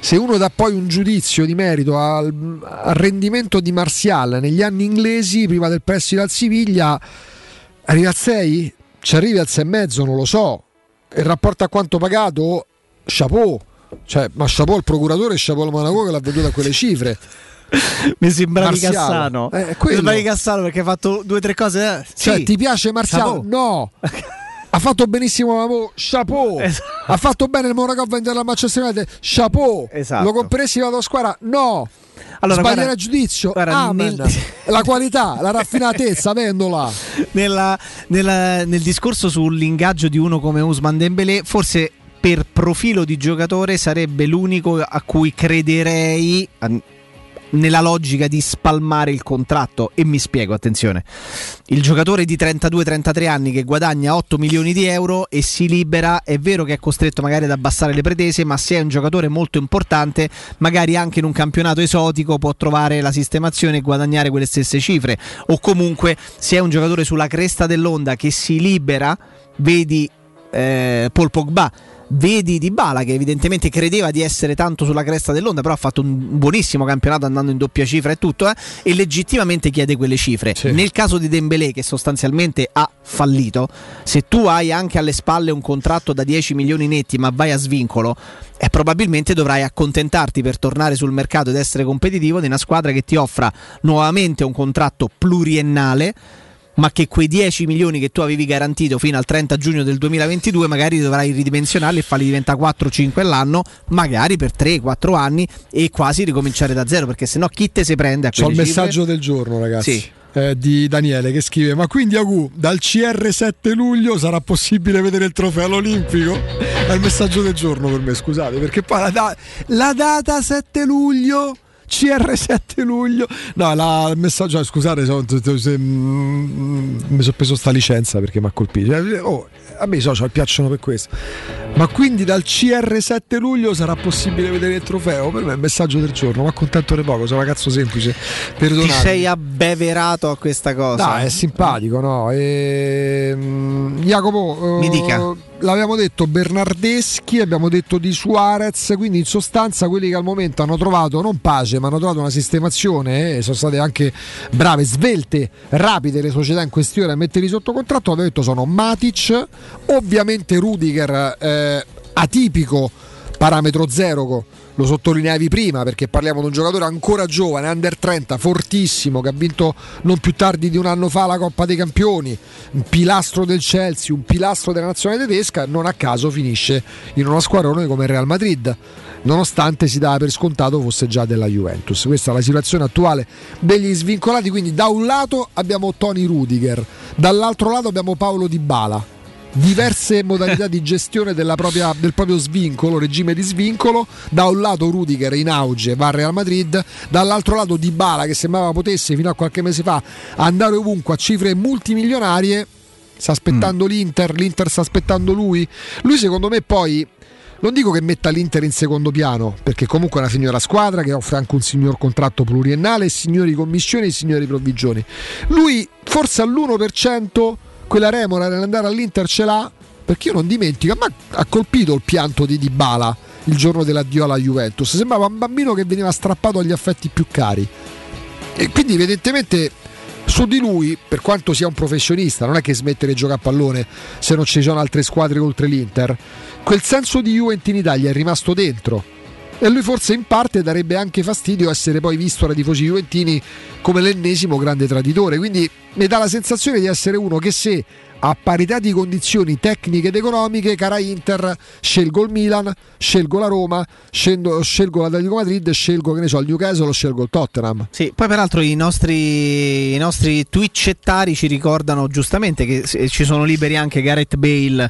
Se uno dà poi un giudizio di merito al, al rendimento di Martial negli anni inglesi, prima del prestito al Siviglia, arriva al 6? Ci arrivi al 6,5? Non lo so. Il rapporto a quanto pagato? Chapeau. Cioè, ma chapeau al procuratore e chapeau al Monaco che l'ha venduto a quelle cifre. Mi sembravi Marziale. Cassano. Eh, Mi quello. sembravi Cassano perché hai fatto due o tre cose. eh, Cioè, sì. ti piace? Chapeau. No. Ha fatto benissimo Mamo, chapeau. Esatto. Ha fatto bene il Monaco a vendere la Manchester United, chapeau. Esatto. Lo compreresti la tua squadra? No. Allora, Sbagliare a giudizio? guarda, nel- La qualità, la raffinatezza, vendola. Nella- nella- nel discorso sull'ingaggio di uno come Usman Dembélé, forse per profilo di giocatore sarebbe l'unico a cui crederei nella logica di spalmare il contratto e mi spiego, attenzione. Il giocatore di 32-33 anni che guadagna 8 milioni di euro e si libera, è vero che è costretto magari ad abbassare le pretese, ma se è un giocatore molto importante, magari anche in un campionato esotico può trovare la sistemazione e guadagnare quelle stesse cifre. O comunque se è un giocatore sulla cresta dell'onda che si libera, vedi eh, Paul Pogba. Vedi Di Bala che evidentemente credeva di essere tanto sulla cresta dell'onda, però ha fatto un buonissimo campionato andando in doppia cifra e tutto, eh, e legittimamente chiede quelle cifre. Nel caso di Dembélé, che sostanzialmente ha fallito, se tu hai anche alle spalle un contratto da 10 milioni netti, ma vai a svincolo, eh, probabilmente dovrai accontentarti per tornare sul mercato ed essere competitivo di una squadra che ti offra nuovamente un contratto pluriennale ma che quei 10 milioni che tu avevi garantito fino al 30 giugno del 2022 magari dovrai ridimensionarli e farli diventare 4-5 all'anno, magari per 3-4 anni e quasi ricominciare da zero, perché sennò chi te si prende a C'ho quelle il cifre? messaggio del giorno, ragazzi. Sì. eh, di Daniele che scrive: Ma quindi Agu dal CR 7 luglio sarà possibile vedere il trofeo all'Olimpico? È il messaggio del giorno per me, scusate, perché poi la, da- la data 7 luglio. CR 7 luglio, no, la, il messaggio, scusate, sono- se- mm, mi sono preso sta licenza perché mi ha colpito. Eh, oh, a me i social piacciono per questo. Ma quindi dal CR 7 luglio sarà possibile vedere il trofeo? Per me è il messaggio del giorno, ma contento di poco, sono un ragazzo semplice. Ti Perdonate. sei abbeverato a questa cosa? Dai, è simpatico, no? Ehm, Jacopo, eh, Mi dica. L'abbiamo detto Bernardeschi, abbiamo detto di Suarez, quindi in sostanza quelli che al momento hanno trovato non pace, ma hanno trovato una sistemazione, eh, sono state anche brave, svelte, rapide le società in questione a metterli sotto contratto, abbiamo detto sono Matic, ovviamente Rudiger eh, atipico, parametro zero. Lo sottolineavi prima perché parliamo di un giocatore ancora giovane, under 30, fortissimo, che ha vinto non più tardi di un anno fa la Coppa dei Campioni, un pilastro del Chelsea, un pilastro della nazionale tedesca, non a caso finisce in uno squadrone come il Real Madrid, nonostante si dava per scontato fosse già della Juventus. Questa è la situazione attuale degli svincolati, quindi da un lato abbiamo Tony Rudiger, dall'altro lato abbiamo Paolo Di Bala diverse modalità di gestione della propria- del proprio svincolo, regime di svincolo. Da un lato Rudiger in auge va al Real Madrid, dall'altro lato Di Bala che sembrava potesse fino a qualche mese fa andare ovunque a cifre multimilionarie. Sta aspettando l'Inter, l'Inter sta aspettando lui. Lui secondo me poi non dico che metta l'Inter in secondo piano, perché comunque è una signora squadra che offre anche un signor contratto pluriennale, signori commissioni e signori provvigioni. Lui forse all'1% quella remora nell'andare all'Inter ce l'ha, perché io non dimentico, a me ha colpito il pianto di Dybala il giorno dell'addio alla Juventus, sembrava un bambino che veniva strappato agli affetti più cari. E quindi evidentemente su di lui, per quanto sia un professionista, non è che smette di giocare a pallone se non ci sono altre squadre oltre l'Inter, quel senso di Juventus in Italia è rimasto dentro. E lui forse in parte darebbe anche fastidio essere poi visto dai tifosi juventini come l'ennesimo grande traditore. Quindi mi dà la sensazione di essere uno che se a parità di condizioni tecniche ed economiche, cara Inter, scelgo il Milan, scelgo la Roma, scelgo, scelgo l'Atletico Madrid, scelgo che ne so, il Newcastle scelgo il Tottenham. Sì, poi peraltro i nostri, i nostri twitchettari ci ricordano giustamente che ci sono liberi anche Gareth Bale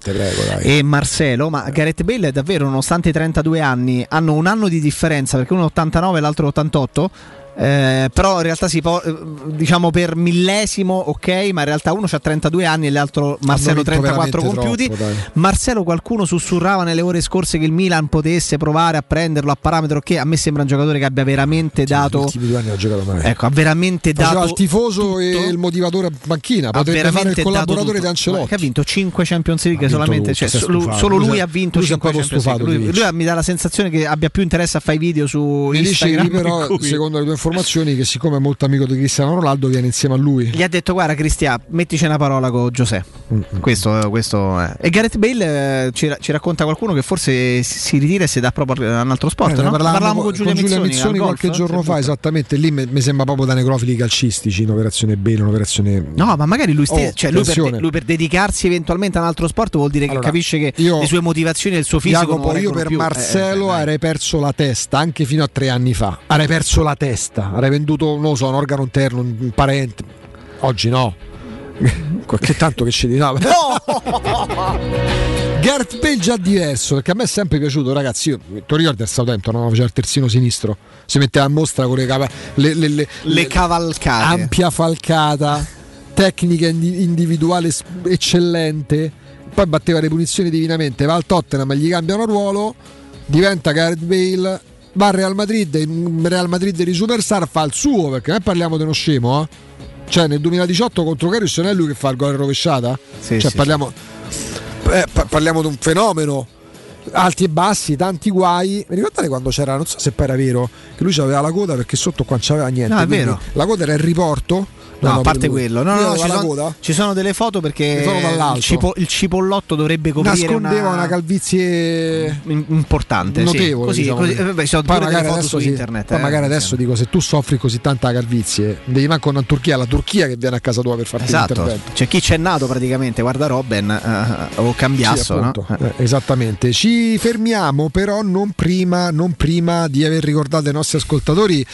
e Marcelo, ma Gareth Bale è davvero, nonostante i 32 anni, hanno un anno di differenza perché uno è 89 e l'altro è 88. Eh, però in realtà si può eh, diciamo per millesimo ok ma in realtà uno ha 32 anni e l'altro Marcelo vinto 34 veramente compiuti troppo, dai. Marcelo qualcuno sussurrava nelle ore scorse che il Milan potesse provare a prenderlo a parametro che a me sembra un giocatore che abbia veramente dato Gli ultimi due anni ha giocato male. ecco ha veramente Faceva dato il tifoso e il motivatore a panchina, ha potrebbe fare il collaboratore tutto. di Ancelotti. Che ha vinto 5 Champions League solamente, tutto, cioè, solo, solo Lui lui ha vinto lui si è 5 proprio Champions League. Lui, lui mi dà la sensazione che abbia più interesse a fare i video su Mi dicevi Instagram. però, in cui- secondo le tue informazioni, che siccome è molto amico di Cristiano Ronaldo, viene insieme a lui. Gli ha detto guarda Cristian, mettici una parola con Giuseppe. Questo, questo è. E Gareth Bale eh, ci, ci racconta qualcuno che forse si- ritira e si dà proprio a un altro sport. Eh, no? parlavamo Parlavamo con Giulia Mizzoni, al qualche golf, eh, giorno fa, butta. esattamente. Lì mi sembra proprio da necrofili calcistici, un'operazione bene, un'operazione. No, ma magari lui, stesso, Oh, cioè lui, per, attenzione. lui per dedicarsi eventualmente a un altro sport vuol dire che Allora, capisce che io- le sue motivazioni e il suo fisico Jacopo, io per più. Marcelo Eh, avrei perso la testa anche fino a tre anni fa. Avrei perso la testa, avrei venduto, non lo so, un organo interno, un parente. Oggi no. Qualche tanto che ci diciamo. Gareth Bale già diverso perché a me è sempre piaciuto ragazzi io ti ricordi al Southampton no? faceva il terzino sinistro si metteva a mostra con le, capa- le, le- le- Le cavalcate. ampia falcata tecnica indi- individuale eccellente poi batteva le punizioni divinamente va al Tottenham gli cambiano ruolo diventa Gareth Bale va al Real Madrid Real Madrid di superstar fa il suo perché noi parliamo di uno scemo eh? cioè nel 2018 contro Karius non è lui che fa il gol in rovesciata? Sì, cioè sì, parliamo eh, pa- parliamo di un fenomeno alti e bassi, tanti guai. Mi ricordate quando c'era, non so se poi era vero, che lui aveva la coda perché sotto qua non c'aveva niente. No, è vero. La coda era il riporto. No, a parte quello, no, no, no, ci, la sono, coda. ci sono delle foto perché il, cipo- il cipollotto dovrebbe coprire Nascondeva una, una, calvizie importante, sì. notevole. Così, diciamo. così, eh, vabbè, Poi magari foto adesso su sì. internet. Poi eh, magari adesso dico: se tu soffri così tanta calvizie, devi manco andare in Turchia, la Turchia che viene a casa tua per farti Esatto, l'intervento. c'è chi c'è nato praticamente, guarda Robben eh, o Cambiasso, Sì, no? Eh, esattamente. Ci fermiamo, però non prima, non prima di aver ricordato ai nostri ascoltatori.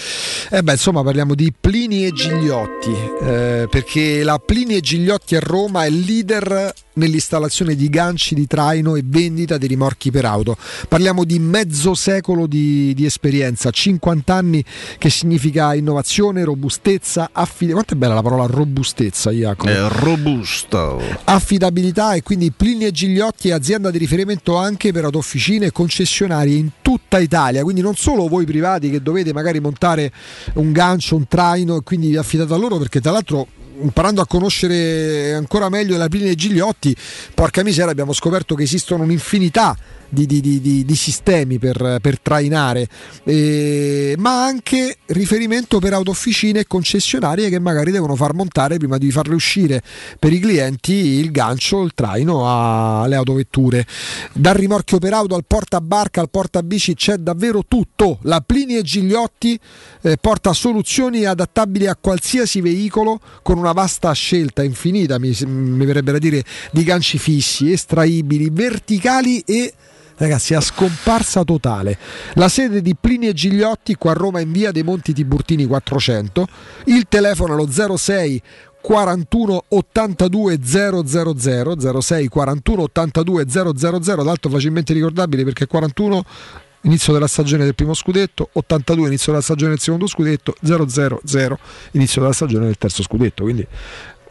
Eh beh, insomma, parliamo di Plini e Gigliotti. eh, perché la Plini e Gigliotti a Roma è leader nell'installazione di ganci di traino e vendita di rimorchi per auto. Parliamo di mezzo secolo di, di esperienza, 50 anni che significa innovazione, robustezza, affidabilità. Quanto è bella la parola robustezza, Jacopo? È robusto. affidabilità e quindi Plini e Gigliotti è azienda di riferimento anche per autofficine e concessionarie in tutta Italia, quindi non solo voi privati che dovete magari montare un gancio, un traino e quindi vi affidate a loro perché tra l'altro imparando a conoscere ancora meglio la Plini e Gigliotti, porca miseria abbiamo scoperto che esistono un'infinità di, di- di- di- sistemi per, per trainare, eh, ma anche riferimento per autofficine e concessionarie che magari devono far montare prima di farle uscire per i clienti il gancio, il traino alle autovetture. Dal rimorchio per auto al portabarca al portabici c'è davvero tutto. La Plini e Gigliotti eh, porta soluzioni adattabili a qualsiasi veicolo con una vasta scelta infinita, mi, mi verrebbe da dire, di ganci fissi, estraibili, verticali e Ragazzi, a scomparsa totale. La sede di Plini e Gigliotti qua a Roma in via dei Monti Tiburtini 400. Il telefono è lo 06 41 82 000 06 41 82 000 d'altro facilmente ricordabile perché 41 inizio della stagione del primo scudetto 82 inizio della stagione del secondo scudetto 000 inizio della stagione del terzo scudetto quindi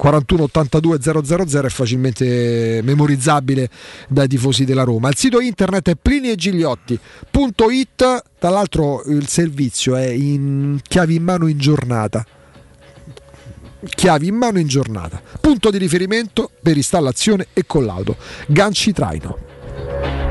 41 82 000 è facilmente memorizzabile dai tifosi della Roma. Il sito internet è pliniegigliotti.it, tra l'altro il servizio è in chiavi in mano in giornata. Chiavi in mano in giornata. Punto di riferimento per installazione e collaudo. Ganci traino.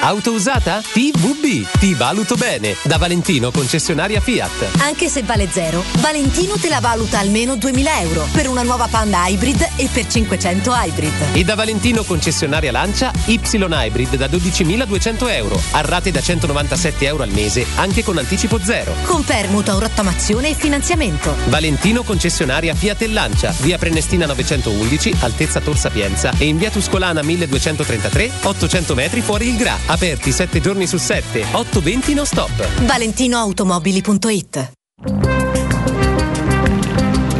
Auto usata? TVB. Ti valuto bene. Da Valentino, concessionaria Fiat. Anche se vale zero, Valentino te la valuta almeno 2000 euro per una nuova Panda Hybrid e per 500 Hybrid. E da Valentino, concessionaria Lancia, Y Hybrid da 12.200 euro. A rate da 197 euro al mese, anche con anticipo zero. Con permuta, rottamazione e finanziamento. Valentino, concessionaria Fiat e Lancia. Via Prenestina 911, altezza Tor Sapienza. E in via Tuscolana 1233, 800 metri fuori il Gra. Aperti 7 giorni su 7, 820 no stop. ValentinoAutomobili.it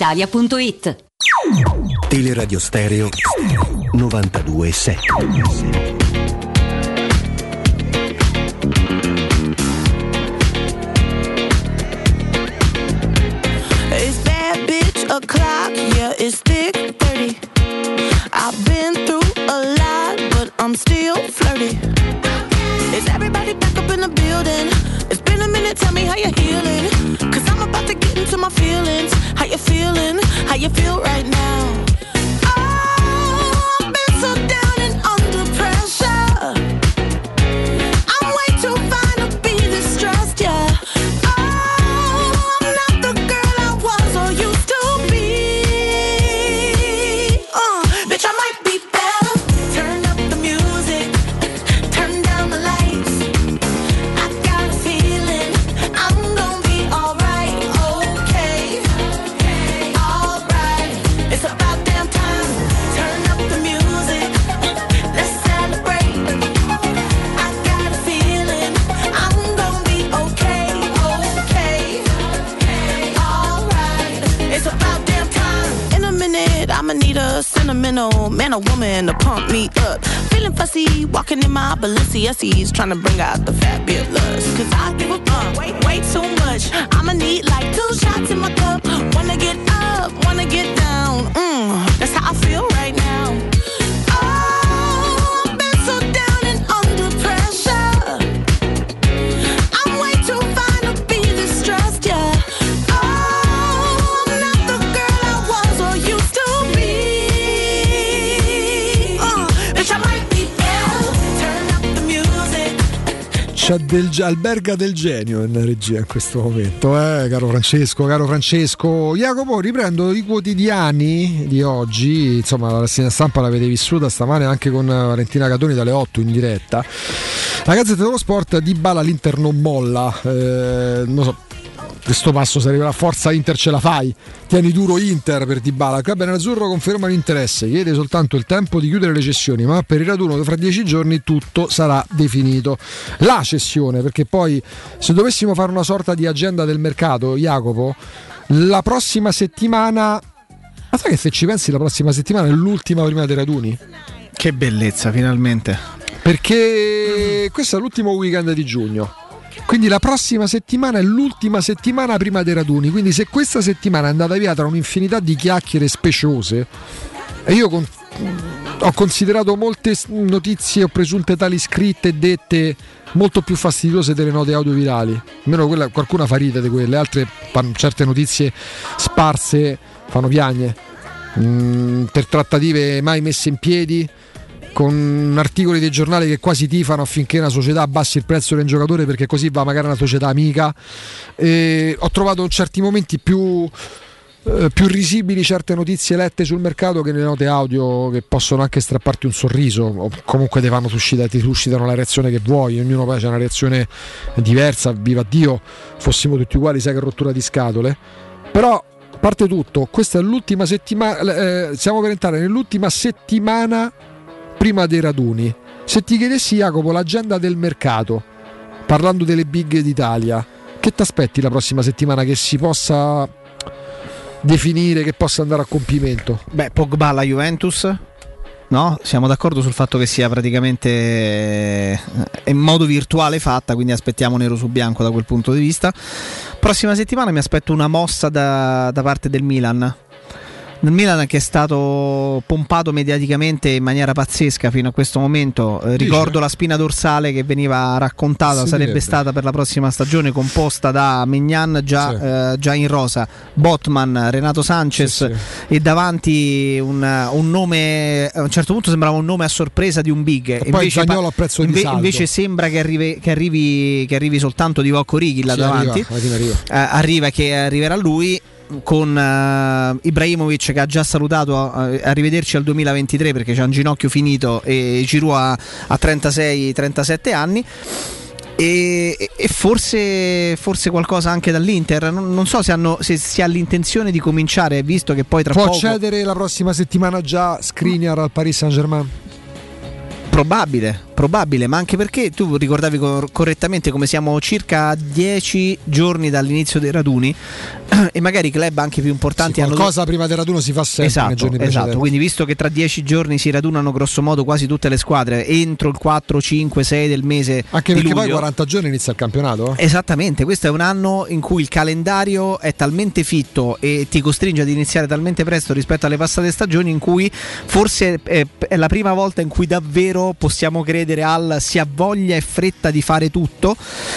radioitalia.it Teleradio Stereo 927 O'clock, yeah, it's thick 30. I've been through a lot, but I'm still flirty. Is everybody back up in the building? It's been a minute, tell me how you're healing. Cause I'm about to into my feelings. How you feeling? How you feel right now? Oh, I've been so down and under pressure. I'ma need a sentimental man or woman to pump me up. Feeling fussy, walking in my Balenciennes, trying to bring out the fabulous. Cause I give a fuck way, way too much. I'ma need like two shots in my cup. Del, alberga del genio in regia in questo momento, eh, caro Francesco, caro Francesco. Jacopo, riprendo i quotidiani di oggi, insomma la rassegna stampa l'avete vissuta stamane anche con Valentina Catoni dalle 8 in diretta. La Gazzetta dello Sport di Bala l'Inter non molla, eh, non so, questo passo sarebbe la forza Inter ce la fai tieni duro Inter per Dybala qua bene Azzurro conferma l'interesse chiede soltanto il tempo di chiudere le cessioni ma per il raduno fra dieci giorni tutto sarà definito la cessione perché poi se dovessimo fare una sorta di agenda del mercato Jacopo la prossima settimana ma sai che se ci pensi la prossima settimana è l'ultima prima dei raduni Che bellezza, finalmente. perché questo è l'ultimo weekend di giugno. Quindi la prossima settimana è l'ultima settimana prima dei raduni. Quindi se questa settimana è andata via tra un'infinità di chiacchiere speciose, e io con- ho considerato molte notizie o presunte tali scritte e dette molto più fastidiose delle note audio virali. Almeno quella, qualcuna fa ride di quelle, altre certe notizie sparse fanno piagne. Mm, per trattative mai messe in piedi con articoli dei giornali che quasi tifano affinché una società abbassi il prezzo del giocatore perché così va magari una società amica. E ho trovato in certi momenti più, eh, più risibili certe notizie lette sul mercato che nelle note audio che possono anche strapparti un sorriso o comunque ti fanno suscitare, ti suscitano la reazione che vuoi, ognuno poi ha una reazione diversa, viva Dio, fossimo tutti uguali, sai che rottura di scatole. Però a parte tutto, questa è l'ultima settimana, eh, stiamo per entrare nell'ultima settimana prima dei raduni. Se ti chiedessi Jacopo l'agenda del mercato, parlando delle big d'Italia, che ti aspetti la prossima settimana che si possa definire, che possa andare a compimento? Beh, Pogba alla Juventus. No, siamo d'accordo sul fatto che sia praticamente eh, in modo virtuale fatta, quindi aspettiamo nero su bianco da quel punto di vista. Prossima settimana mi aspetto una mossa da, da parte del Milan. Nel Milan che è stato pompato mediaticamente in maniera pazzesca fino a questo momento. Eh, ricordo la spina dorsale che veniva raccontata, Si sarebbe direbbe. stata per la prossima stagione composta da Mignan già, eh, già in rosa, Botman, Renato Sanchez e davanti un, un nome, a un certo punto sembrava un nome a sorpresa di un big. prezzo di saldo. invece sembra che arrivi, che arrivi, che arrivi soltanto di Vocco Righi là Sì, davanti arriva, arriva. eh, arriva e che arriverà lui con eh, Ibrahimovic che ha già salutato eh, arrivederci al 2023 perché c'è un ginocchio finito e Giroud ha, ha 36-37 anni. E, e forse, forse qualcosa anche dall'Inter. Non, non so se, hanno, se si ha l'intenzione di cominciare visto che poi tra Può poco accedere la prossima settimana già Skriniar al Paris Saint Germain? Probabile, probabile, ma anche perché tu ricordavi cor- correttamente come siamo circa a 10 giorni dall'inizio dei raduni e magari i club anche più importanti hanno Qualcosa prima del raduno si fa sempre Esatto, esatto. quindi visto che tra 10 giorni si radunano grosso modo quasi tutte le squadre entro il 4, 5, 6 del mese Anche perché poi luglio, 40 giorni inizia il campionato? Esattamente, questo è un anno in cui il calendario è talmente fitto e ti costringe ad iniziare talmente presto rispetto alle passate stagioni in cui forse è la prima volta in cui davvero possiamo credere chiedere al si ha voglia e fretta di fare tutto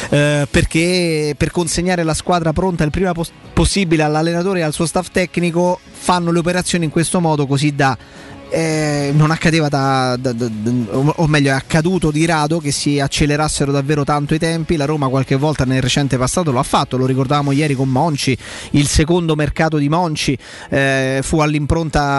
eh, perché per consegnare la squadra pronta il prima pos- possibile all'allenatore e al suo staff tecnico fanno le operazioni in questo modo così da eh, non accadeva da, da, da, o meglio è accaduto di rado che si accelerassero davvero tanto i tempi. La Roma qualche volta nel recente passato lo ha fatto lo ricordavamo ieri con Monci il secondo mercato di Monci eh, fu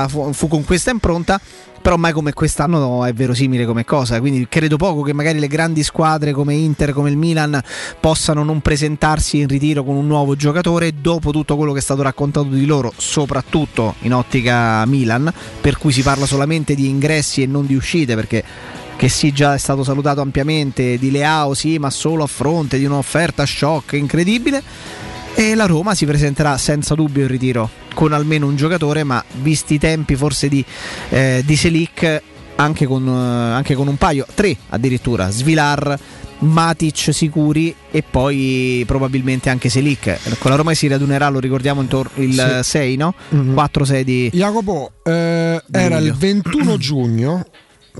fu, fu con questa impronta però mai come quest'anno è verosimile come cosa, quindi credo poco che magari le grandi squadre come Inter, come il Milan possano non presentarsi in ritiro con un nuovo giocatore dopo tutto quello che è stato raccontato di loro, soprattutto in ottica Milan, per cui si parla solamente di ingressi e non di uscite perché che sì già è stato salutato ampiamente di Leao sì ma solo a fronte di un'offerta shock incredibile e la Roma si presenterà senza dubbio in ritiro con almeno un giocatore, ma visti i tempi forse di, eh, di Selic anche con, eh, anche con un paio, tre addirittura, Svilar, Matic sicuri e poi probabilmente anche Selic. Con la Roma si radunerà, lo ricordiamo, intorno il Sì. 6, no? Mhm. 4-6 di... Jacopo, eh, era il 21 giugno,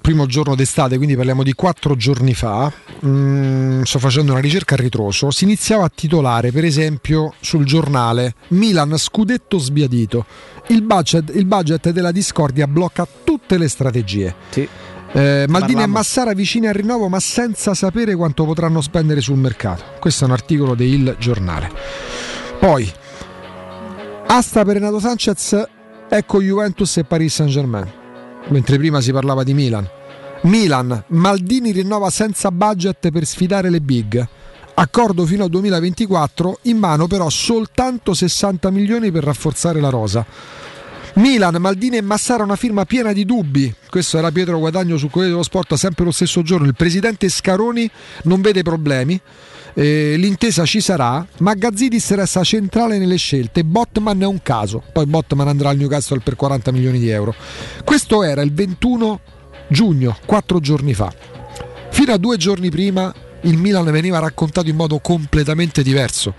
primo giorno d'estate, quindi parliamo di quattro giorni fa. Mm, sto facendo una ricerca a ritroso. Si iniziava a titolare, per esempio, sul giornale Milan scudetto sbiadito. Il budget, il budget della discordia blocca tutte le strategie. Sì. Eh, Maldini e. Massara vicini al rinnovo, ma senza sapere quanto potranno spendere sul mercato. Questo è un articolo di Il Giornale. Poi, asta per Renato Sanchez, ecco Juventus e Paris Saint Germain. Mentre prima si parlava di Milan. Milan, Maldini rinnova senza budget per sfidare le big. Accordo fino al 2024, in mano però soltanto 60 milioni per rafforzare la rosa. Milan, Maldini e Massara una firma piena di dubbi. Questo era Pietro Guadagno su Corriere dello Sport sempre lo stesso giorno. Il presidente Scaroni non vede problemi. Eh, l'intesa ci sarà, ma Gazzidis resta centrale nelle scelte. Botman è un caso. Poi Botman andrà al Newcastle per 40 milioni di euro. Questo era il 21 giugno, quattro giorni fa. Fino a due giorni prima il Milan veniva raccontato in modo completamente diverso.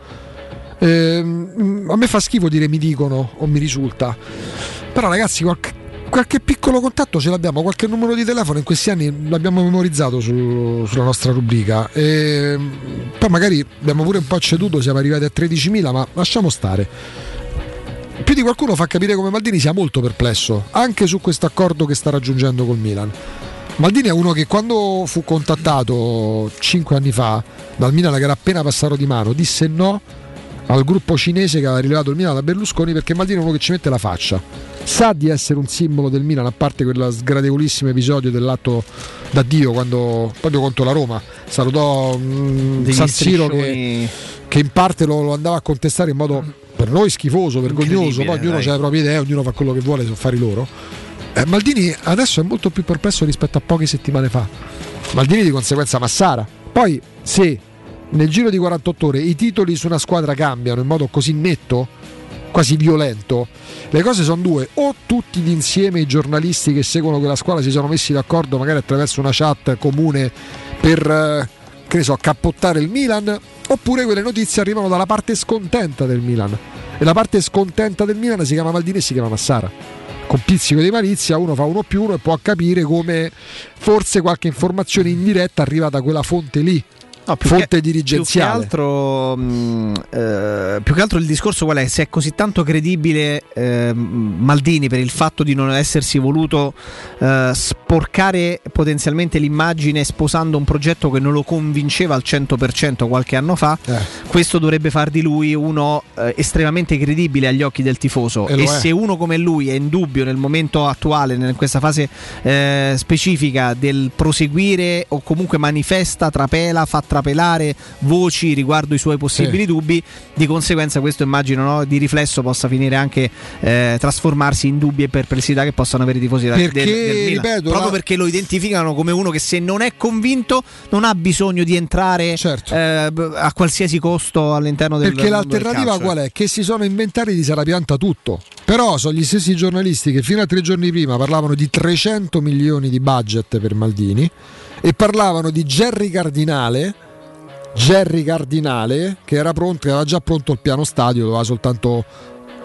Ehm, a me fa schifo dire mi dicono o mi risulta. Però ragazzi, qualche, qualche piccolo contatto ce l'abbiamo, qualche numero di telefono in questi anni l'abbiamo memorizzato su- sulla nostra rubrica. Ehm, poi magari abbiamo pure un po' ceduto, siamo arrivati a 13.000, ma lasciamo stare. Più di qualcuno fa capire come Maldini sia molto perplesso anche su questo accordo che sta raggiungendo col Milan. Maldini è uno che quando fu contattato 5 anni fa dal Milan che era appena passato di mano, disse no al gruppo cinese che aveva rilevato il Milan da Berlusconi perché Maldini è uno che ci mette la faccia. Sa di essere un simbolo del Milan, a parte quel sgradevolissimo episodio dell'atto d'addio quando proprio contro la Roma salutò mm, Degli San Siro che, che in parte lo, lo andava a contestare in modo per noi schifoso, vergognoso, poi ognuno dai. ha le proprie idee, ognuno fa quello che vuole, sono affari loro. Eh, Maldini adesso è molto più perplesso rispetto a poche settimane fa. Maldini di conseguenza Massara. Poi se nel giro di 48 ore i titoli su una squadra cambiano in modo così netto, quasi violento, le cose sono due. O tutti insieme i giornalisti che seguono quella squadra si sono messi d'accordo magari attraverso una chat comune per eh, che ne so, cappottare il Milan, oppure quelle notizie arrivano dalla parte scontenta del Milan. E la parte scontenta del Milan si chiama Maldini e si chiama Massara. Con pizzico di malizia uno fa uno più uno e può capire come forse qualche informazione indiretta arriva da quella fonte lì. No, più fonte che- dirigenziale. Più che, altro, mh, eh, più che altro il discorso qual è? Se è così tanto credibile eh, Maldini per il fatto di non essersi voluto eh, sporcare potenzialmente l'immagine sposando un progetto che non lo convinceva al 100% qualche anno fa, Eh. questo dovrebbe far di lui uno eh, estremamente credibile agli occhi del tifoso. E E, se uno come lui è in dubbio nel momento attuale, in questa fase eh, specifica del proseguire o comunque manifesta, trapela, fa trapelare voci riguardo i suoi possibili Sì. dubbi, di conseguenza questo immagino no, di riflesso possa finire anche eh, trasformarsi in dubbi e perplessità che possano avere i tifosi Perché, del, del ripeto, proprio la- perché lo identificano come uno che se non è convinto non ha bisogno di entrare Certo. eh, a qualsiasi costo all'interno del Perché mondo del l'alternativa calcio. qual è? Che si sono inventati di Sarapianta tutto. Però sono gli stessi giornalisti che fino a tre giorni prima parlavano di 300 milioni di budget per Maldini e parlavano di Jerry Cardinale. Jerry Cardinale che era pronto, che aveva già pronto il piano stadio, doveva soltanto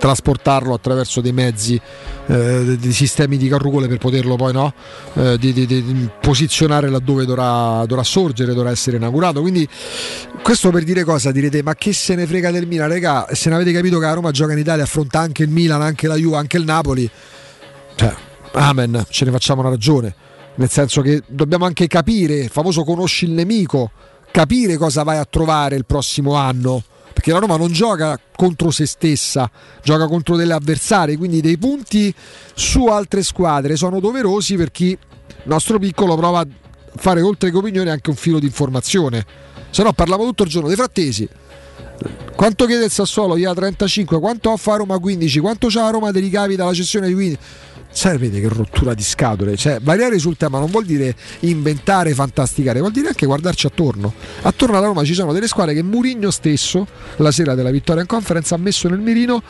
trasportarlo attraverso dei mezzi, eh, dei sistemi di carrucole per poterlo poi no, eh, di, di, di posizionare laddove dovrà, dovrà, sorgere, dovrà essere inaugurato. Quindi questo per dire cosa direte, ma che se ne frega del Milan, regà, se ne avete capito che la Roma gioca in Italia, affronta anche il Milan, anche la Juve, anche il Napoli, cioè, amen, ce ne facciamo una ragione. Nel senso che dobbiamo anche capire, il famoso conosci il nemico, capire cosa vai a trovare il prossimo anno perché la Roma non gioca contro se stessa, gioca contro delle avversarie, quindi dei punti su altre squadre sono doverosi per chi, nostro piccolo, prova a fare oltre che opinione anche un filo di informazione. Se no parlavo tutto il giorno dei frattesi. Quanto chiede il Sassuolo? Via 35, quanto offre a Roma 15, quanto c'ha a Roma dei ricavi dalla cessione di 15? Sapete che rottura di scatole, cioè variare sul tema non vuol dire inventare, fantasticare, vuol dire anche guardarci attorno. Attorno alla Roma ci sono delle squadre che Murigno stesso, la sera della vittoria in conference, ha messo nel mirino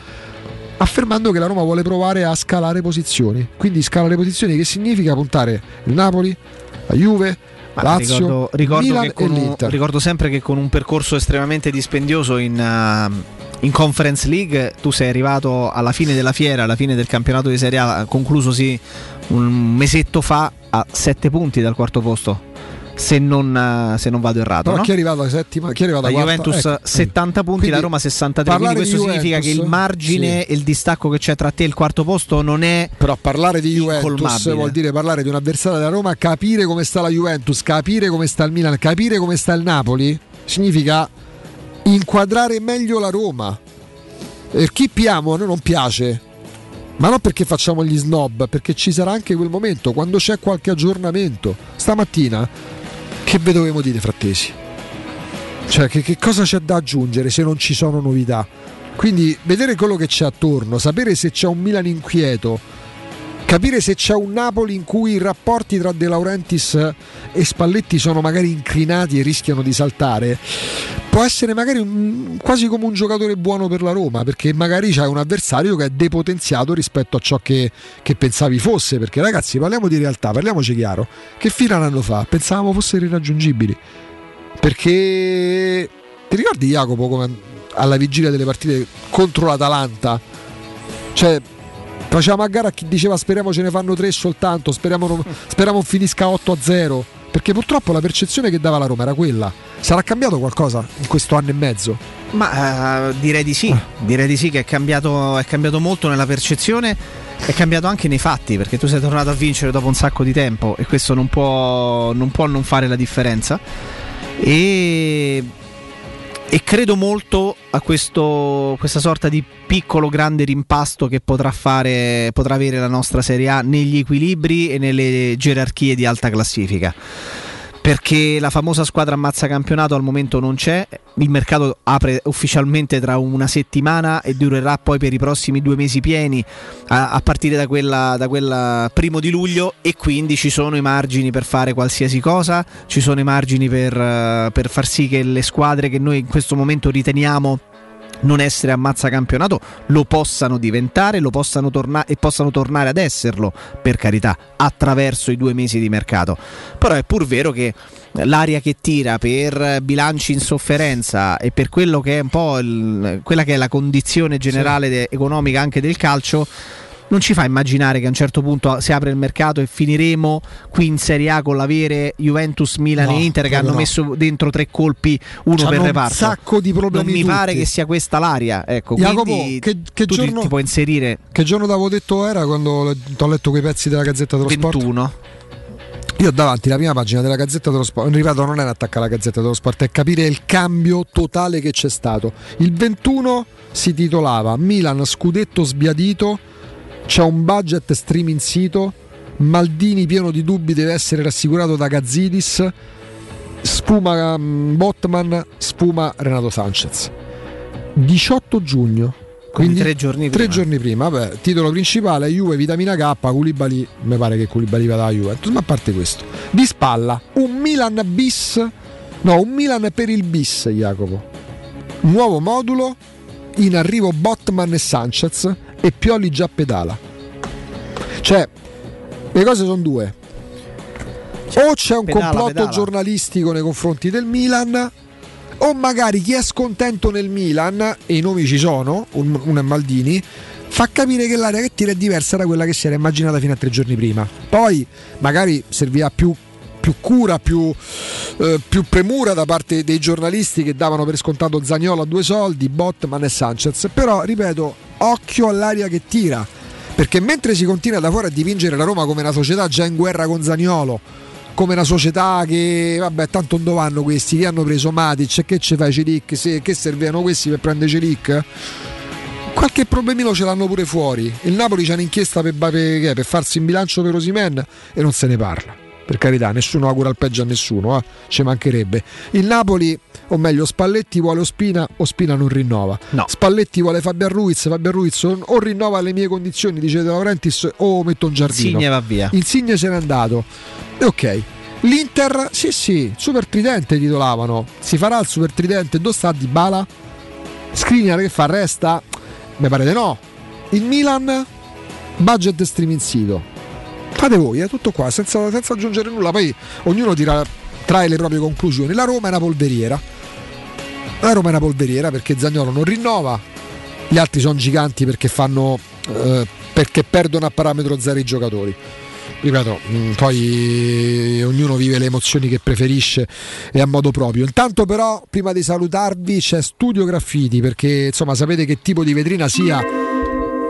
affermando che la Roma vuole provare a scalare posizioni. Quindi scalare posizioni che significa puntare il Napoli, la Juve, Lazio, ricordo, ricordo, un, ricordo, sempre che con un percorso estremamente dispendioso in, uh, in Conference League tu sei arrivato alla fine della fiera, alla fine del campionato di Serie A, conclusosi un mesetto fa a 7 punti dal quarto posto. Se non, se non, vado errato. No, no? chi è arrivato alla settima? Chi è arrivato la Juventus ecco. 70 punti, quindi, la Roma 63. Quindi questo significa che il margine sì. e il distacco che c'è tra te e il quarto posto non è. Però parlare di Juventus vuol dire parlare di un avversario della Roma, capire come sta la Juventus, capire come sta il Milan, capire come sta il Napoli. Significa inquadrare meglio la Roma. Per chi piamo a noi non piace, ma non perché facciamo gli snob, perché ci sarà anche quel momento quando c'è qualche aggiornamento. Stamattina, che ve dovevamo dire, frattesi? Cioè, che, che cosa c'è da aggiungere se non ci sono novità? Quindi, vedere quello che c'è attorno, sapere se c'è un Milan inquieto capire se c'è un Napoli in cui i rapporti tra De Laurentiis e Spalletti sono magari inclinati e rischiano di saltare, può essere magari un, quasi come un giocatore buono per la Roma, perché magari c'è un avversario che è depotenziato rispetto a ciò che, che pensavi fosse. Perché ragazzi, parliamo di realtà, parliamoci chiaro. Che fino a un anno fa pensavamo fossero irraggiungibili. Perché ti ricordi Jacopo come alla vigilia delle partite contro l'Atalanta? Cioè, Facciamo a gara a chi diceva speriamo ce ne fanno tre soltanto, speriamo non, speriamo finisca 8 a 0. Perché purtroppo la percezione che dava la Roma era quella. Sarà cambiato qualcosa in questo anno e mezzo? Ma uh, direi di sì, direi di sì che è cambiato, è cambiato molto nella percezione, è cambiato anche nei fatti, perché tu sei tornato a vincere dopo un sacco di tempo e questo non può non, può non fare la differenza. E e credo molto a questo, questa sorta di piccolo grande rimpasto che potrà, fare, potrà avere la nostra Serie A negli equilibri e nelle gerarchie di alta classifica perché la famosa squadra ammazza campionato al momento non c'è, il mercato apre ufficialmente tra una settimana e durerà poi per i prossimi due mesi pieni a, a partire da quella, da quella primo di luglio. E quindi ci sono i margini per fare qualsiasi cosa, ci sono i margini per, per far sì che le squadre che noi in questo momento riteniamo non essere ammazza campionato lo possano diventare lo possano torna- e possano tornare ad esserlo, per carità, attraverso i due mesi di mercato. Però è pur vero che l'aria che tira per bilanci in sofferenza e per quello che è un po' il, quella che è la condizione generale sì. de- economica anche del calcio non ci fa immaginare che a un certo punto si apre il mercato e finiremo qui in Serie A con l'avere Juventus, Milan no, e Inter che hanno no. messo dentro tre colpi, uno C'hanno per reparto. Un sacco di problemi. Non mi tutti. pare che sia questa l'aria. Ecco, Jacopo, che, che giorno, ti, ti, puoi inserire. Che giorno d'avevo detto era quando ho letto quei pezzi della Gazzetta dello 21. Sport? Io ho davanti la prima pagina della Gazzetta dello Sport, ripeto, non è un attacco alla Gazzetta dello Sport, è capire il cambio totale che c'è stato. Il 21 si titolava Milan scudetto sbiadito c'è un budget streaming sito, Maldini pieno di dubbi deve essere rassicurato da Gazzidis, sfuma um, Botman, sfuma Renato Sanchez. 18 giugno. Quindi tre giorni prima. Tre giorni prima, vabbè, titolo principale Juve Vitamina K, Culibali, mi pare che Culibali vada alla Juventus, ma a parte questo. Di spalla, un Milan bis, no, un Milan per il bis, Jacopo. Nuovo modulo, in arrivo Botman e Sanchez e Pioli già pedala. Cioè, le cose sono due. O c'è un pedala, complotto pedala. giornalistico nei confronti del Milan o magari chi è scontento nel Milan, e i nomi ci sono, un- uno è Maldini, fa capire che l'area che tira è diversa da quella che si era immaginata fino a tre giorni prima. Poi magari servirà più, più cura, più, eh, più premura da parte dei giornalisti che davano per scontato Zagnolo a due soldi, Botman e Sanchez. Però, ripeto, occhio all'aria che tira. Perché mentre si continua da fuori a dipingere la Roma come una società già in guerra con Zagnolo, come una società che vabbè tanto non vanno questi? Che hanno preso Matic? Che ci fai Celic che servivano questi per prendere Celic qualche problemino ce l'hanno pure fuori. Il Napoli c'ha un'inchiesta per, per, per farsi in bilancio per Osimen e non se ne parla per carità, nessuno augura il peggio a nessuno, eh? ci mancherebbe. Il Napoli, o meglio, Spalletti vuole Ospina, Ospina non rinnova. No. Spalletti vuole Fabian Ruiz, Fabian Ruiz o, rinnova le mie condizioni, dice De Laurentiis, o metto un giardino. Insigne va via. Insigne se n'è andato. E ok. L'Inter, sì sì, super tridente titolavano. Si farà il super tridente, dove sta Di Bala? Skriniar che fa? Resta? Mi pare di no. Il Milan, budget streaming sito. Fate voi, è tutto qua, senza, senza aggiungere nulla. Poi ognuno tira, trae le proprie conclusioni. La Roma è una polveriera. La Roma è una polveriera perché Zagnolo non rinnova. Gli altri sono giganti perché fanno. eh, perché perdono a parametro zero i giocatori ripeto, mh, poi ognuno vive le emozioni che preferisce e a modo proprio. Intanto però, prima di salutarvi, c'è Studio Graffiti perché insomma sapete che tipo di vetrina sia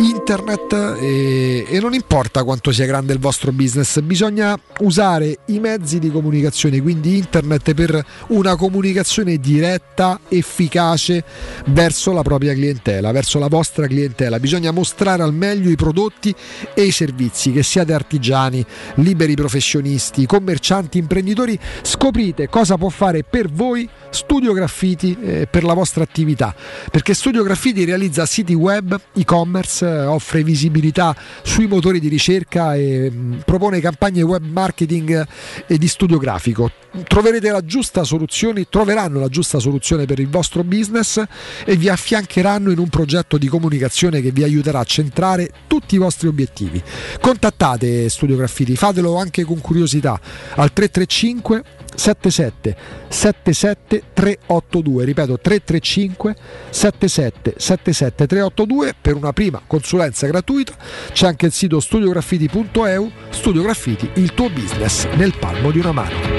internet e, e non importa quanto sia grande il vostro business, bisogna usare i mezzi di comunicazione, quindi internet per una comunicazione diretta, efficace verso la propria clientela, verso la vostra clientela. Bisogna mostrare al meglio i prodotti e i servizi, che siate artigiani, liberi professionisti, commercianti, imprenditori, scoprite cosa può fare per voi Studio Graffiti eh, per la vostra attività, perché Studio Graffiti realizza siti web, e-commerce, offre visibilità sui motori di ricerca e mh, propone campagne web marketing e di studio grafico. Troverete la giusta soluzione, troveranno la giusta soluzione per il vostro business e vi affiancheranno in un progetto di comunicazione che vi aiuterà a centrare tutti i vostri obiettivi. Contattate Studio Graffiti, fatelo anche con curiosità al 335 77 77 382 ripeto 335 77 77 382 per una prima consulenza gratuita. C'è anche il sito studiograffiti.eu Studio Graffiti il tuo business nel palmo di una mano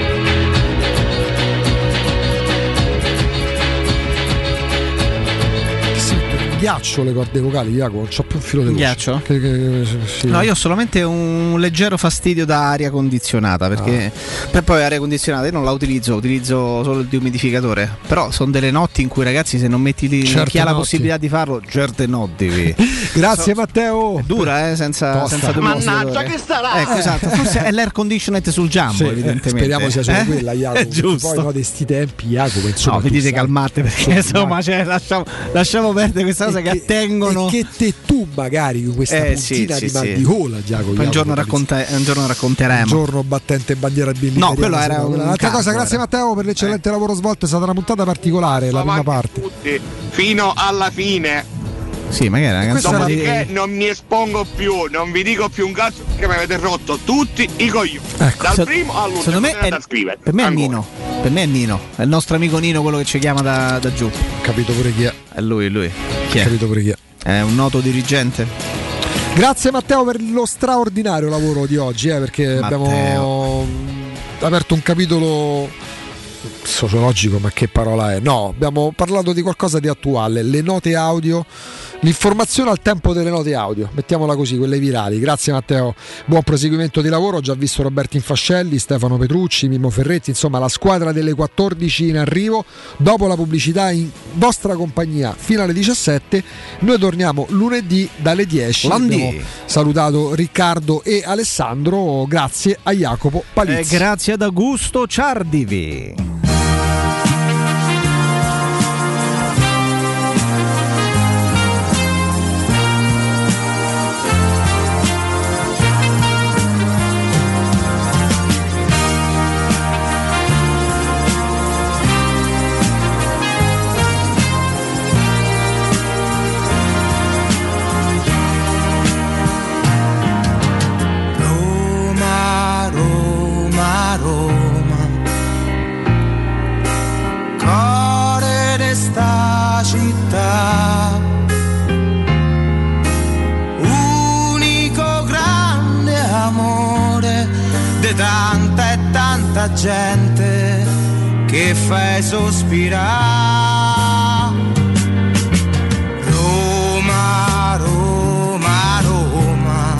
ghiaccio le corde vocali Jacopo non c'ho più un filo di voce Ghiaccio? Che- che- sì. No, io ho solamente un leggero fastidio da aria condizionata perché Ah. per poi aria condizionata io non la utilizzo, utilizzo solo il dehumidificatore. Però sono delle notti in cui ragazzi se non metti lì Certe chi ha la possibilità di farlo, certe notti. grazie Matteo È dura, eh, senza, Tosta. senza Mannaggia che starà! Ecco, esatto, forse è l'air conditioned sul Jumbo, Sì, evidentemente. speriamo sia solo Eh? quella Jacopo giusto. poi no, di sti tempi Jacopo insomma No, vi dite calmate perché insomma cioè, lasciamo, lasciamo perdere questa cosa che, attengono. e che te tu magari questa Eh, sì, puntina sì, di sì. mal di gola Giacomo Poi un giorno, racconta- un giorno racconteremo. un giorno battente bandiera bianca No, quello era un un'altra cosa grazie era. Matteo per l'eccellente lavoro svolto è stata una puntata particolare la prima parte tutti fino alla fine. Sì, magari una canzone di- Dopodiché non mi espongo più, non vi dico più un cazzo perché mi avete rotto tutti i coglioni. Dal Se- primo all'ultimo. secondo me è- a scrivere. Per me è Ancora. Nino. Per me è Nino. È il nostro amico Nino, quello che ci chiama da, da giù. capito pure chi è È lui, lui. Chi è? capito pure chi è È un noto dirigente? Grazie Matteo per lo straordinario lavoro di oggi, eh, perché Matteo. abbiamo aperto un capitolo sociologico, ma che parola è? No, abbiamo parlato di qualcosa di attuale, le note audio, l'informazione al tempo delle note audio, mettiamola così, quelle virali. Grazie Matteo, buon proseguimento di lavoro, ho già visto Roberto Infascelli, Stefano Petrucci, Mimmo Ferretti, insomma la squadra delle 14 in arrivo, dopo la pubblicità in vostra compagnia fino alle 17, noi torniamo lunedì dalle 10. Lundi. Abbiamo salutato Riccardo e Alessandro, grazie a Jacopo Palizzi. Eh, grazie ad Augusto Ciardivi. Gente che fai sospirare. Roma, Roma, Roma,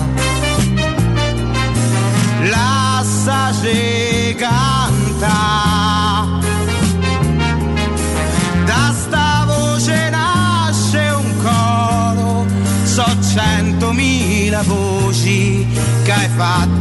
un coro, so centomila voci che hai fatto.